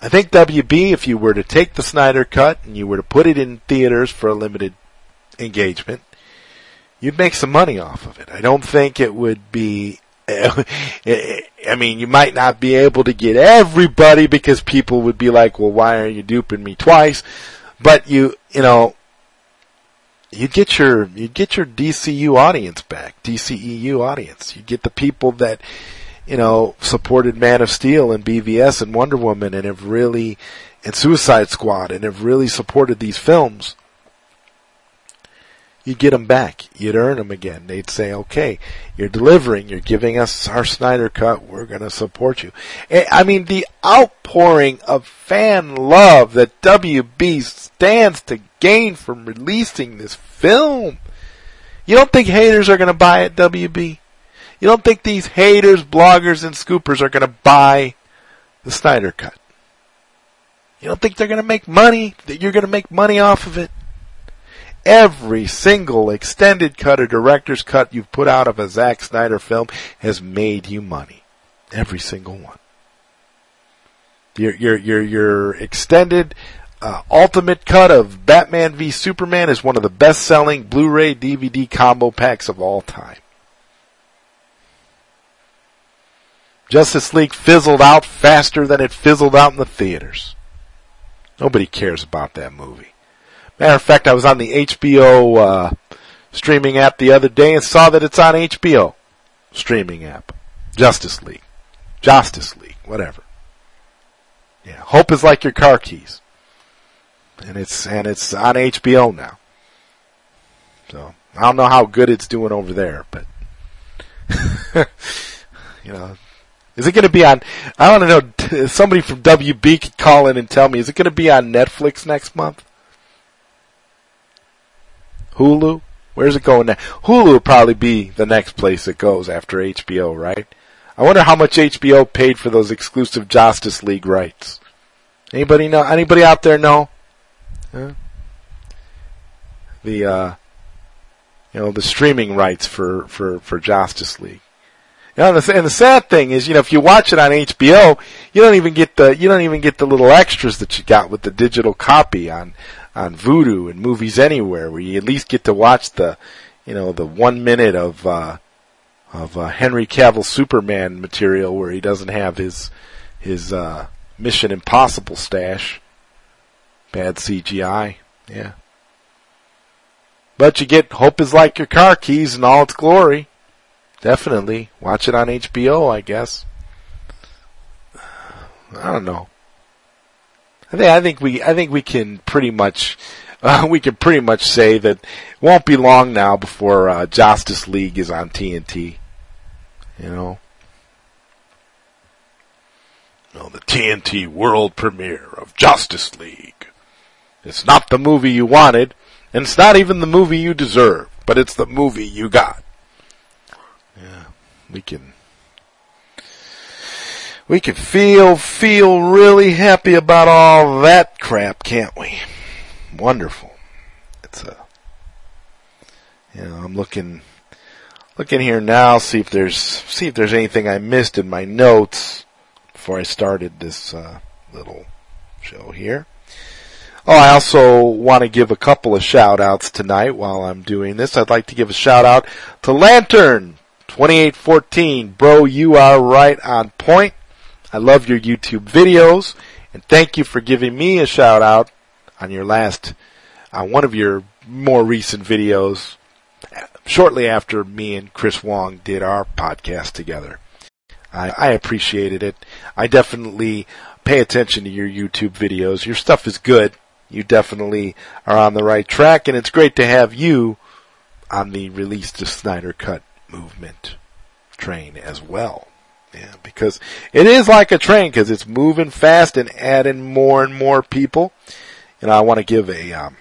I think WB, if you were to take the Snyder cut and you were to put it in theaters for a limited engagement, you'd make some money off of it. I don't think it would be [LAUGHS] I mean, you might not be able to get everybody because people would be like, well, why are you duping me twice? But you, you know, you get your you get your DCU audience back, DCEU audience. You get the people that you know supported Man of Steel and BVS and Wonder Woman and have really and Suicide Squad and have really supported these films. You get them back. You'd earn them again. They'd say, "Okay, you're delivering. You're giving us our Snyder cut. We're going to support you." I mean, the outpouring of fan love that WB stands to gain from releasing this film. You don't think haters are going to buy it, WB? You don't think these haters, bloggers, and scoopers are going to buy the Snyder Cut? You don't think they're going to make money? That you're going to make money off of it? Every single extended cut or director's cut you've put out of a Zack Snyder film has made you money. Every single one. Your your your your extended uh, ultimate cut of Batman v Superman is one of the best selling Blu-ray DVD combo packs of all time. Justice League fizzled out faster than it fizzled out in the theaters. Nobody cares about that movie. Matter of fact, I was on the HBO uh, streaming app the other day and saw that it's on HBO streaming app. Justice League. Justice League, whatever. Yeah, hope is like your car keys and it's and it's on HBO now. So I don't know how good it's doing over there, but [LAUGHS] you know, is it going to be on? I want to know. Somebody from WB could call in and tell me: is it going to be on Netflix next month? Hulu? Where's it going now? Hulu will probably be the next place it goes after HBO, right? I wonder how much HBO paid for those exclusive Justice League rights. Anybody know? Anybody out there know? Huh? The uh, you know the streaming rights for for for Justice League. You know, and the, and the sad thing is, you know, if you watch it on HBO, you don't even get the you don't even get the little extras that you got with the digital copy on on Vudu and Movies Anywhere, where you at least get to watch the you know the one minute of uh, of uh, Henry Cavill Superman material where he doesn't have his his uh, Mission Impossible stash. Bad CGI. Yeah. But you get Hope is Like Your Car Keys in all its glory. Definitely. Watch it on HBO, I guess. I don't know. I think, I think we, I think we can pretty much, [LAUGHS] uh, we can pretty much say that it won't be long now before, uh, Justice League is on TNT. You know? know, the TNT world premiere of Justice League. It's not the movie you wanted, and it's not even the movie you deserve, but it's the movie you got. Yeah, we can, we can feel, feel really happy about all that crap, can't we? Wonderful. It's a, you know, I'm looking, looking here now, see if there's, see if there's anything I missed in my notes before I started this, uh, little show here. Oh, I also want to give a couple of shout outs tonight while I'm doing this. I'd like to give a shout out to Lantern 2814. Bro, you are right on point. I love your YouTube videos and thank you for giving me a shout out on your last, on uh, one of your more recent videos shortly after me and Chris Wong did our podcast together. I, I appreciated it. I definitely pay attention to your YouTube videos. Your stuff is good you definitely are on the right track, and it's great to have you on the release the Snyder Cut movement train as well. Yeah, because it is like a train because it's moving fast and adding more and more people. And I want to give a, um,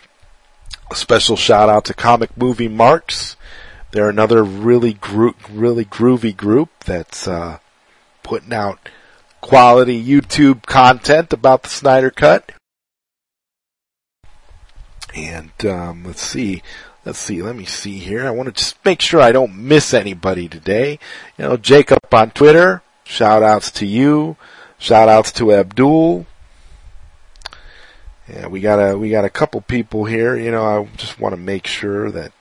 a special shout out to Comic Movie Marks. They're another really gro- really groovy group that's uh, putting out quality YouTube content about the Snyder Cut. And um, let's see, let's see, let me see here. I want to just make sure I don't miss anybody today. You know, Jacob on Twitter, shout outs to you, shout outs to Abdul. Yeah, we got a we got a couple people here. You know, I just want to make sure that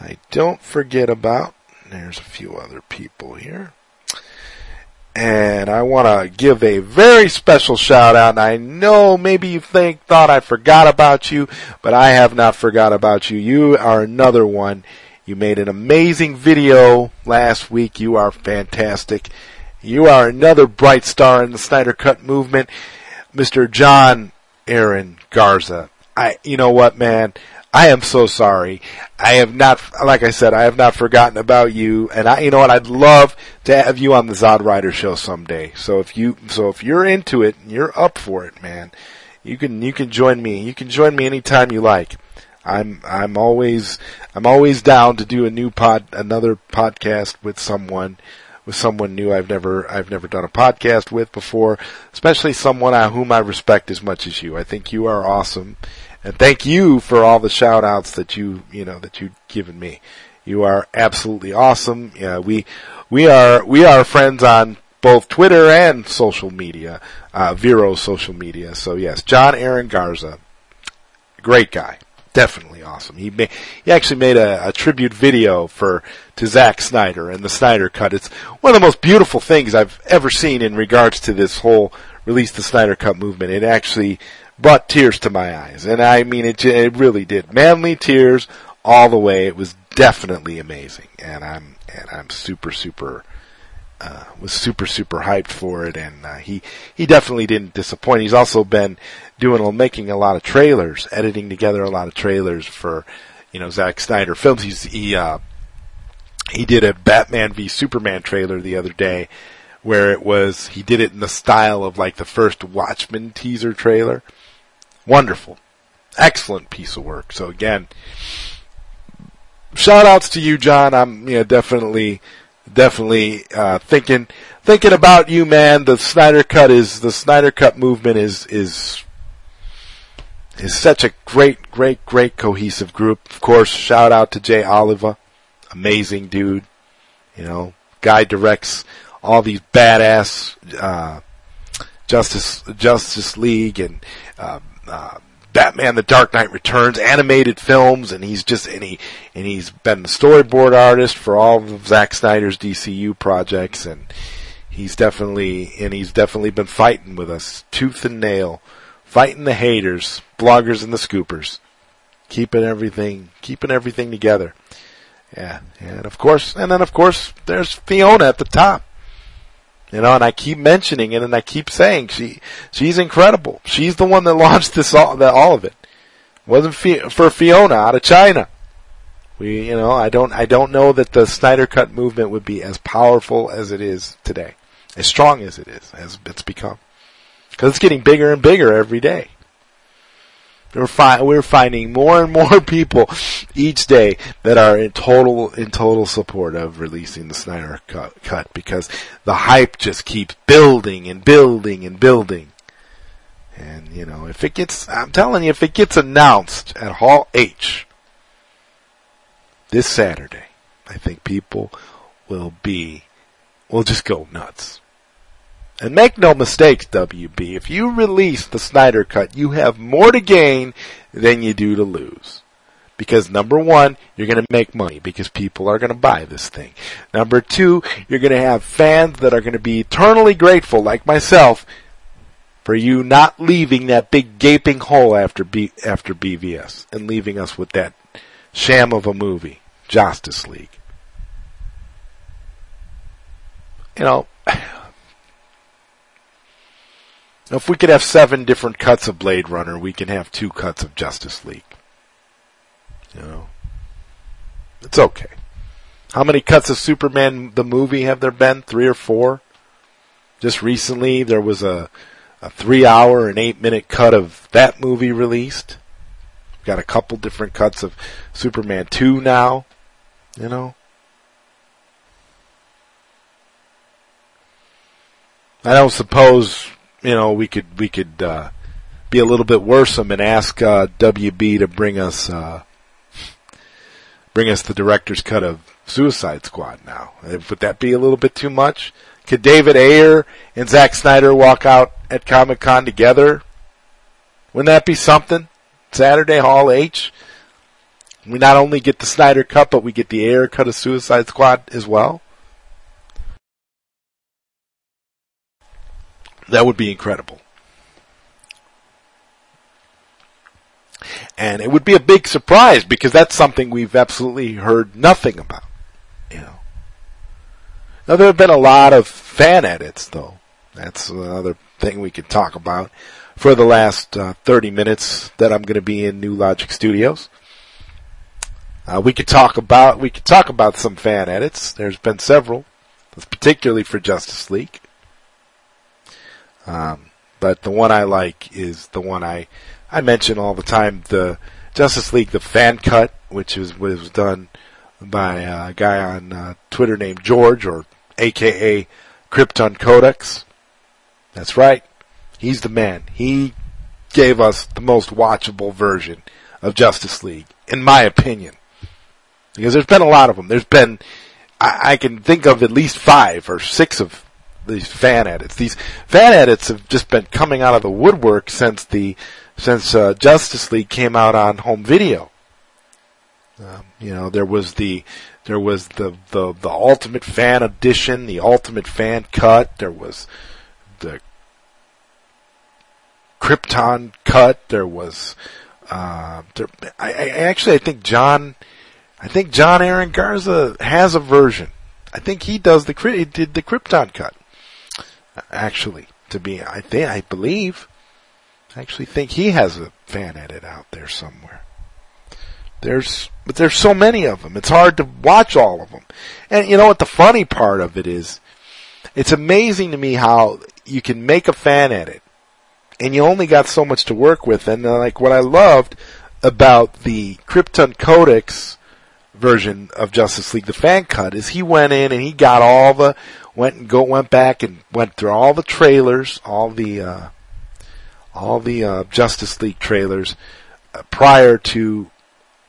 I don't forget about. There's a few other people here. And I want to give a very special shout out. And I know maybe you think, thought I forgot about you, but I have not forgot about you. You are another one. You made an amazing video last week. You are fantastic. You are another bright star in the Snyder Cut movement. Mr. John Aaron Garza. I, you know what, man? I am so sorry. I have not, like I said, I have not forgotten about you. And I, you know what? I'd love to have you on the Zod Writer show someday. So if you, so if you're into it and you're up for it, man, you can, you can join me. You can join me anytime you like. I'm, I'm always, I'm always down to do a new pod, another podcast with someone, with someone new I've never, I've never done a podcast with before, especially someone whom I respect as much as you. I think you are awesome and thank you for all the shout outs that you, you know, that you've given me. You are absolutely awesome. Yeah, we, we are, we are friends on both Twitter and social media, uh, Vero social media. So yes, John Aaron Garza, great guy. Definitely awesome. He made, he actually made a, a tribute video for, to Zack Snyder and the Snyder Cut. It's one of the most beautiful things I've ever seen in regards to this whole release the Snyder Cut movement. It actually brought tears to my eyes. And I mean, it, it really did. Manly tears all the way. It was definitely amazing. And I'm, and I'm super, super, uh, was super, super hyped for it. And, uh, he, he definitely didn't disappoint. He's also been doing, making a lot of trailers, editing together a lot of trailers for, you know, Zack Snyder films. He's, he, uh, he did a Batman v Superman trailer the other day where it was, he did it in the style of like the first Watchmen teaser trailer Wonderful. Excellent piece of work. So again, shout outs to you, John. I'm, you know, definitely, definitely, uh, thinking, thinking about you, man. The Snyder Cut is, the Snyder Cut movement is, is, is such a great, great, great cohesive group. Of course, shout out to Jay Oliva. Amazing dude. You know, guy directs all these badass, uh, Justice, Justice League and, uh, uh, Batman: The Dark Knight Returns animated films, and he's just and he and he's been the storyboard artist for all of Zack Snyder's DCU projects, and he's definitely and he's definitely been fighting with us tooth and nail, fighting the haters, bloggers, and the scoopers, keeping everything keeping everything together. Yeah, and of course, and then of course, there's Fiona at the top. You know, and I keep mentioning it and I keep saying she, she's incredible. She's the one that [LAUGHS] launched this all, the, all of it. it wasn't for Fiona out of China. We, you know, I don't, I don't know that the Snyder Cut movement would be as powerful as it is today. As strong as it is, as it's become. Because it's getting bigger and bigger every day. We're, fi- we're finding more and more [LAUGHS] people each day that are in total in total support of releasing the Snyder cut, cut because the hype just keeps building and building and building. And you know, if it gets, I'm telling you, if it gets announced at Hall H this Saturday, I think people will be, will just go nuts. And make no mistakes, WB, if you release the Snyder Cut, you have more to gain than you do to lose. Because number one, you're to make money because people are to buy this thing. Number two, you're to have fans that are to be eternally grateful, like myself, for you not leaving that big gaping hole after B, after BVS and leaving us with that sham of a movie, Justice League. You know, if we could have seven different cuts of Blade Runner, we can have two cuts of Justice League. You know, it's okay. How many cuts of Superman the movie have there been? Three or four? Just recently, there was a a three hour and eight minute cut of that movie released. We've got a couple different cuts of Superman 2 now. You know? I don't suppose you know, we could we could uh, be a little bit worrisome and ask uh, WB to bring us uh, bring us the director's cut of Suicide Squad. Now, would that be a little bit too much? Could David Ayer and Zack Snyder walk out at Comic Con together? Wouldn't that be something? Saturday Hall H. We not only get the Snyder cut, but we get the Ayer cut of Suicide Squad as well. That would be incredible. And it would be a big surprise because that's something we've absolutely heard nothing about. You know. Now there have been a lot of fan edits though. That's another thing we could talk about for the last uh, 30 minutes that I'm going to be in New Logic Studios. Uh, we could talk about we could talk about some fan edits. There's been several, particularly for Justice League. Um, but the one I like is the one I I mention all the time, the Justice League, the fan cut, which was was done by a guy on uh, Twitter named George, or AKA Krypton Codex. That's right, he's the man. He gave us the most watchable version of Justice League, in my opinion, because there's been a lot of them. There's been I, I can think of at least five or six of these fan edits. These fan edits have just been coming out of the woodwork since the since uh, Justice League came out on home video. Um, you know, there was the there was the, the the Ultimate Fan Edition, the Ultimate Fan Cut. There was the Krypton Cut. There was uh, there, I, I actually I think John I think John Aaron Garza has a version. I think he does the he did the Krypton cut actually, to be, I think, I believe, I actually think he has a fan edit out there somewhere. There's, but there's so many of them. It's hard to watch all of them. And you know what the funny part of it is? It's amazing to me how you can make a fan edit and you only got so much to work with. And like what I loved about the Krypton Codex version of Justice League, the fan cut, is he went in and he got all the went and go went back and went through all the trailers, all the uh, all the uh, Justice League trailers uh, prior to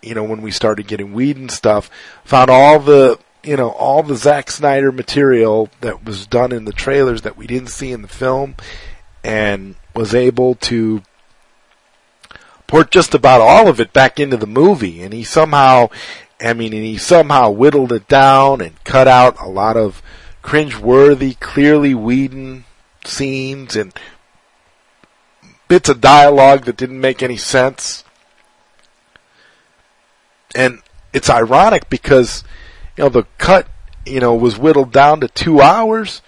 you know when we started getting Whedon stuff. Found all the you know all the Zack Snyder material that was done in the trailers that we didn't see in the film, and was able to port just about all of it back into the movie. And he somehow, I mean, and he somehow whittled it down and cut out a lot of cringe-worthy, clearly Whedon scenes and bits of dialogue that didn't make any sense. And it's ironic because, you know, the cut, you know, was whittled down to two hours.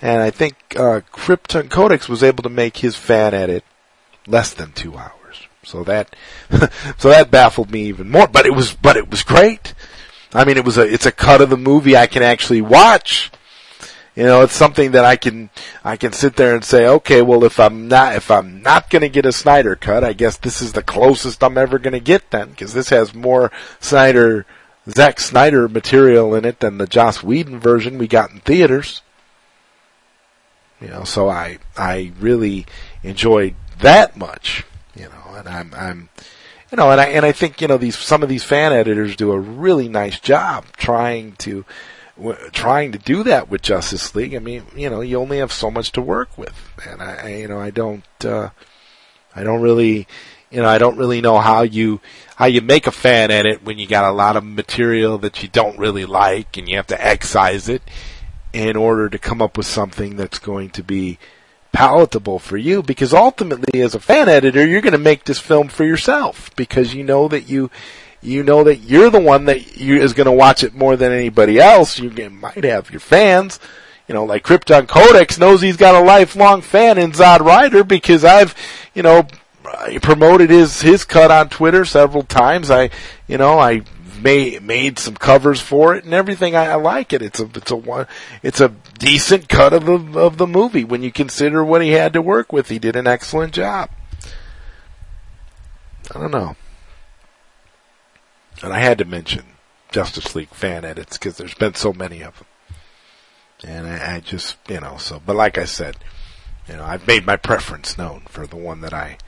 And I think, uh, Krypton Codex was able to make his fan edit less than two hours. So that, [LAUGHS] so that baffled me even more, but it was, but it was great. I mean, it was a, it's a cut of the movie I can actually watch. you know, it's something that I can, I can sit there and say, okay, well, if I'm not, if I'm not to get a Snyder cut, I guess this is the closest I'm ever to get then, because this has more Snyder, Zack Snyder material in it than the Joss Whedon version we got in theaters. You know, so I, I really enjoyed that much, you know, and I'm, I'm, you know, and I, and I think, you know, these, some of these fan editors do a really nice job trying to, trying to do that with Justice League. I mean, you know, you only have so much to work with, and I, I you know, I don't, uh, I don't really, you know, I don't really know how you how you make a fan edit when you got a lot of material that you don't really like, and you have to excise it in order to come up with something that's going to be palatable for you. Because ultimately, as a fan editor, you're going to make this film for yourself because you know that you you know that you're the one that you, is going to watch it more than anybody else. You might have your fans, you know, like Krypton Codex knows he's got a lifelong fan in Zod Writer because I've, you know, promoted his his cut on Twitter several times. I, you know, I made made some covers for it and everything. I, I like it. It's a it's a one it's a decent cut of the of the movie when you consider what he had to work with. He did an excellent job. I don't know. And I had to mention Justice League fan edits because there's been so many of them. And I, I, just, you know, so, but like I said, you know, I've made my preference known for the one that I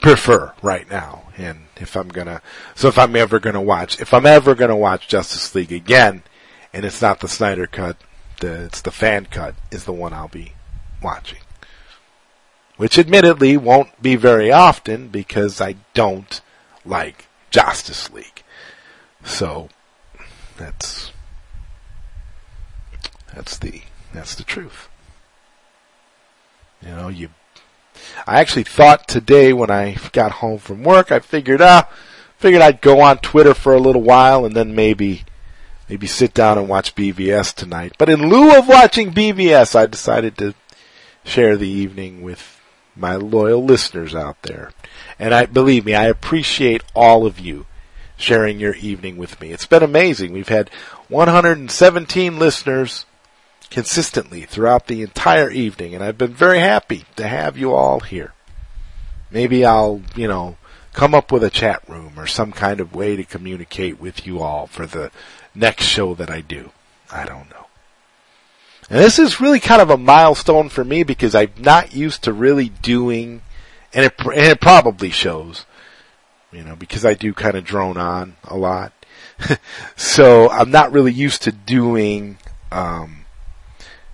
prefer right now. And if I'm gonna, so if I'm ever gonna watch, if I'm ever gonna watch Justice League again, and it's not the Snyder cut, the, it's the fan cut, is the one I'll be watching. Which admittedly won't be very often because I don't like Justice League. So that's that's the that's the truth. You know, you I actually thought today when I got home from work, I figured ah figured I'd go on Twitter for a little while and then maybe maybe sit down and watch BVS tonight. But in lieu of watching BVS, I decided to share the evening with my loyal listeners out there. And I believe me, I appreciate all of you sharing your evening with me. It's been amazing. We've had 117 listeners consistently throughout the entire evening, and I've been very happy to have you all here. Maybe I'll, you know, come up with a chat room or some kind of way to communicate with you all for the next show that I do. I don't know. And this is really kind of a milestone for me because I'm not used to really doing, and it, and it probably shows, you know, because I do kind of drone on a lot. [LAUGHS] so I'm not really used to doing um,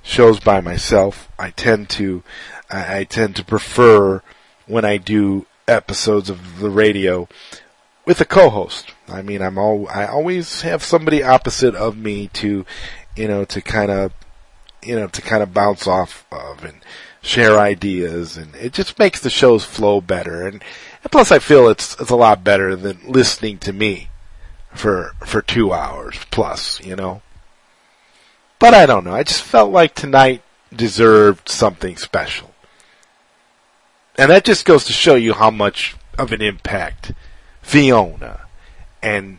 shows by myself. I tend to I, I tend to prefer when I do episodes of the radio with a co-host. I mean, I'm all I always have somebody opposite of me to, you know, to kind of, you know, to kind of bounce off of and share ideas, and it just makes the shows flow better. And and plus, I feel it's it's a lot better than listening to me for for two hours plus, you know. But I don't know. I just felt like tonight deserved something special, and that just goes to show you how much of an impact Fiona and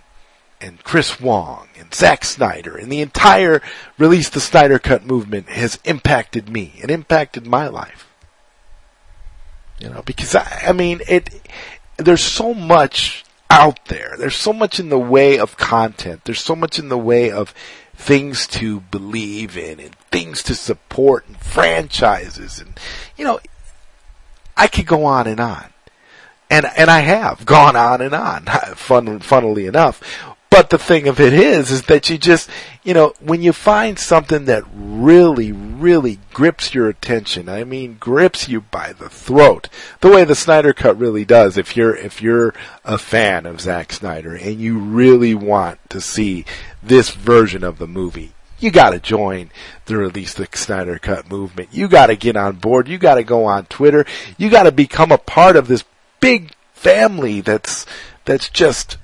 and Chris Wong and Zack Snyder and the entire release the Snyder Cut movement has impacted me. and impacted my life. You know, because I, I mean, it, there's so much out there. There's so much in the way of content. There's so much in the way of things to believe in and things to support and franchises and, you know, I could go on and on. And, and I have gone on and on, [LAUGHS] fun, funnily enough. But the thing of it is, is that you just, you know, when you find something that really, really grips your attention, I mean, grips you by the throat, the way the Snyder Cut really does, if you're, if you're a fan of Zack Snyder and you really want to see this version of the movie, you gotta join the release the Snyder Cut movement. You gotta get on board. You gotta go on Twitter. You gotta become a part of this big family that's, that's just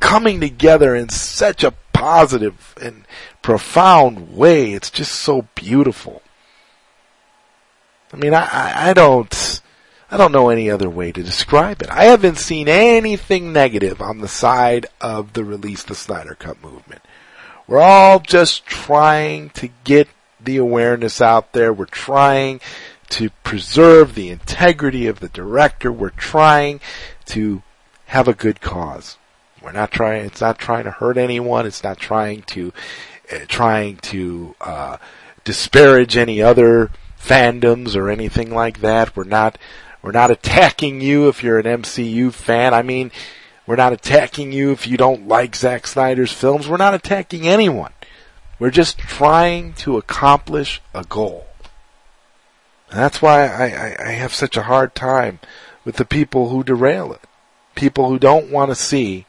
coming together in such a positive and profound way. It's just so beautiful. I mean, I, I don't, I don't know any other way to describe it. I haven't seen anything negative on the side of the release the Snyder Cut movement. We're all just trying to get the awareness out there. We're trying to preserve the integrity of the director. We're trying to have a good cause. We're not trying, it's not trying to hurt anyone. It's not trying to, uh, trying to, uh, disparage any other fandoms or anything like that. We're not, we're not attacking you if you're an MCU fan. I mean, we're not attacking you if you don't like Zack Snyder's films. We're not attacking anyone. We're just trying to accomplish a goal. That's why I, I, I have such a hard time with the people who derail it. People who don't want to see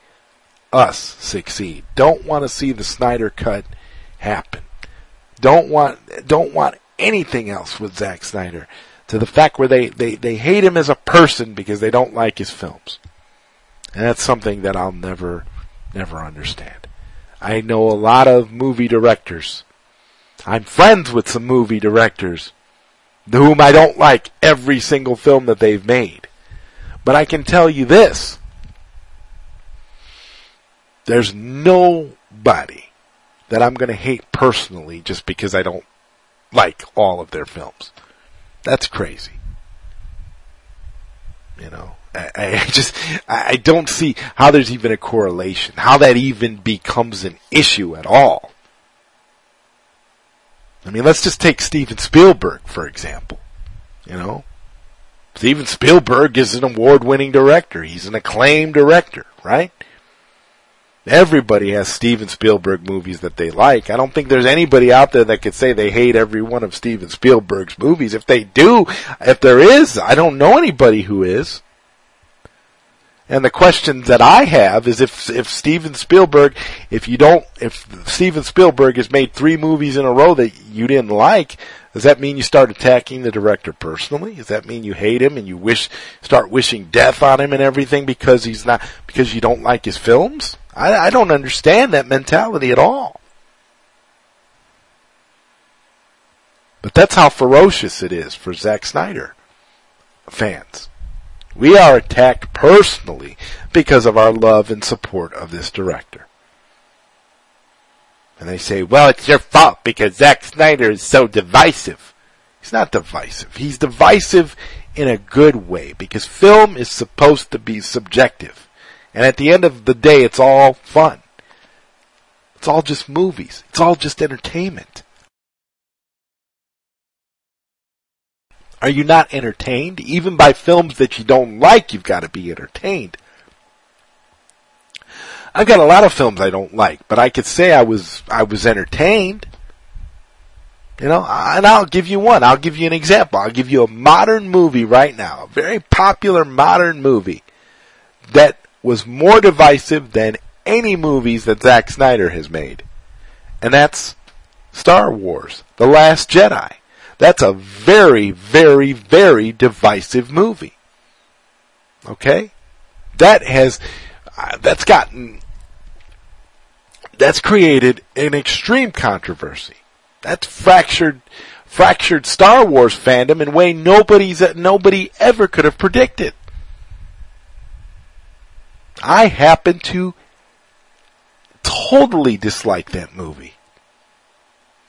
us succeed. Don't want to see the Snyder cut happen. Don't want, don't want anything else with Zack Snyder to the fact where they, they, they hate him as a person because they don't like his films. And that's something that I'll never, never understand. I know a lot of movie directors. I'm friends with some movie directors whom I don't like every single film that they've made. But I can tell you this. There's nobody that I'm to hate personally just because I don't like all of their films. That's crazy. You know, I, I [LAUGHS] just, I don't see how there's even a correlation, how that even becomes an issue at all. I mean, let's just take Steven Spielberg, for example. You know, Steven Spielberg is an award-winning director. He's an acclaimed director, right? Everybody has Steven Spielberg movies that they like. I don't think there's anybody out there that could say they hate every one of Steven Spielberg's movies. If they do, if there is, I don't know anybody who is. And the question that I have is if, if Steven Spielberg, if you don't, if Steven Spielberg has made three movies in a row that you didn't like, does that mean you start attacking the director personally? Does that mean you hate him and you wish, start wishing death on him and everything because he's not, because you don't like his films? I, I don't understand that mentality at all. But that's how ferocious it is for Zack Snyder fans. We are attacked personally because of our love and support of this director. And they say, well, it's your fault because Zack Snyder is so divisive. He's not divisive. He's divisive in a good way because film is supposed to be subjective. And at the end of the day, it's all fun. It's all just movies. It's all just entertainment. Are you not entertained? Even by films that you don't like, you've got to be entertained. I've got a lot of films I don't like, but I could say I was, I was entertained. You know, and I'll give you one. I'll give you an example. I'll give you a modern movie right now, a very popular modern movie that was more divisive than any movies that Zack Snyder has made. And that's Star Wars, The Last Jedi. That's a very, very, very divisive movie. Okay? That has, uh, that's gotten that's created an extreme controversy. That's fractured, fractured Star Wars fandom in a way nobody's, nobody ever could have predicted. I happen to totally dislike that movie.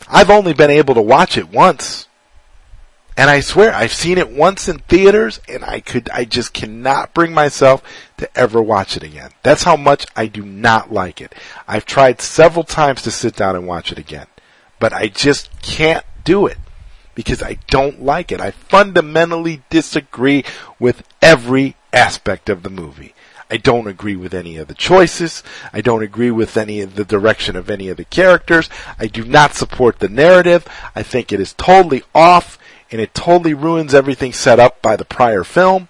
I've only been able to watch it once. And I swear, I've seen it once in theaters and I could, I just cannot bring myself to ever watch it again. That's how much I do not like it. I've tried several times to sit down and watch it again, but I just can't do it because I don't like it. I fundamentally disagree with every aspect of the movie. I don't agree with any of the choices. I don't agree with any of the direction of any of the characters. I do not support the narrative. I think it is totally off and it totally ruins everything set up by the prior film.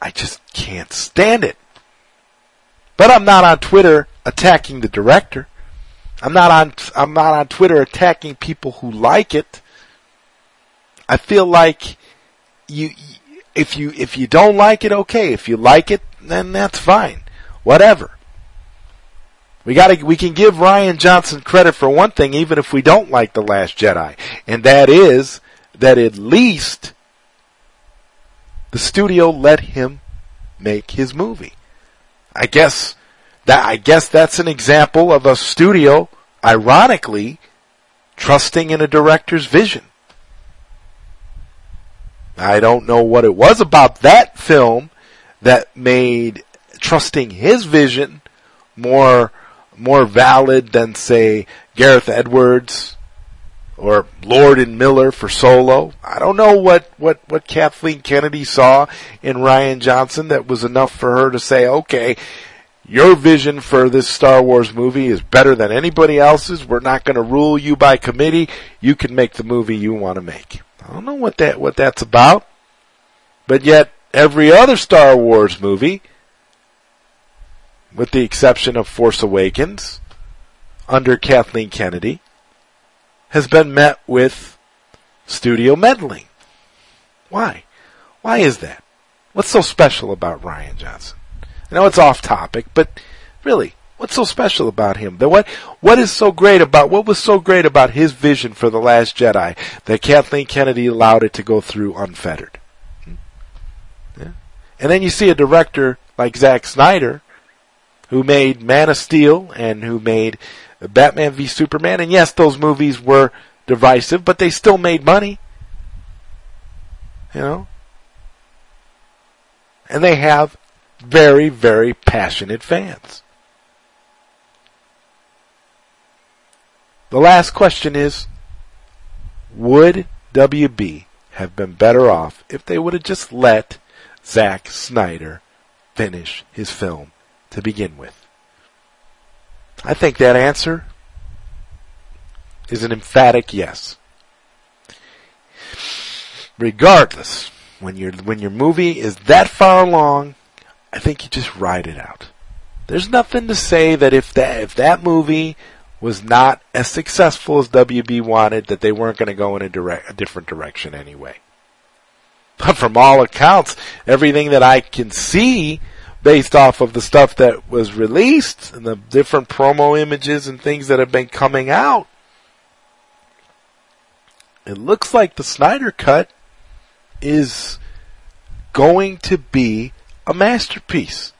I just can't stand it. But I'm not on Twitter attacking the director. I'm not on I'm not on Twitter attacking people who like it. I feel like you if you if you don't like it okay, if you like it then that's fine. Whatever. We gotta, we can give Rian Johnson credit for one thing even if we don't like The Last Jedi. And that is that at least the studio let him make his movie. I guess that, I guess that's an example of a studio, ironically, trusting in a director's vision. I don't know what it was about that film that made trusting his vision more more valid than say Gareth Edwards or Lord and Miller for Solo. I don't know what what what Kathleen Kennedy saw in Rian Johnson that was enough for her to say, "Okay, your vision for this Star Wars movie is better than anybody else's. We're not going to rule you by committee. You can make the movie you want to make." I don't know what that what that's about. But yet every other Star Wars movie with the exception of Force Awakens under Kathleen Kennedy has been met with studio meddling. Why? Why is that? What's so special about Rian Johnson? I know it's off topic, but really, what's so special about him? What what is so great about what was so great about his vision for the Last Jedi that Kathleen Kennedy allowed it to go through unfettered? Hmm? Yeah. And then you see a director like Zack Snyder, who made Man of Steel and who made Batman v Superman, and yes, those movies were divisive, but they still made money. You know? And they have very, very passionate fans. The last question is, would WB have been better off if they would have just let Zack Snyder finish his film to begin with? I think that answer is an emphatic yes. Regardless, when your when your movie is that far along, I think you just ride it out. There's nothing to say that if that if that movie was not as successful as WB wanted, that they weren't going to go in a, direct, a different direction anyway. But from all accounts, everything that I can see based off of the stuff that was released and the different promo images and things that have been coming out. It looks like the Snyder Cut is going to be a masterpiece.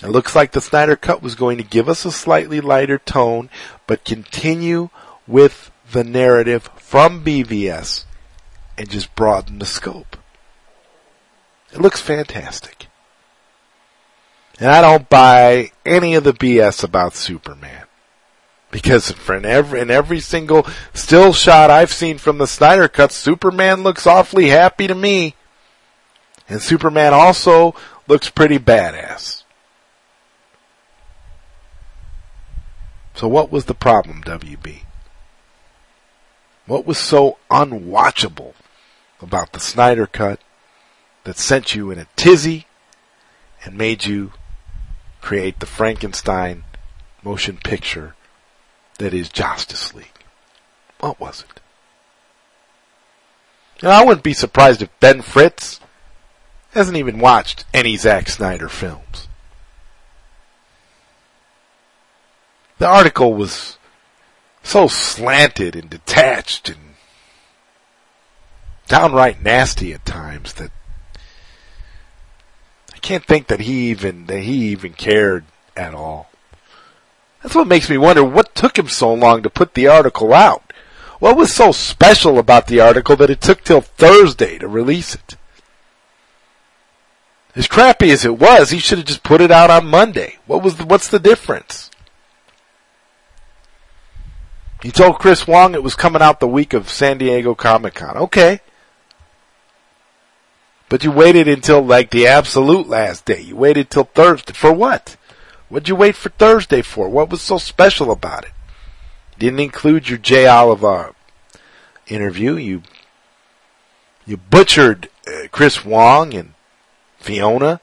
It looks like the Snyder Cut was going to give us a slightly lighter tone, but continue with the narrative from BVS and just broaden the scope. It looks fantastic. And I don't buy any of the BS about Superman. Because in every, in every single still shot I've seen from the Snyder Cut, Superman looks awfully happy to me. And Superman also looks pretty badass. So what was the problem, WB? What was so unwatchable about the Snyder Cut that sent you in a tizzy and made you create the Frankenstein motion picture that is Justice League. What was it? Know, I wouldn't be surprised if Ben Fritz hasn't even watched any Zack Snyder films. The article was so slanted and detached and downright nasty at times that can't think that he even that he even cared at all. That's what makes me wonder what took him so long to put the article out. What was so special about the article that it took till Thursday to release it? As crappy as it was, he should have just put it out on Monday. What was the, what's the difference? He told Chris Wong it was coming out the week of San Diego Comic Con. Okay. But you waited until like the absolute last day. You waited till Thursday. For what? What'd you wait for Thursday for? What was so special about it? Didn't include your Jay Oliva interview. You, you butchered uh, Chris Wong and Fiona.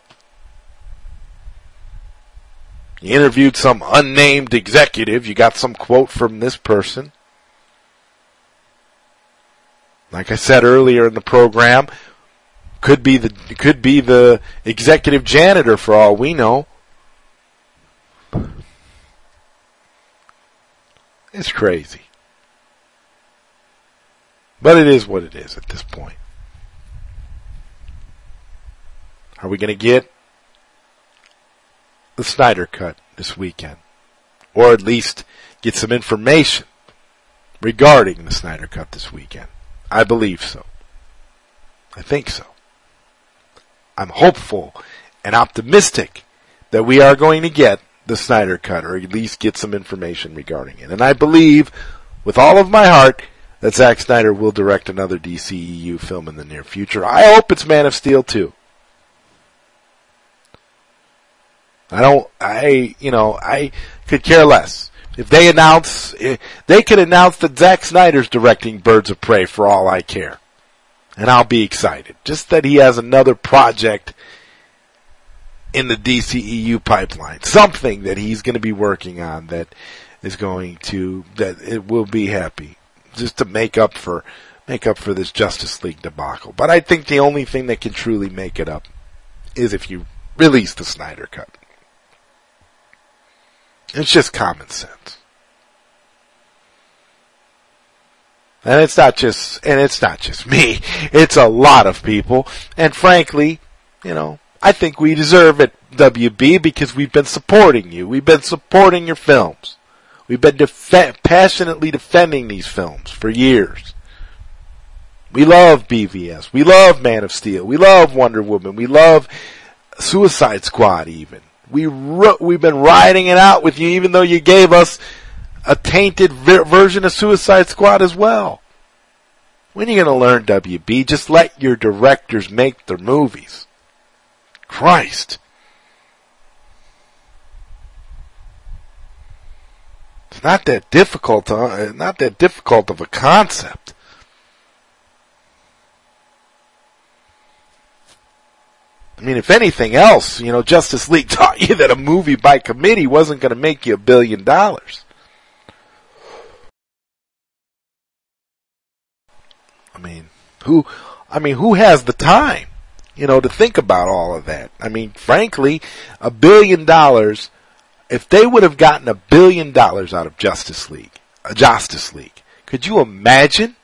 You interviewed some unnamed executive. You got some quote from this person. Like I said earlier in the program, could be the could be the executive janitor for all we know. It's crazy. But it is what it is at this point. Are we going to get the Snyder cut this weekend? Or at least get some information regarding the Snyder Cut this weekend. I believe so. I think so. I'm hopeful and optimistic that we are going to get the Snyder Cut or at least get some information regarding it. And I believe with all of my heart that Zack Snyder will direct another DCEU film in the near future. I hope it's Man of Steel too. I don't, I, you know, I could care less. If they announce, eh, they could announce that Zack Snyder's directing Birds of Prey for all I care. And I'll be excited. Just that he has another project in the DCEU pipeline. Something that he's going to be working on that is going to, that it will be happy. Just to make up for, make up for this Justice League debacle. But I think the only thing that can truly make it up is if you release the Snyder Cut. It's just common sense. And it's not just, and it's not just [LAUGHS] me. It's a lot of people. And frankly, you know, I think we deserve it, WB, because we've been supporting you. We've been supporting your films. We've been def- passionately defending these films for years. We love BVS. We love Man of Steel. We love Wonder Woman. We love Suicide Squad even. We we've been riding it out with you, even though you gave us a tainted ver- version of Suicide Squad as well. When are you going to learn, WB? Just let your directors make their movies. Christ. It's not that difficult, uh, not that difficult of a concept. I mean, if anything else, you know, Justice League [LAUGHS] taught you that a movie by committee wasn't going to make you a billion dollars. Mean, who, I mean, who has the time, you know, to think about all of that? I mean, frankly, a billion dollars, if they would have gotten a billion dollars out of Justice League, a Justice League, could you imagine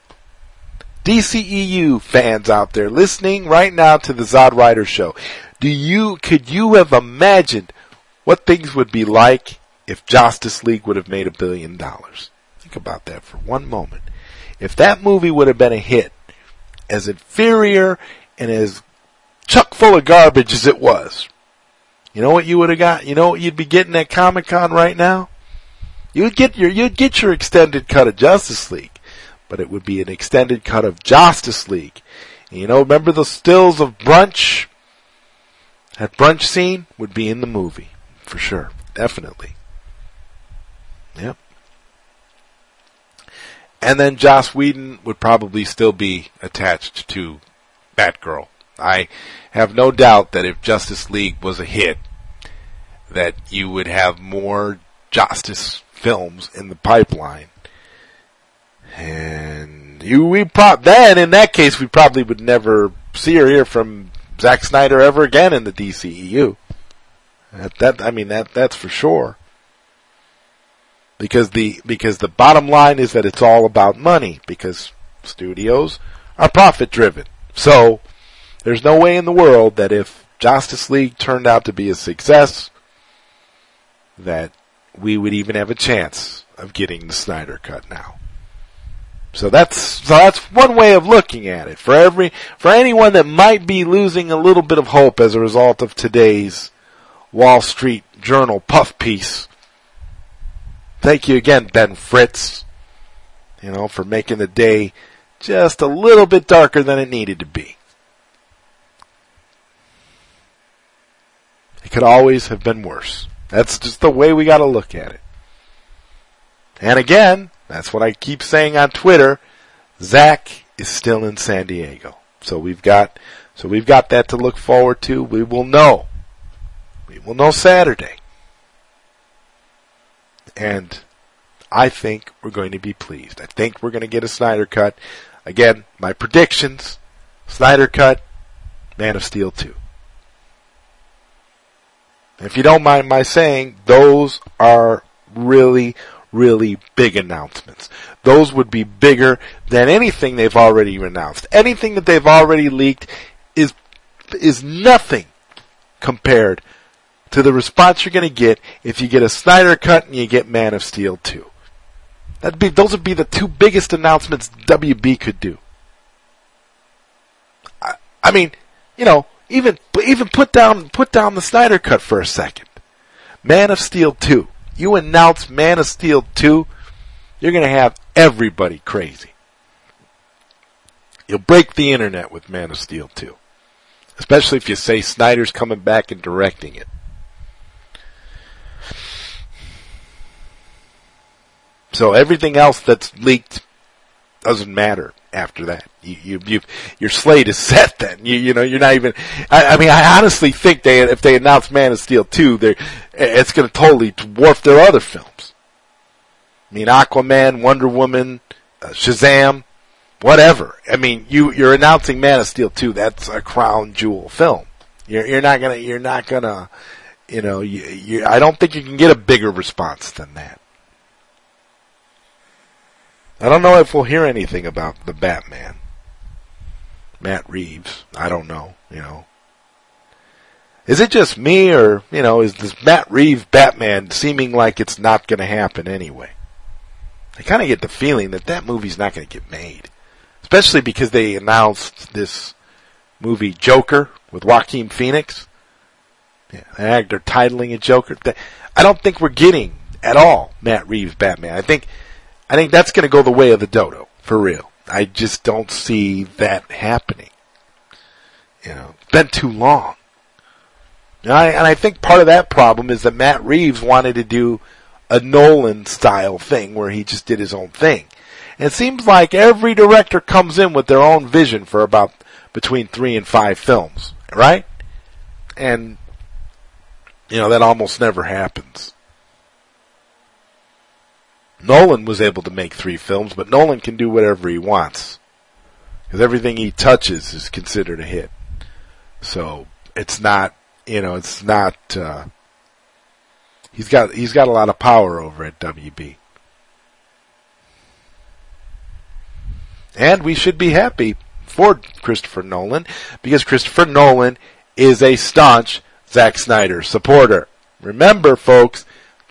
DCEU fans out there listening right now to the Zod Writer show, do you, could you have imagined what things would be like if Justice League would have made a billion dollars? Think about that for one moment. If that movie would have been a hit, as inferior and as chuck full of garbage as it was, you know what you would have got? You know what you'd be getting at Comic Con right now? You would get your, you'd get your extended cut of Justice League but it would be an extended cut of Justice League. And you know, remember the stills of brunch? That brunch scene would be in the movie, for sure. Definitely. Yep. And then Joss Whedon would probably still be attached to Batgirl. I have no doubt that if Justice League was a hit, that you would have more Justice films in the pipeline and you, we pro- then in that case, we probably would never see or hear from Zack Snyder ever again in the DCEU. That, that I mean, that, that's for sure. Because the, because the bottom line is that it's all about money, because studios are profit driven. So, there's no way in the world that if Justice League turned out to be a success, that we would even have a chance of getting the Snyder cut now. So that's so that's one way of looking at it. For every for anyone that might be losing a little bit of hope as a result of today's Wall Street Journal puff piece. Thank you again, Ben Fritz. You know, for making the day just a little bit darker than it needed to be. It could always have been worse. That's just the way we gotta look at it. And again, that's what I keep saying on Twitter. Zack is still in San Diego. So we've got, so we've got that to look forward to. We will know. We will know Saturday. And I think we're going to be pleased. I think we're going to get a Snyder cut. Again, my predictions, Snyder cut, Man of Steel 2. If you don't mind my saying, those are really, really big announcements. Those would be bigger than anything they've already announced. Anything that they've already leaked is, is nothing compared to the response you're going to get if you get a Snyder cut and you get Man of Steel 2. That'd be those would be the two biggest announcements WB could do. I, I mean, you know, even even put down put down the Snyder cut for a second. Man of Steel 2. You announce Man of Steel 2, you're going to have everybody crazy. You'll break the internet with Man of Steel 2. Especially if you say Snyder's coming back and directing it. So everything else that's leaked doesn't matter after that. You, you, you, your slate is [LAUGHS] set then. You, you know, you're not even, I, I mean, I honestly think they, if they announce Man of Steel 2, they it's gonna totally dwarf their other films. I mean, Aquaman, Wonder Woman, uh, Shazam, whatever. I mean, you, you're announcing Man of Steel 2, that's a crown jewel film. You're, you're not gonna, you're not gonna, you know, you, you, I don't think you can get a bigger response than that. I don't know if we'll hear anything about the Batman. Matt Reeves. I don't know, you know. Is it just me or, you know, is this Matt Reeves Batman seeming like it's not gonna happen anyway? I kinda get the feeling that that movie's not gonna get made. Especially because they announced this movie Joker with Joaquin Phoenix. Yeah, they're titling it Joker. I don't think we're getting at all Matt Reeves Batman. I think I think that's going to go the way of the dodo for real. I just don't see that happening. You know, it's been too long. And I, and I think part of that problem is that Matt Reeves wanted to do a Nolan style thing where he just did his own thing. And it seems like every director comes in with their own vision for about between three and five films, right? And, you know, that almost never happens. Nolan was able to make three films, but Nolan can do whatever he wants. Because everything he touches is considered a hit. So, it's not, you know, it's not, uh, he's got, he's got a lot of power over at WB. And we should be happy for Christopher Nolan, because Christopher Nolan is a staunch Zack Snyder supporter. Remember folks,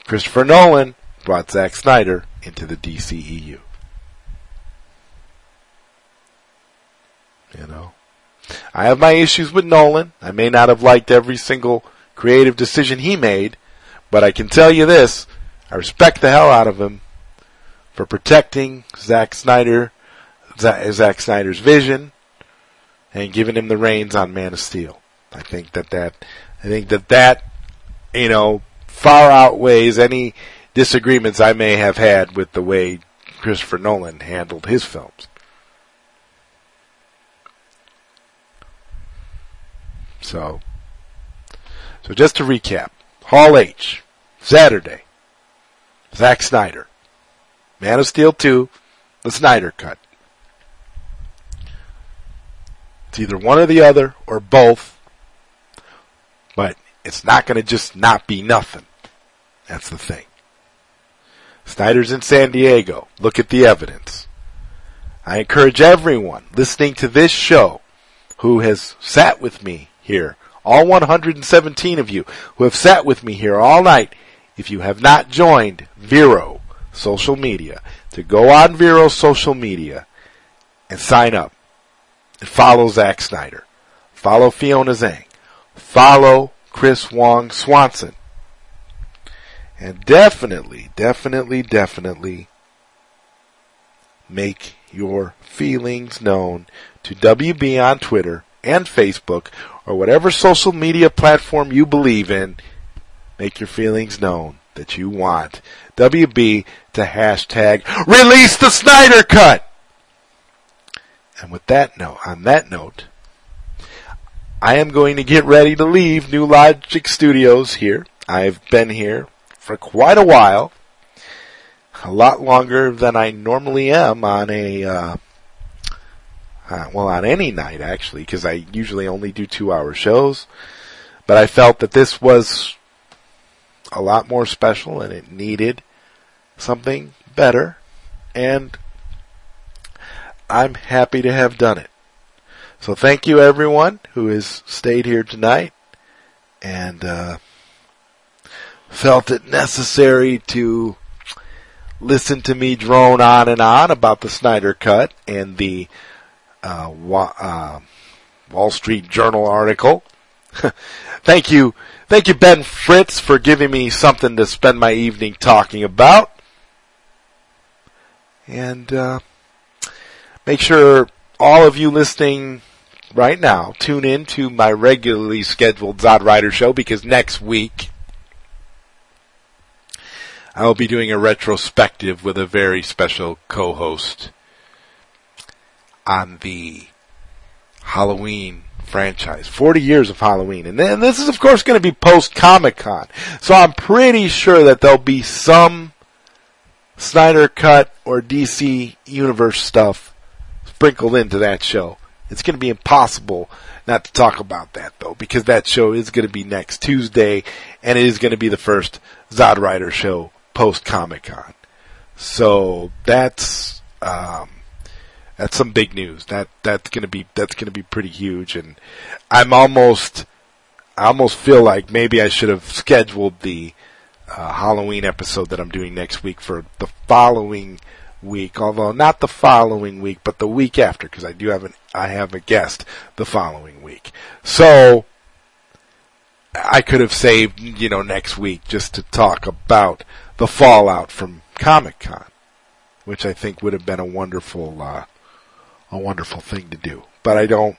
Christopher Nolan brought Zack Snyder into the DCEU. You know, I have my issues with Nolan. I may not have liked every single creative decision he made, but I can tell you this, I respect the hell out of him for protecting Zack Snyder, Zack Snyder's vision and giving him the reins on Man of Steel. I think that that, I think that that, you know, far outweighs any disagreements I may have had with the way Christopher Nolan handled his films. So, so just to recap, Hall H, Saturday, Zack Snyder, Man of Steel 2, the Snyder Cut. It's either one or the other, or both, but it's not gonna just not be nothing. That's the thing. Snyder's in San Diego. Look at the evidence. I encourage everyone listening to this show who has sat with me here, all 117 of you who have sat with me here all night, if you have not joined Vero social media, to go on Vero social media and sign up and follow Zack Snyder. Follow Fiona Zhang. Follow Chris Wong Swanson. And definitely, definitely, definitely make your feelings known to WB on Twitter and Facebook or whatever social media platform you believe in. Make your feelings known that you want WB to hashtag release the Snyder cut. And with that note, on that note, I am going to get ready to leave New Logic Studios here. I've been here for quite a while, a lot longer than I normally am on a, uh, uh, well, on any night actually, because I usually only do two hour shows. But I felt that this was a lot more special and it needed something better. And I'm happy to have done it. So thank you everyone who has stayed here tonight. And, uh, felt it necessary to listen to me drone on and on about the Snyder Cut and the uh, wa- uh, Wall Street Journal article. [LAUGHS] thank you, thank you, Ben Fritz, for giving me something to spend my evening talking about. And uh, make sure all of you listening right now tune in to my regularly scheduled Zod Writer show because next week I will be doing a retrospective with a very special co-host on the Halloween franchise. 40 years of Halloween. And then this is of course going to be post Comic Con. So I'm pretty sure that there'll be some Snyder Cut or DC Universe stuff sprinkled into that show. It's going to be impossible not to talk about that though, because that show is going to be next Tuesday, and it is going to be the first Zod Writer show post Comic Con. So that's um, that's some big news. That that's to be that's to be pretty huge, and I'm almost I almost feel like maybe I should have scheduled the uh, Halloween episode that I'm doing next week for the following week, although not the following week, but the week after, because I do have an I have a guest the following week. So I could have saved you know next week just to talk about the fallout from Comic Con, which I think would have been a wonderful uh, a wonderful thing to do. But I don't.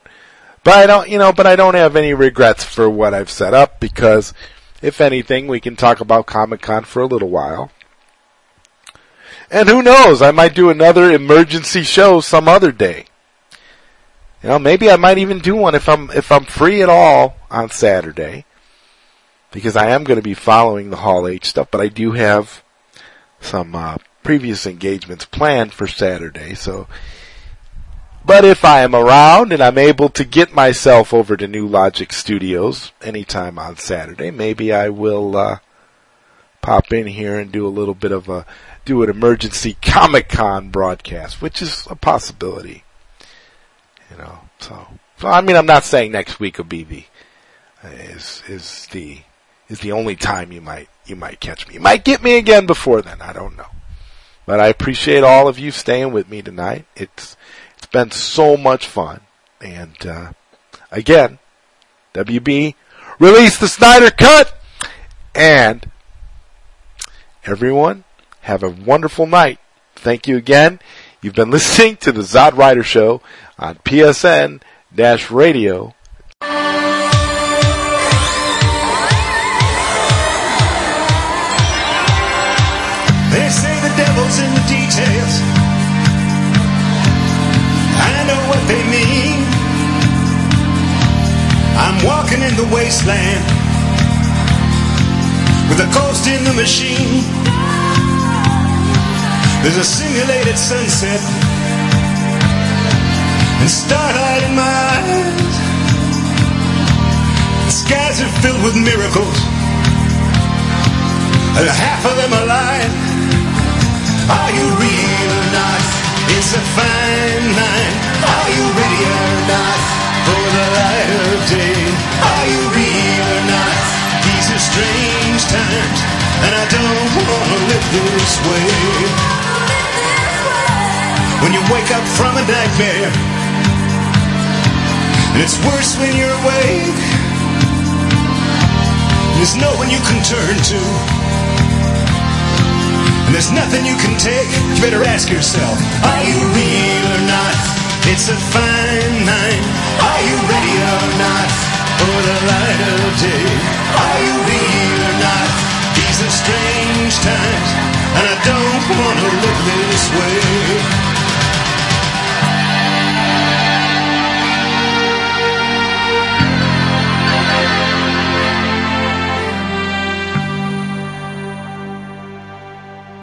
But I don't, you know, but I don't have any regrets for what I've set up because, if anything, we can talk about Comic Con for a little while. And who knows? I might do another emergency show some other day. You know, maybe I might even do one if I'm if I'm free at all on Saturday, because I am going to be following the Hall H stuff. But I do have some uh, previous engagements planned for Saturday. So, but if I am around and I'm able to get myself over to New Logic Studios anytime on Saturday, maybe I will uh, pop in here and do a little bit of a do an emergency [LAUGHS] Comic Con broadcast, which is a possibility. You know, so so I mean, I'm not saying next week will be the is is the is the only time you might you might catch me. You might get me again before then. I don't know, but I appreciate all of you staying with me tonight. It's it's been so much fun, and uh, again, WB release the Snyder Cut, and everyone have a wonderful night. Thank you again. You've been listening to the Zod Writer Show on PSN details. I know what they mean. I'm walking in the wasteland with a ghost in the machine. There's a simulated sunset and starlight in my eyes. The skies are filled with miracles, and half of them are lying. Are you real or not? It's a fine line. Are you ready or not for the light of day? Are you real or not? These are strange times, and I don't want to live this way. When you wake up from a nightmare, and it's worse when you're awake. There's no one you can turn to. There's nothing you can take. You better ask yourself, are you real or not? It's a fine line. Are you ready or not? For the light of day. Are you real or not? These are strange times, and I don't want to live this way.